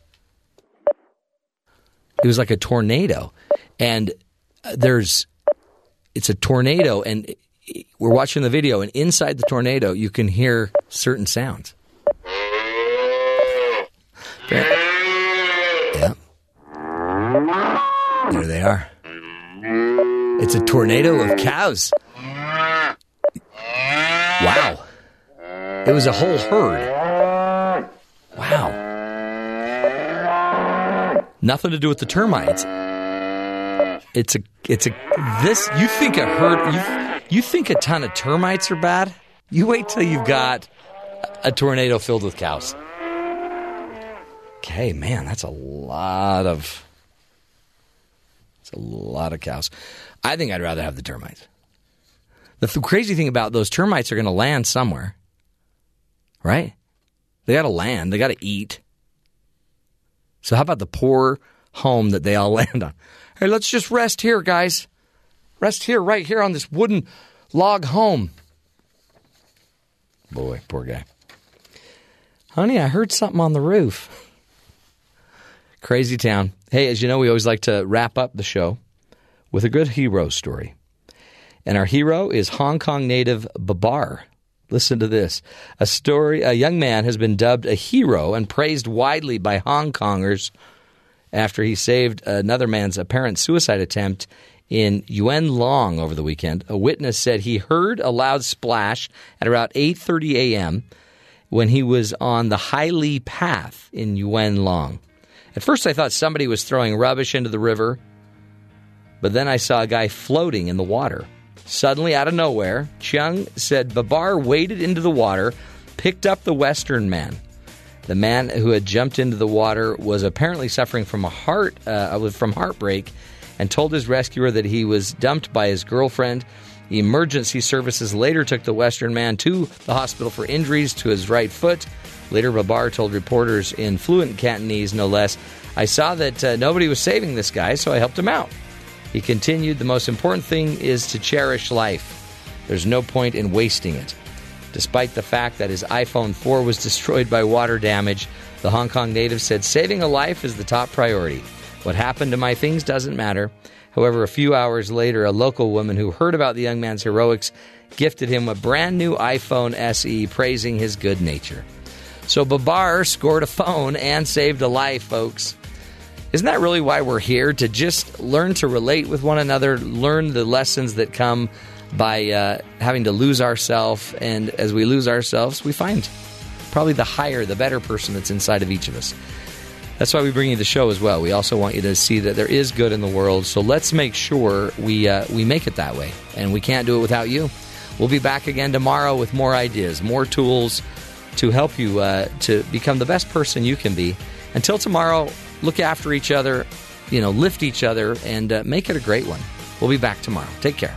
It was like a tornado. And uh, there's, it's a tornado, and we're watching the video, and inside the tornado, you can hear certain sounds. Yeah. There they are. It's a tornado of cows. Wow. It was a whole herd. Wow. Nothing to do with the termites. It's a it's a this you think a herd you you think a ton of termites are bad? You wait till you've got a tornado filled with cows. Okay, man, that's a lot of it's a lot of cows. I think I'd rather have the termites. The th- crazy thing about those termites are going to land somewhere, right? They got to land. They got to eat. So how about the poor home that they all land on? Hey, let's just rest here, guys. Rest here, right here on this wooden log home. Boy, poor guy. Honey, I heard something on the roof. Crazy town. Hey, as you know, we always like to wrap up the show with a good hero story. And our hero is Hong Kong native Babar. Listen to this. A story a young man has been dubbed a hero and praised widely by Hong Kongers after he saved another man's apparent suicide attempt in Yuen Long over the weekend. A witness said he heard a loud splash at around 8:30 a.m. when he was on the Hai Path in Yuen Long. At first I thought somebody was throwing rubbish into the river, but then I saw a guy floating in the water. Suddenly, out of nowhere, Chung said Babar waded into the water, picked up the Western man. The man who had jumped into the water was apparently suffering from a heart uh, from heartbreak, and told his rescuer that he was dumped by his girlfriend. Emergency services later took the Western man to the hospital for injuries to his right foot. Later, Babar told reporters in fluent Cantonese, no less, I saw that uh, nobody was saving this guy, so I helped him out. He continued, The most important thing is to cherish life. There's no point in wasting it. Despite the fact that his iPhone 4 was destroyed by water damage, the Hong Kong native said saving a life is the top priority. What happened to my things doesn't matter. However, a few hours later, a local woman who heard about the young man's heroics gifted him a brand new iPhone SE, praising his good nature. So Babar scored a phone and saved a life, folks. Isn't that really why we're here? To just learn to relate with one another, learn the lessons that come by uh, having to lose ourselves. And as we lose ourselves, we find probably the higher, the better person that's inside of each of us. That's why we bring you the show as well. We also want you to see that there is good in the world. So let's make sure we uh, we make it that way, and we can't do it without you. We'll be back again tomorrow with more ideas, more tools to help you uh, to become the best person you can be. Until tomorrow, look after each other, you know, lift each other, and uh, make it a great one. We'll be back tomorrow. Take care.